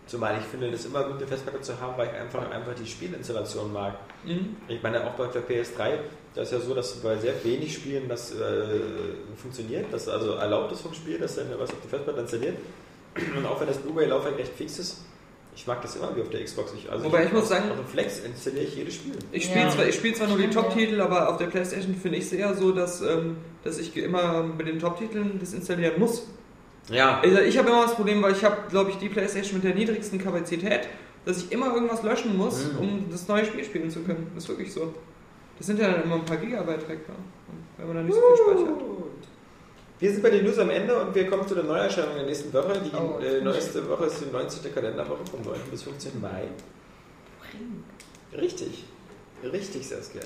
Zumal ich finde, es ist immer gut, eine Festplatte zu haben, weil ich einfach, einfach die Spielinstallation mag. Mhm. Ich meine, auch bei der PS3, da ist ja so, dass bei sehr wenig Spielen das äh, funktioniert, dass also erlaubt ist vom Spiel, dass dann was auf die Festplatte installiert. Und auch wenn das Blu-ray-Laufwerk recht fix ist, ich mag das immer wie auf der Xbox. Ich, also Wobei ich muss sagen- auf dem Flex installiere ich jedes Spiel. Ich spiele Ja. zwar, ich spiel zwar nur die. Top-Titel, aber auf der Playstation finde ich es eher so, dass, ähm, dass ich immer mit den Top-Titeln das installieren muss. Ja. Also ich habe immer das Problem, weil ich habe, glaube ich, die Playstation mit der niedrigsten Kapazität, dass ich immer irgendwas löschen muss, Mhm. um das neue Spiel spielen zu können. Das ist wirklich so. Das sind ja dann immer ein paar Gigabyte weg, wenn man dann nicht so viel speichert. Wir sind bei den News am Ende und wir kommen zu der Neuerscheinung der nächsten Woche. Die Oh, äh, neueste Woche ist die 19. Kalenderwoche vom 9. bis 15. Mai. Richtig. Richtig, Saskia.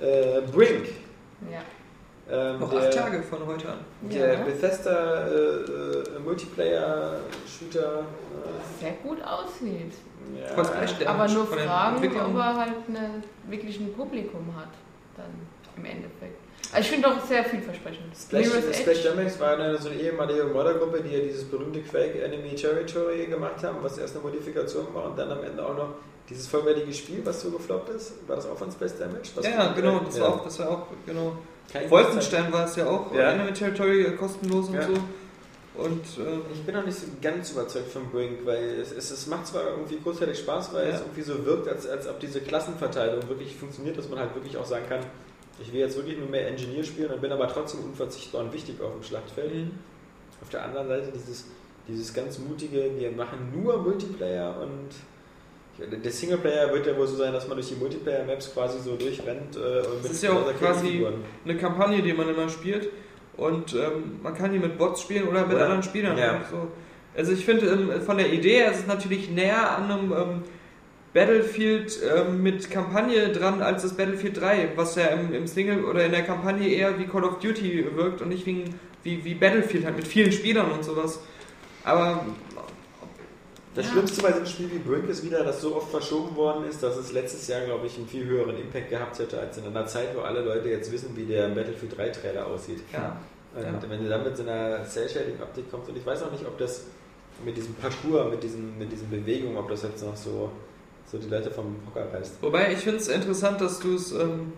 Äh, Brink. Ja. Ähm, Noch der, acht Tage von heute an. Der Ja. Bethesda äh, äh, Multiplayer-Shooter. Äh, Sehr gut aussieht. ja. Von Splash Damage, Aber nur von fragen, ob er halt eine, wirklich ein Publikum hat. Dann im Endeffekt. Also ich finde doch sehr vielversprechend. Splash. Damage war eine, so eine ehemalige Moddergruppe, die ja dieses berühmte Quake Enemy Territory gemacht haben, was erst eine Modifikation war und dann am Ende auch noch dieses vollwertige Spiel, was so gefloppt ist. War das auch von Splash Damage? Was Ja, genau, das ja. war auch, das war auch, genau. Kein Wolfenstein war es ja auch, Ja. Enemy Territory äh, kostenlos und Ja. so. Und ähm, Ich bin noch nicht so ganz überzeugt von Brink, weil es, es, es macht zwar irgendwie kurzzeitig Spaß, weil Ja. es irgendwie so wirkt, als, als ob diese Klassenverteilung wirklich funktioniert, dass man halt wirklich auch sagen kann, ich will jetzt wirklich nur mehr Engineer spielen und bin aber trotzdem unverzichtbar und wichtig auf dem Schlachtfeld. mhm. Auf der anderen Seite dieses, dieses ganz mutige, wir machen nur Multiplayer und der Singleplayer wird ja wohl so sein, dass man durch die Multiplayer-Maps quasi so durchrennt. Äh, Das ist ja auch quasi- eine Kampagne, die man immer spielt. Und ähm, man kann die mit Bots spielen oder mit Oder- anderen Spielern. ja. So. Also ich finde ähm, von der Idee her ist es natürlich näher an einem ähm, Battlefield ähm, mit Kampagne dran als das Battlefield 3, was ja im, im Single oder in der Kampagne eher wie Call of Duty wirkt und nicht wie, wie, wie Battlefield halt mit vielen Spielern und sowas. Aber Das Schlimmste bei so einem Spiel wie Brink ist wieder, dass so oft verschoben worden ist, dass es letztes Jahr, glaube ich, einen viel höheren Impact gehabt hätte als in einer Zeit, wo alle Leute jetzt wissen, wie der Battlefield 3 Trailer aussieht. ja. Und Ja. wenn du dann mit so einer Cell-Shading-Optik kommst, und ich weiß auch nicht, ob das mit diesem Parcours, mit diesen, mit diesen Bewegungen, ob das jetzt noch so, so die Leute vom Hocker reißt. Wobei ich finde es interessant, dass du es ähm,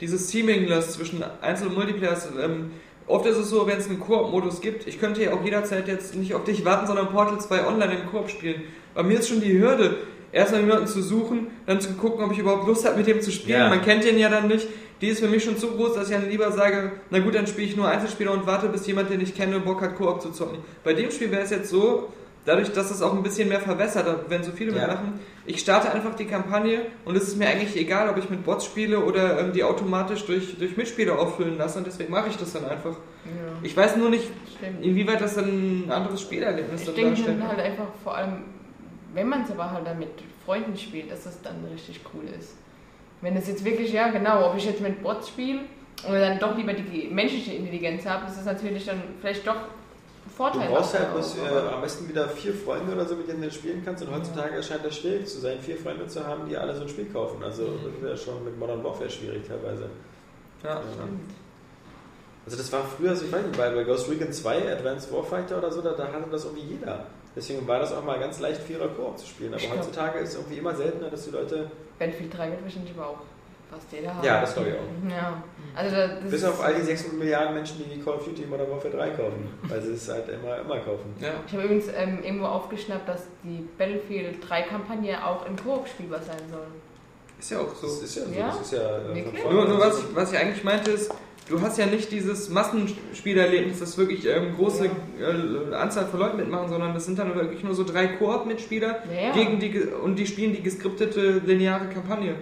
dieses Teaming lässt zwischen Einzel- und Multiplayers. Ähm, oft ist es so, wenn es einen Koop-Modus gibt, ich könnte ja auch jederzeit jetzt nicht auf dich warten, sondern Portal 2 online im Koop spielen. Aber mir ist schon die Hürde, erstmal jemanden zu suchen, dann zu gucken, ob ich überhaupt Lust habe, mit dem zu spielen. Ja. Man kennt den ja dann nicht. Die ist für mich schon zu groß, dass ich dann lieber sage, na gut, dann spiele ich nur Einzelspieler und warte, bis jemand, den ich kenne, Bock hat, Koop zu zocken. Bei dem Spiel wäre es jetzt so, dadurch, dass es auch ein bisschen mehr verwässert, wenn so viele Ja. mitmachen, ich starte einfach die Kampagne und es ist mir eigentlich egal, ob ich mit Bots spiele oder ähm, die automatisch durch, durch Mitspieler auffüllen lasse und deswegen mache ich das dann einfach. Ja, Ich weiß nur nicht, stimmt. inwieweit das dann ein anderes Spielerlebnis Ich dann denke darstellt. dann halt einfach vor allem, wenn man es aber halt dann mit Freunden spielt, dass es dann richtig cool ist. Wenn es jetzt wirklich, ja genau, ob ich jetzt mit Bots spiele oder dann doch lieber die menschliche Intelligenz habe, ist es natürlich dann vielleicht doch ein Du Vorteil. brauchst halt bloß, äh, am besten wieder vier Freunde oder so, mit denen du spielen kannst. Und heutzutage erscheint das schwierig zu sein, vier Freunde zu haben, die alle so ein Spiel kaufen. Also das wäre schon mit Modern Warfare schwierig teilweise. Ja. Also das war früher so, ich weiß nicht, bei, bei Ghost Recon 2, Advanced Warfighter oder so, da, da hatte das irgendwie jeder. Deswegen war das auch mal ganz leicht, Vierer Koop zu spielen. Aber Stimmt. heutzutage ist es irgendwie immer seltener, dass die Leute, Battlefield 3 wird wahrscheinlich aber auch fast jeder haben. Ja, das glaube ich auch. Ja, also das bis auf all die 600 Milliarden Menschen, die Call of Duty Modern Warfare 3 kaufen, weil sie es halt immer, immer kaufen. Ja. Ich habe übrigens ähm, irgendwo aufgeschnappt, dass die Battlefield 3 Kampagne auch im Koop spielbar sein soll. Ist ja auch so. Das ist ja so, Ja? das ist ja äh, Nur, nur was, ich, was ich eigentlich meinte ist, du hast ja nicht dieses Massenspielerlebnis, dass wirklich ähm, große äh, Anzahl von Leuten mitmachen, sondern das sind dann wirklich nur so drei Koop-Mitspieler Ja, gegen die und die spielen die geskriptete lineare Kampagne.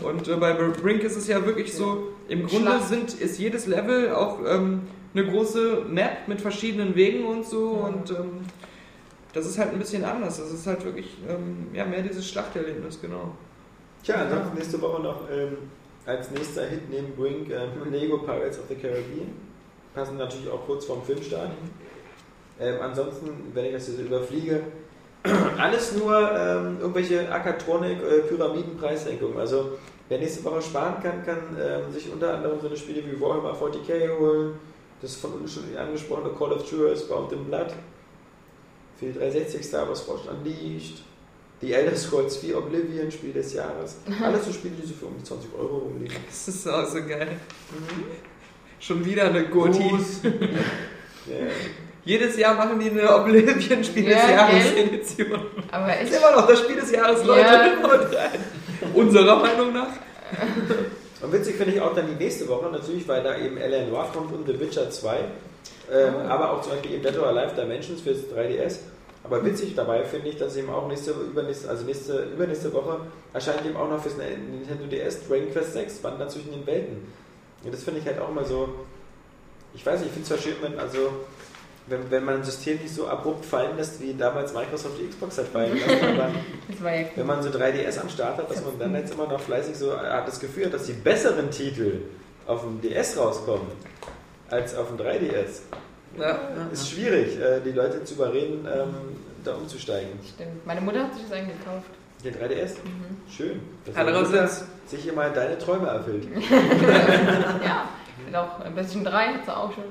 Ja, ja. Und äh, bei Brink ist es ja wirklich so, im Grunde Schlacht. sind, ist jedes Level auch ähm, eine große Map mit verschiedenen Wegen und so Ja. und ähm, das ist halt ein bisschen anders. Das ist halt wirklich ähm, ja, mehr dieses Schlachterlebnis, genau. Tja, ansonsten nächste Woche noch ähm, als nächster Hit neben Brink ähm, Lego Pirates of the Caribbean. Passen natürlich auch kurz vorm Filmstart. Ähm, ansonsten, wenn ich das jetzt überfliege, alles nur ähm, irgendwelche Akatronik, äh, Pyramidenpreissenkungen. Also Wer nächste Woche sparen kann, kann ähm, sich unter anderem so eine Spiele wie Warhammer 40k holen. Das von uns schon angesprochene Call of Duty, Bound in Blood. Für die 360 Star Wars Force Unleashed. Die Elder Scrolls 4 Oblivion, Spiel des Jahres. Alles so Spiele, die so für um die 20 Euro rumliegen. Das ist auch so geil. Schon wieder eine Goti. Ja. Jedes Jahr machen die eine Oblivion-Spiel des Ja, Jahres gell? Edition. Aber ist immer noch das Spiel des Jahres, Leute. Ja. Rein. Unserer Meinung nach. Und witzig finde ich auch dann die nächste Woche, natürlich, weil da eben L.A. Noir kommt und The Witcher 2. Ähm, Aber auch zum Beispiel eben Dead or Alive Dimensions fürs 3DS. Aber witzig dabei finde ich, dass eben auch nächste, übernächste, also nächste, übernächste Woche erscheint eben auch noch fürs Nintendo DS Dragon Quest 6, Wandern zwischen den Welten. Und das finde ich halt auch immer so, ich weiß nicht, ich finde es zwar schön, wenn, also, wenn, wenn man ein System nicht so abrupt fallen lässt, wie damals Microsoft die Xbox hat fallen lassen, war ja wenn man so 3DS am Start hat, dass man dann jetzt immer noch fleißig so hat das Gefühl hat, dass die besseren Titel auf dem DS rauskommen als auf dem 3DS. Ja. Ist schwierig, äh, die Leute zu überreden, ähm, da umzusteigen. Stimmt. Meine Mutter hat sich das eigentlich gekauft. Den 3DS? Mhm. Schön. Dass Mutter sich mal deine Träume erfüllt. Ja. Hat auch ein bisschen drei hat sie auch schon.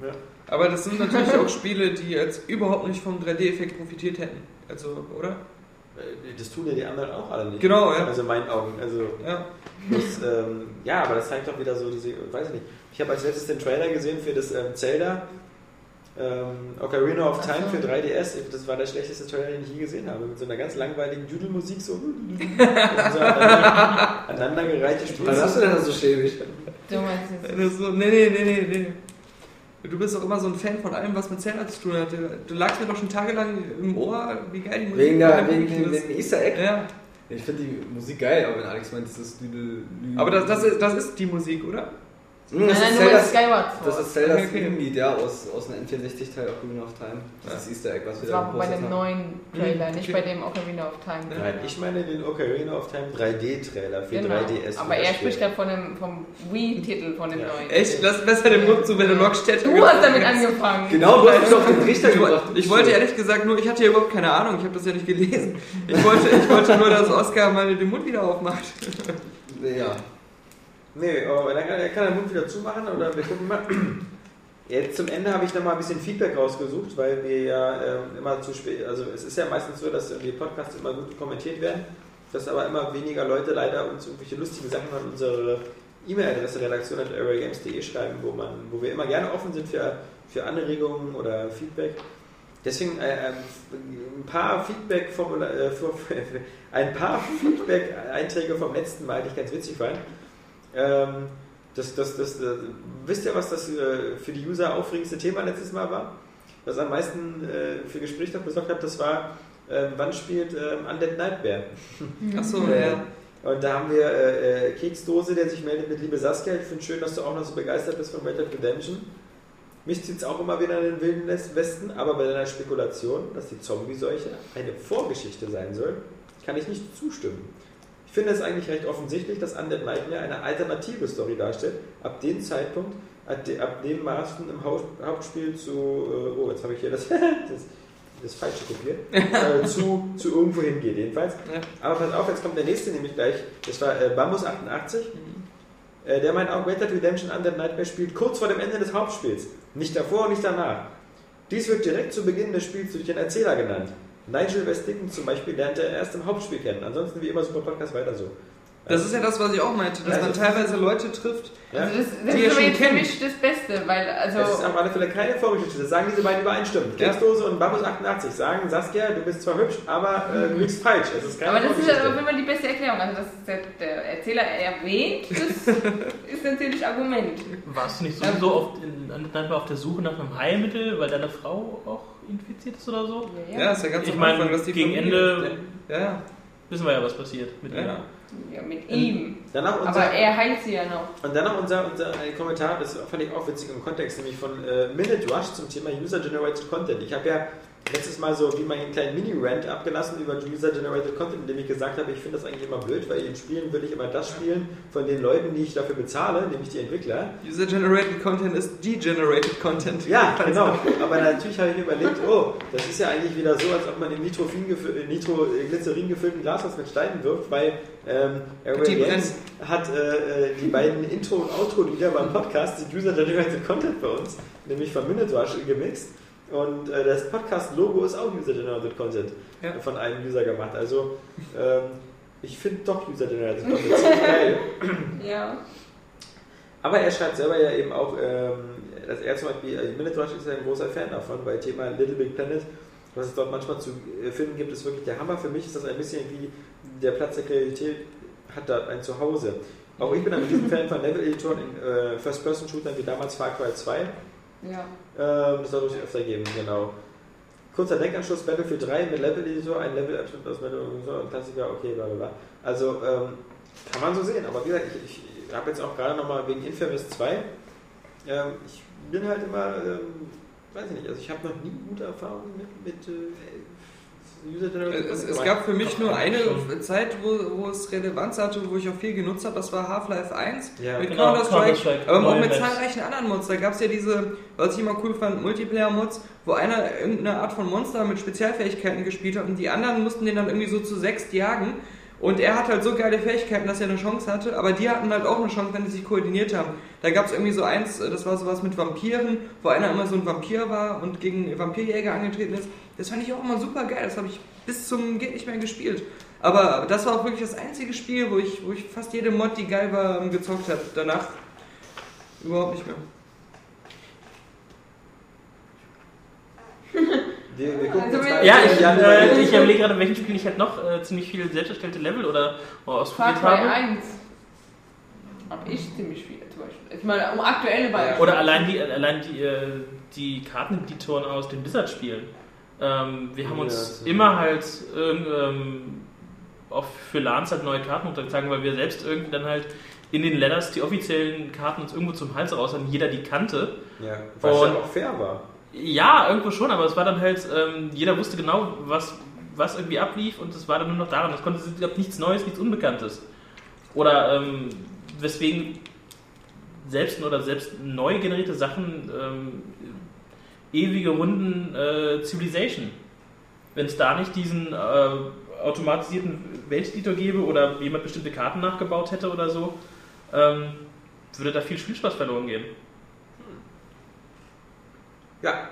Ja. Aber das sind natürlich auch Spiele, die jetzt überhaupt nicht vom 3D-Effekt profitiert hätten. Also, oder? Äh, Das tun ja die anderen auch alle nicht. Genau, ja. Also in meinen Augen. Also Ja. das, ähm, ja, aber das zeigt doch wieder so diese, weiß ich nicht. Ich habe als letztes den Trailer gesehen für das ähm, Zelda ähm, Ocarina of Time für 3DS. Das war der schlechteste Trailer, den ich je gesehen habe. Mit so einer ganz langweiligen Dudelmusik so. so aneinander, aneinandergereihte Spiele. Was hast du denn da so schäbig? Du meinst ist so, nee, nee, nee, nee, nee. Du bist doch immer so ein Fan von allem, was mit Zelda zu tun hat. Du, lagst mir doch schon tagelang im Ohr, wie geil die Musik Wegen, der, wegen dem, dem Easter Egg? Ja, Ich finde die Musik geil, aber wenn Alex meint, das ist Lüde. aber das, das, ist, das ist die Musik, oder? Hm, Nein, das, nein, ist bei Zeldas, Skyward das ist Zeldas Okay, ja, aus, aus einem N64-Teil Ocarina of Time. Das Ja. ist Easter Egg, was wir Das da war bei dem haben. neuen Trailer, nicht okay. bei dem Ocarina of Time. Nein, ich meine den Ocarina of Time 3D-Trailer für Genau. 3DS. Aber er spricht gerade von dem vom Wii-Titel von dem Ja. neuen. Echt? Lass besser den Mund zu, wenn du Lockstätte Du hast damit angefangen. Genau, du hast mich auf den Trichter Ich, gebracht. wollte- ich wollte ehrlich gesagt nur, ich hatte ja überhaupt keine Ahnung, ich habe das ja nicht gelesen. Ich wollte, ich wollte nur, dass Oscar mal den Mund wieder aufmacht. Ja. Nee, aber dann kann, er kann den Mund wieder zumachen oder wir gucken mal. Jetzt zum Ende habe ich nochmal ein bisschen Feedback rausgesucht, weil wir ja ähm, immer zu spät, also es ist ja meistens so, dass die Podcasts immer gut kommentiert werden, dass aber immer weniger Leute leider uns irgendwelche lustigen Sachen an unsere E-Mail-Adresse redaktion.airwaygames.de schreiben, wo, man, wo wir immer gerne offen sind für, für Anregungen oder Feedback. Deswegen äh, ähm, ein paar Feedback äh, ein paar Feedback-Einträge vom letzten Mal, die ich ganz witzig fand. Ähm, das, das, das, äh, wisst ihr, was das äh, für die User aufregendste Thema letztes Mal war? Was am meisten äh, für Gespräche gesorgt hat, das war, äh, wann spielt äh, Undead Nightmare? Achso, Äh, ja. Und da haben wir Keksdose, der sich meldet mit Liebe Saskia. Ich finde schön, dass du auch noch so begeistert bist von Red Dead Redemption. Mich zieht es auch immer wieder in den wilden West- Westen, aber bei deiner Spekulation, dass die Zombie-Seuche eine Vorgeschichte sein soll, kann ich nicht zustimmen. Ich finde es eigentlich recht offensichtlich, dass Undead Nightmare eine alternative Story darstellt, ab dem Zeitpunkt, ab, de, ab dem Marston im Haupt, Hauptspiel zu, äh, oh, jetzt habe ich hier das, das, das Falsche kopiert, äh, zu, zu irgendwo hingeht jedenfalls. Ja. Aber pass auf, jetzt kommt der nächste nämlich gleich, das war äh, Bambus 88. Äh, der meint auch, Red Dead Redemption Undead Nightmare spielt kurz vor dem Ende des Hauptspiels. Nicht davor und nicht danach. Dies wird direkt zu Beginn des Spiels durch den Erzähler genannt. Nigel West Dickens zum Beispiel lernte er erst im Hauptspiel kennen. Ansonsten wie immer super Podcast weiter so. Das ist ja das, was ich auch meinte, dass Ja, man also- teilweise Leute trifft. Ja. Also das, das Die ist aber schon jetzt für kennt. mich das Beste, weil also Es ist auf alle Fälle keine Vorgeschichte. Das sagen diese beiden übereinstimmend. Ja. Keksdose und Bambus 88 sagen, Saskia, du bist zwar hübsch, aber äh, du liegst falsch. Es ist keine aber das ist ja immer die beste Erklärung. Also, dass der, der Erzähler erwähnt, das ist natürlich Argument. Warst du nicht sowieso auf, in, auf der Suche nach einem Heilmittel, weil deine Frau auch infiziert ist oder so? Ja, ist ja ganz Ich am meine, Anfang, dass die gegen Familie- Ende Ja, ja. Wissen wir ja, was passiert mit Ja. ihr. Ja, mit ihm. Unser, Aber er heilt sie ja noch. Und dann noch unser, unser Kommentar, das fand ich auch witzig im Kontext, nämlich von äh, Minute Rush zum Thema User-Generated Content. Ich habe ja letztes Mal so wie meinen kleinen Mini-Rant abgelassen über User-Generated Content, indem ich gesagt habe, ich finde das eigentlich immer blöd, weil in Spielen will ich immer das spielen von den Leuten, die ich dafür bezahle, nämlich die Entwickler. User-generated Content ist degenerated Content. Ja, genau. Aber natürlich habe ich mir überlegt, oh, das ist ja eigentlich wieder so, als ob man in Nitrofin gefü- Nitroglycerin gefüllten Glashaus mit Steinen wirft, weil ähm, Games hat äh, äh, die beiden Intro- und Outro-Lieder beim Podcast, die User-Generated Content bei uns, nämlich von Minutwash gemixt. Und äh, das Podcast-Logo ist auch User-Generated Content Ja. von einem User gemacht. Also ähm, ich finde doch User-Generated Content ziemlich geil. Ja. Aber er schreibt selber ja eben auch, ähm, dass er zum Beispiel, also Minute ist ja ein großer Fan davon, bei Thema Little Big Planet, was es dort manchmal zu äh, finden gibt, ist wirklich der Hammer. Für mich ist das ein bisschen wie der Platz der Kreativität hat da ein Zuhause. Auch ich bin ein Riesenfan von Level-Editoren in äh, First-Person-Shootern wie damals Far Cry 2. Ja. Ähm, das soll es öfter geben, genau. Kurzer Denkanschluss, Battlefield 3 mit Level-Editor, ein Level-Abschnitt aus Metal und Klassiker, okay, bla bla bla. Also, ähm, kann man so sehen, aber wie gesagt, ich, ich habe jetzt auch gerade nochmal wegen Infamous 2, ähm, ich bin halt immer, ähm, weiß ich nicht, also ich habe noch nie gute Erfahrungen mit, mit äh, Es, es gab für mich nur eine Zeit, wo, wo es Relevanz hatte, wo ich auch viel genutzt habe, das war Half-Life 1 Ja. mit Genau, Counter-Strike, Counter-Strike, aber auch mit zahlreichen anderen Mods. Da gab es ja diese, was ich immer cool fand, Multiplayer-Mods, wo einer irgendeine Art von Monster mit Spezialfähigkeiten gespielt hat und die anderen mussten den dann irgendwie so zu sechs jagen. Und er hat halt so geile Fähigkeiten, dass er eine Chance hatte, aber die hatten halt auch eine Chance, wenn die sich koordiniert haben. Da gab es irgendwie so eins, äh, das war sowas mit Vampiren, wo einer immer so ein Vampir war und gegen Vampirjäger angetreten ist. Das fand ich auch immer super geil. Das habe ich bis zum geht nicht mehr gespielt. Aber das war auch wirklich das einzige Spiel, wo ich, wo ich fast jede Mod, die geil war, ähm, gezockt habe. Danach überhaupt nicht mehr. Wir, wir gucken Also mal Ja, ich, äh, ich überlege gerade, welchen Spielen ich halt noch äh, ziemlich viele selbst erstellte Level oder Far ausprobiert Cry habe. 1. Habe ich ziemlich viele zum Beispiel. Ich meine, um aktuelle Beispiele. Oder allein die, allein die, äh, die Karteneditoren aus den Blizzard-Spielen. Ähm, wir haben Ja, uns immer halt ähm, auch für LANs halt neue Karten untergetragen, weil wir selbst irgendwie dann halt in den Letters die offiziellen Karten uns irgendwo zum Hals raus hatten, jeder die kannte. Ja, was ja Und- auch fair war. Ja, irgendwo schon, aber es war dann halt, ähm, jeder wusste genau, was, was irgendwie ablief und es war dann nur noch daran. Es konnte gab nichts Neues, nichts Unbekanntes. Oder ähm, weswegen selbst oder selbst neu generierte Sachen ähm, ewige Runden äh, Civilization. Wenn es da nicht diesen äh, automatisierten Welteditor gäbe oder jemand bestimmte Karten nachgebaut hätte oder so, ähm, würde da viel Spielspaß verloren gehen. Ja.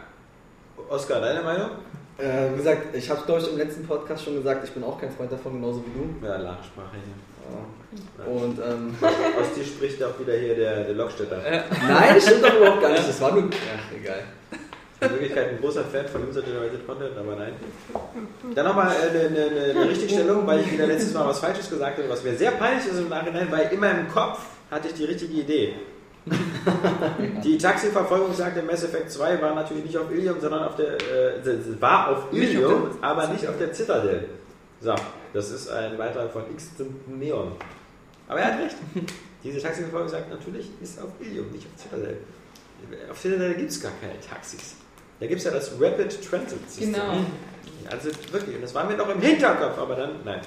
Oskar, deine Meinung? Äh, wie gesagt, ich habe glaube ich im letzten Podcast schon gesagt, ich bin auch kein Freund davon, genauso wie du. Ja, Nachsprache hier. Ja. Und ähm, Aus dir spricht auch wieder hier der, der Lokstädter. nein, das stimmt doch überhaupt gar nicht. Das war nur. Ja, egal. In Wirklichkeit ein großer Fan von User-Generated Content, aber nein. Dann nochmal eine, eine, eine, eine Richtigstellung, weil ich wieder letztes Mal was Falsches gesagt habe, was mir sehr peinlich ist im Nachhinein, weil in meinem Kopf hatte ich die richtige Idee. Die Taxiverfolgung sagte Mass Effect 2 war natürlich nicht auf Ilium, sondern auf der, äh, war auf Nicht auf Ilium, der aber nicht auf der Citadel. So, das ist ein Beitrag von Instant Neon. Aber er hat recht. Diese Taxiverfolgung sagt natürlich, ist auf Ilium, nicht auf Citadel. Auf Citadel gibt es gar keine Taxis. Da gibt es ja das Rapid Transit System. Genau. Also wirklich, und das war mir noch im Hinterkopf, aber dann, nein.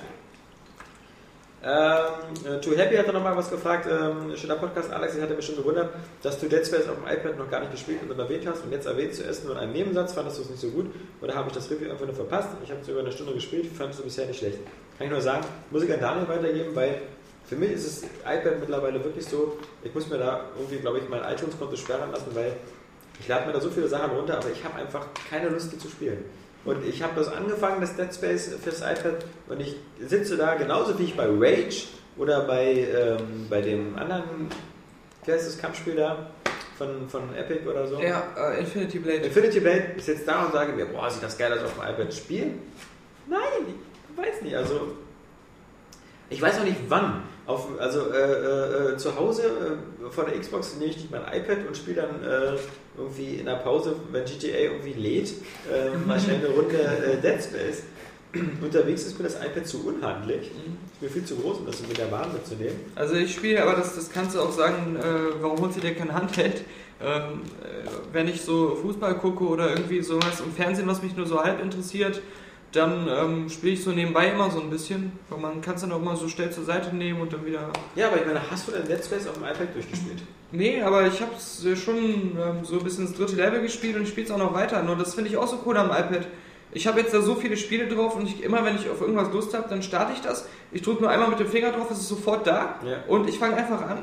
Ähm, äh, Too Happy hat da nochmal was gefragt. Ähm, schöner Podcast, Alex. Ich hatte mich schon gewundert, dass du Dead Space auf dem iPad noch gar nicht gespielt und erwähnt hast und jetzt erwähnt zu essen nur in einem Nebensatz. Fandest du es nicht so gut oder habe ich das Review einfach nur verpasst? Ich habe es über eine Stunde gespielt, fandest du bisher nicht schlecht. Kann ich nur sagen, muss ich an Daniel weitergeben, weil für mich ist das iPad mittlerweile wirklich so, ich muss mir da irgendwie, glaube ich, mein iTunes-Konto sperren lassen, weil ich lade mir da so viele Sachen runter, aber ich habe einfach keine Lust, die zu spielen. Und ich habe das angefangen, das Dead Space fürs iPad, und ich sitze da genauso wie ich bei Rage oder bei, ähm, bei dem anderen, wie heißt das Kampfspiel da? Von, von Epic oder so? Ja, äh, Infinity Blade. Infinity Blade, ich sitze da und sage mir, boah, sieht das geil aus auf dem iPad. Spielen? Nein, ich weiß nicht. Also, ich weiß auch nicht wann. Auf, also äh, äh, zu Hause äh, vor der Xbox nehme ich nicht mein iPad und spiele dann äh, irgendwie in der Pause, wenn GTA irgendwie lädt, äh, mal schnell eine Runde äh, Dead Space. Unterwegs ist mir das iPad zu unhandlich. Ist mir viel zu groß, um das mit der Bahn mitzunehmen. Also ich spiele, aber das, das kannst du auch sagen, äh, warum holst du dir kein Handheld? Ähm, äh, wenn ich so Fußball gucke oder irgendwie sowas im Fernsehen, was mich nur so halb interessiert, dann ähm, spiele ich so nebenbei immer so ein bisschen, weil man kann es dann auch mal so schnell zur Seite nehmen und dann wieder... Ja, aber ich meine, hast du denn Dead Space auf dem iPad durchgespielt? Nee, aber ich habe es schon ähm, so ein bisschen ins dritte Level gespielt und ich spiele es auch noch weiter. Nur das finde ich auch so cool am iPad. Ich habe jetzt da so viele Spiele drauf und ich, immer wenn ich auf irgendwas Lust habe, dann starte ich das. Ich drücke nur einmal mit dem Finger drauf, es ist sofort da Ja. und ich fange einfach an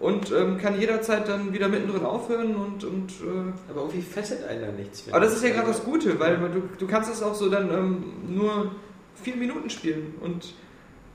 und ähm, kann jederzeit dann wieder mittendrin aufhören und, und äh, Aber irgendwie fesselt einen da nichts. aber das ist ja gerade das Gute, weil du, du kannst es auch so dann ähm, nur vier Minuten spielen und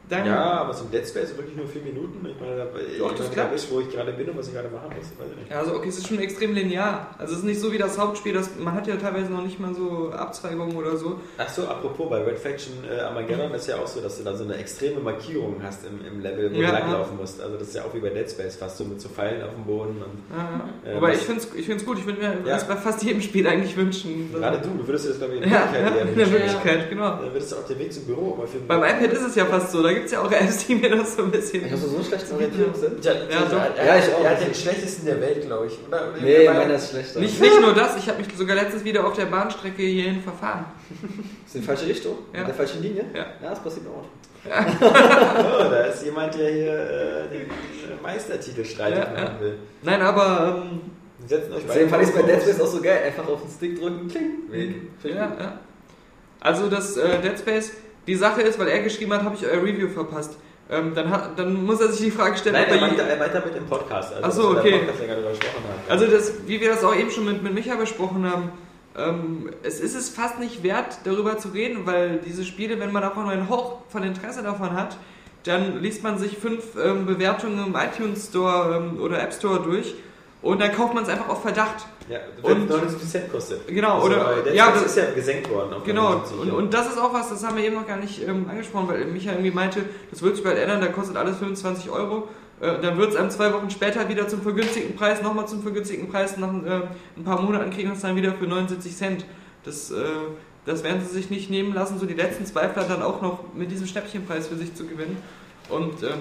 dann Ja, aber so ein Dead Space wirklich nur vier Minuten. Ich meine, da, ich Doch, das meine, klappt. ist, wo ich gerade bin und was ich gerade machen muss. Weiß ich nicht. Ja, also okay, es ist schon extrem linear. Also es ist nicht so wie das Hauptspiel, das, man hat ja teilweise noch nicht mal so Abzweigungen oder so. Ach so, apropos, bei Red Faction äh, Armageddon ist ja auch so, dass du da so eine extreme Markierung hast im, im Level, wo Ja. du langlaufen musst. Also das ist ja auch wie bei Dead Space fast so mit so Pfeilen auf dem Boden. Und, Äh, aber ich finde es ich find's gut, ich würde mir Ja. das bei fast jedem Spiel eigentlich wünschen. gerade du, du würdest dir das glaube ich in Ja, Wirklichkeit ja, eher in der wünschen. Wirklichkeit, genau. Dann würdest du auch den Weg zum Büro immer finden. Beim iPad ist es ja fast so, da gibt es ja auch Apps, die mir das so ein bisschen... Ich habe so einen schlechten Orientierungssinn. Ja, Ja, doch. Er, Ja, ich auch. Er hat den schlechtesten der Welt, glaube ich. Oder? Oder Nee, meiner ist schlechter. Nicht, nicht nur das, ich habe mich sogar letztens wieder auf der Bahnstrecke hierhin verfahren. Ist in die falsche Richtung? Ja. In der falschen Linie? Ja. Ja, das passiert auch. Oh, da ist jemand, der hier äh, den äh, Meistertitel streitig Ja, ja. machen will. Nein, aber... Ähm, Wir setzen euch Deswegen fand ich es bei Dead. Space auch so geil. Einfach auf den Stick drücken, kling, weg. Ja, ja. Also das äh, Dead Space, die Sache ist, weil er geschrieben hat, habe ich euer Review verpasst. Ähm, dann, hat, dann muss er sich die Frage stellen, Nein, ob er er meinte, je- er meinte mit dem Podcast. Also, Ach so, dass wir okay. Podcast. Also das, wie wir das auch eben schon mit, mit Micha besprochen haben, ähm, es ist es fast nicht wert, darüber zu reden, weil diese Spiele, wenn man auch nur einen Hoch von Interesse davon hat, dann liest man sich fünf ähm, Bewertungen im iTunes Store ähm, oder App Store durch und dann kauft man es einfach auf Verdacht. Ja, Und- und 79 Cent kostet. Genau, Also, oder- Der ja, das- ist ja gesenkt worden. Genau, 79, und, und das ist auch was, das haben wir eben noch gar nicht ähm, angesprochen, weil Micha irgendwie meinte, das wird sich bald ändern, da kostet alles 25 Euro. Äh, dann wird es einem zwei Wochen später wieder zum vergünstigten Preis, nochmal zum vergünstigten Preis, nach äh, ein paar Monaten kriegen wir es dann wieder für 79 Cent. Das, äh, das werden sie sich nicht nehmen lassen, so die letzten Zweifler dann auch noch mit diesem Schnäppchenpreis für sich zu gewinnen. Und ähm,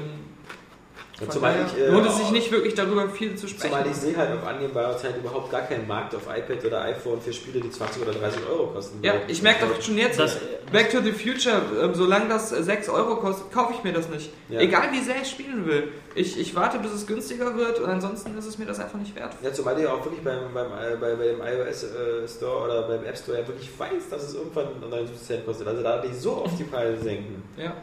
zumal ich, äh, lohnt es sich nicht wirklich darüber viel zu sprechen. Zumal ich sehe halt auf annehmbarer Zeit überhaupt gar keinen Markt auf iPad oder iPhone für Spiele, die 20 oder 30 Euro kosten. Ja, ich merke doch schon jetzt, Das- Back to the Future, ähm, solange das äh, 6 Euro kostet, kaufe ich mir das nicht. Ja. Egal wie sehr ich spielen will. Ich, ich warte, bis es günstiger wird und ansonsten ist es mir das einfach nicht wert. Ja, zumal du ja auch wirklich beim, beim, äh, bei, bei dem iOS äh, Store oder beim App Store ja wirklich weißt, dass es irgendwann 79 Cent kostet. Also da die so oft die Preise senken. Ja.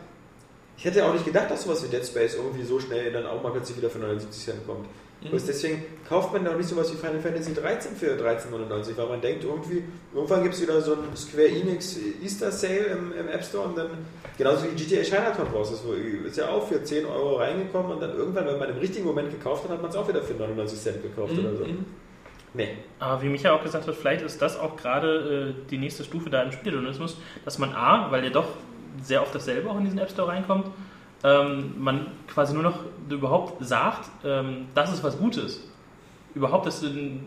Ich hätte auch nicht gedacht, dass sowas wie Dead Space irgendwie so schnell dann auch mal plötzlich wieder für 79 Cent kommt. Mhm. Bloß deswegen kauft man da auch nicht sowas wie Final Fantasy 13 für 13,99, weil man denkt irgendwie, irgendwann gibt es wieder so einen Square Enix Easter Sale im, im App Store und dann, genauso wie GTA Chinatown raus ist, wo, ist ja auch für 10 Euro reingekommen und dann irgendwann, wenn man im richtigen Moment gekauft hat, hat man es auch wieder für 99 Cent gekauft oder so. Mhm. Nee. Aber wie Micha auch gesagt hat, vielleicht ist das auch gerade äh, die nächste Stufe da im Spieljournalismus, dass man A, weil der doch sehr oft dasselbe auch in diesen App Store reinkommt, ähm, man quasi nur noch überhaupt sagt, ähm, das ist was Gutes. Überhaupt, dass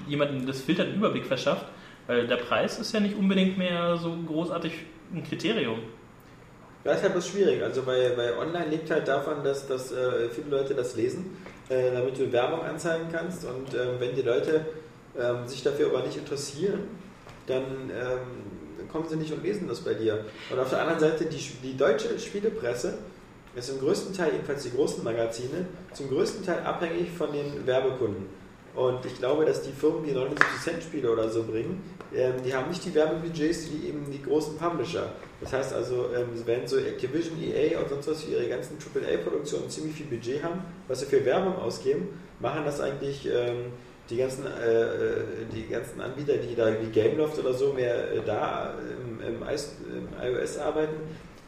jemandem das Filtern einen Überblick verschafft, weil der Preis ist ja nicht unbedingt mehr so großartig ein Kriterium. Das ist halt bloß schwierig. Also bei, bei Online lebt halt davon, dass, dass äh, viele Leute das lesen, äh, damit du Werbung anzeigen kannst. Und ähm, wenn die Leute ähm, sich dafür aber nicht interessieren, dann ähm, kommen sie nicht und lesen das bei dir. Und auf der anderen Seite, die, die deutsche Spielepresse ist im größten Teil, jedenfalls die großen Magazine, zum größten Teil abhängig von den Werbekunden. Und ich glaube, dass die Firmen, die 79 Cent Spiele oder so bringen, ähm, die haben nicht die Werbebudgets wie eben die großen Publisher. Das heißt also, ähm, wenn so Activision, EA und sonst was für ihre ganzen AAA-Produktionen ziemlich viel Budget haben, was sie für Werbung ausgeben, machen das eigentlich ähm, die, ganzen, äh, äh, die ganzen Anbieter, die da wie Gameloft oder so mehr äh, da im, im, iOS, im iOS arbeiten,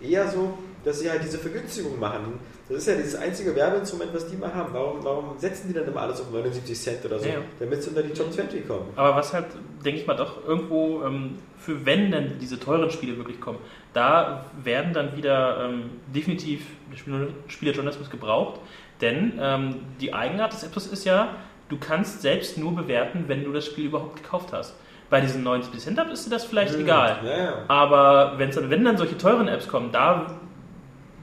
eher so, dass sie halt diese Vergünstigung machen. Das ist ja dieses einzige Werbeinstrument, was die mal haben. Warum, warum setzen die dann immer alles auf 79 Cent oder so? Ja. Damit sie unter die Top 20 kommen. Aber was halt, denke ich mal, doch irgendwo ähm, für wenn denn diese teuren Spiele wirklich kommen, da werden dann wieder ähm, definitiv Spielejournalismus gebraucht. Denn ähm, die Eigenart des Apps ist ja, du kannst selbst nur bewerten, wenn du das Spiel überhaupt gekauft hast. Bei diesen 90 Setup ist dir das vielleicht egal. Ja, ja. Aber wenn's dann, wenn dann solche teuren Apps kommen, da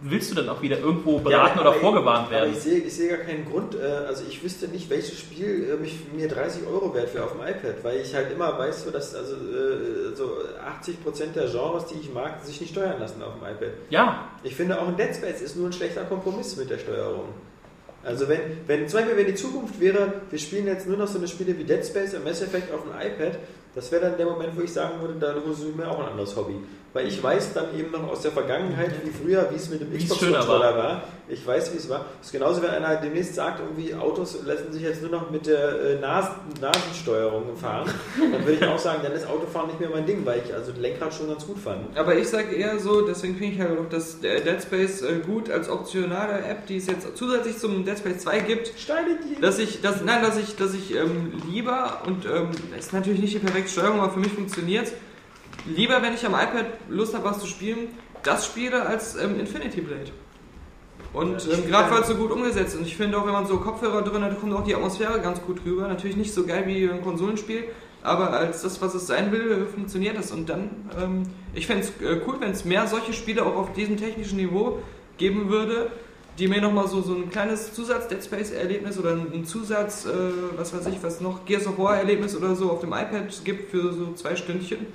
willst du dann auch wieder irgendwo beraten aber oder ich- vorgewarnt Aber werden. ich sehe, ich sehe gar keinen Grund, äh, also ich wüsste nicht, welches Spiel äh, mich, mir 30 Euro wert wäre auf dem iPad, weil ich halt immer weiß, so, dass also, äh, so 80% der Genres, die ich mag, sich nicht steuern lassen auf dem iPad. Ja, Ich finde auch ein Dead Space ist nur ein schlechter Kompromiss mit der Steuerung. Also wenn, wenn zum Beispiel wenn die Zukunft wäre, wir spielen jetzt nur noch so eine Spiele wie Dead Space und Mass Effect auf dem iPad, das wäre dann der Moment, wo ich sagen würde, dann suche ich mir auch ein anderes Hobby. Weil ich weiß dann eben noch aus der Vergangenheit, wie früher, wie es mit dem Xbox-Controller war. Ich weiß, wie es war. Das ist genauso, wenn einer demnächst sagt, irgendwie Autos lassen sich jetzt nur noch mit der äh, Nasen, Nasensteuerung fahren, dann würde ich auch sagen, dann ist Autofahren nicht mehr mein Ding, weil ich also das Lenkrad schon ganz gut fand. Aber ich sage eher so, deswegen finde ich halt auch das äh, Dead Space äh, gut als optionale App, die es jetzt zusätzlich zum Dead Space 2 gibt, Steine die. dass ich, dass, nein, dass ich, dass ich ähm, lieber und ähm, ist natürlich nicht die perfekte Steuerung, aber für mich funktioniert lieber, wenn ich am iPad Lust habe, was zu spielen, das spiele als ähm, Infinity Blade. Und ähm, gerade weil es so gut umgesetzt ist. Und ich finde auch, wenn man so Kopfhörer drin hat, kommt auch die Atmosphäre ganz gut rüber. Natürlich nicht so geil wie ein Konsolenspiel, aber als das, was es sein will, funktioniert das. Und dann, ähm, ich fände es äh, cool, wenn es mehr solche Spiele auch auf diesem technischen Niveau geben würde, die mir nochmal so, so ein kleines Zusatz-Dead Space-Erlebnis oder ein Zusatz, äh, was weiß ich, was noch, Gears of War-Erlebnis oder so auf dem iPad gibt für so zwei Stündchen.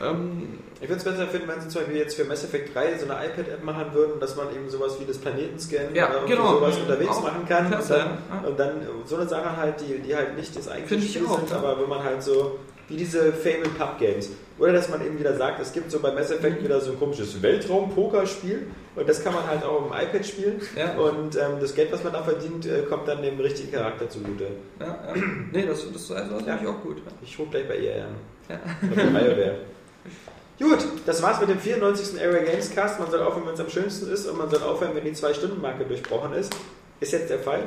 Ähm, Ich würde es besser finden, wenn sie zum Beispiel jetzt für Mass Effect 3 so eine iPad-App machen würden, dass man eben sowas wie das Planetenscan Ja, oder genau. sowas unterwegs Auch machen kann. klasse, und, dann, ja. und dann so eine Sache halt, die, die halt nicht das eigentliche Spiel sind, aber wenn man halt so, wie diese Fable Pub Games. Oder dass man eben wieder sagt, es gibt so bei Mass Mhm. Effect wieder so ein komisches Weltraum-Poker-Spiel und das kann man halt auch im iPad spielen. Ja. Und ähm, das Geld, was man da verdient, äh, kommt dann dem richtigen Charakter zugute. ja, ja. Nee, das, das, das, das Ja. ich auch gut. Ich rufe gleich bei ihr an. Ja. BioWare. Gut, das war's mit dem 94. Area Games Cast. Man soll aufhören, wenn es am schönsten ist und man soll aufhören, wenn die 2-Stunden-Marke durchbrochen ist. Ist jetzt der Fall.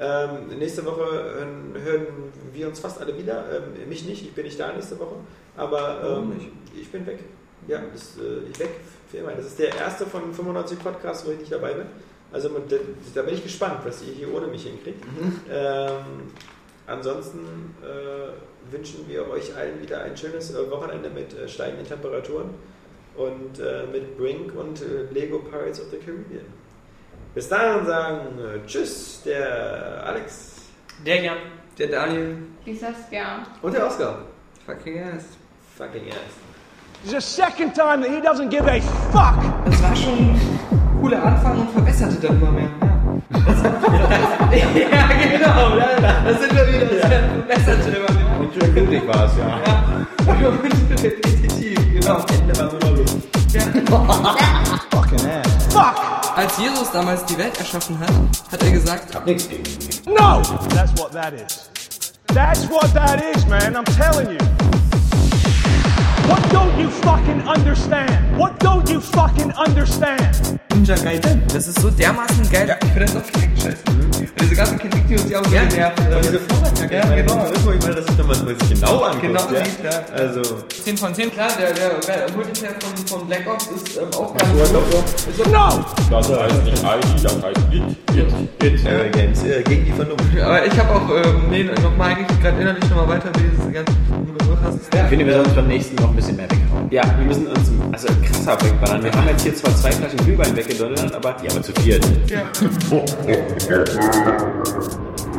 Ähm, nächste Woche äh, hören wir uns fast alle wieder. Ähm, mich nicht, ich bin nicht da nächste Woche. Aber Warum ähm, nicht? ich bin weg. Ja, das, äh, ich weg für immer. Das ist der erste von 95 Podcasts, wo ich nicht dabei bin. Also da bin ich gespannt, was ihr hier ohne mich hinkriegt. Ähm, ansonsten äh, wünschen wir euch allen wieder ein schönes äh, Wochenende mit äh, steigenden Temperaturen und äh, mit Brink und Lego Pirates of the Caribbean. Bis dahin sagen äh, Tschüss, der Alex der Jan. Der Daniel, sag's gern. Und der Oscar. fucking ass. fucking ass. This is the second time that he doesn't give a fuck. Das war schon ein cooler Anfang und verbesserte dann immer mehr. Ja, ja genau, da, sind wir wieder. Das verbesserte immer mehr. Und schön blutig war es, ja. Ja, und repetitiv, genau. Fucking ass. Fuck. Als Jesus damals die Welt erschaffen hat, hat er gesagt, Nichts gegen ihn. No. That's what that is. That's what that is, man. I'm telling you. What don't you fucking understand? What don't you fucking understand? Ninja Gaiden, das ist so dermaßen geil. Ja, ich finde das auch direkt scheiße. Diese ganzen Kritik, die uns ja auch so genervt. Und diese Vorwärtsjacke, Ja, ich genau. das ist, ich meine, das ist, wenn man sich genau anguckt. Genau ja? ja. Also, 10 von 10, klar, der, der, der Multiplayer von, von Black Ops ist ähm, auch ganz gut. No. Das heißt nicht ID, das heißt It. It. Area Games, äh, gegen die Vernunft. Aber ich habe auch, ähm, nee, nochmal eigentlich gerade innerlich nochmal weiter diese ganzen hast. Ich finde, wir sollten beim nächsten noch ein bisschen mehr weghauen. Ja, wir müssen uns also krasser wegballern. Wir haben jetzt hier zwar zwei Flaschen Glühwein weggedonnert, aber Ja, aber zu viert. Ja.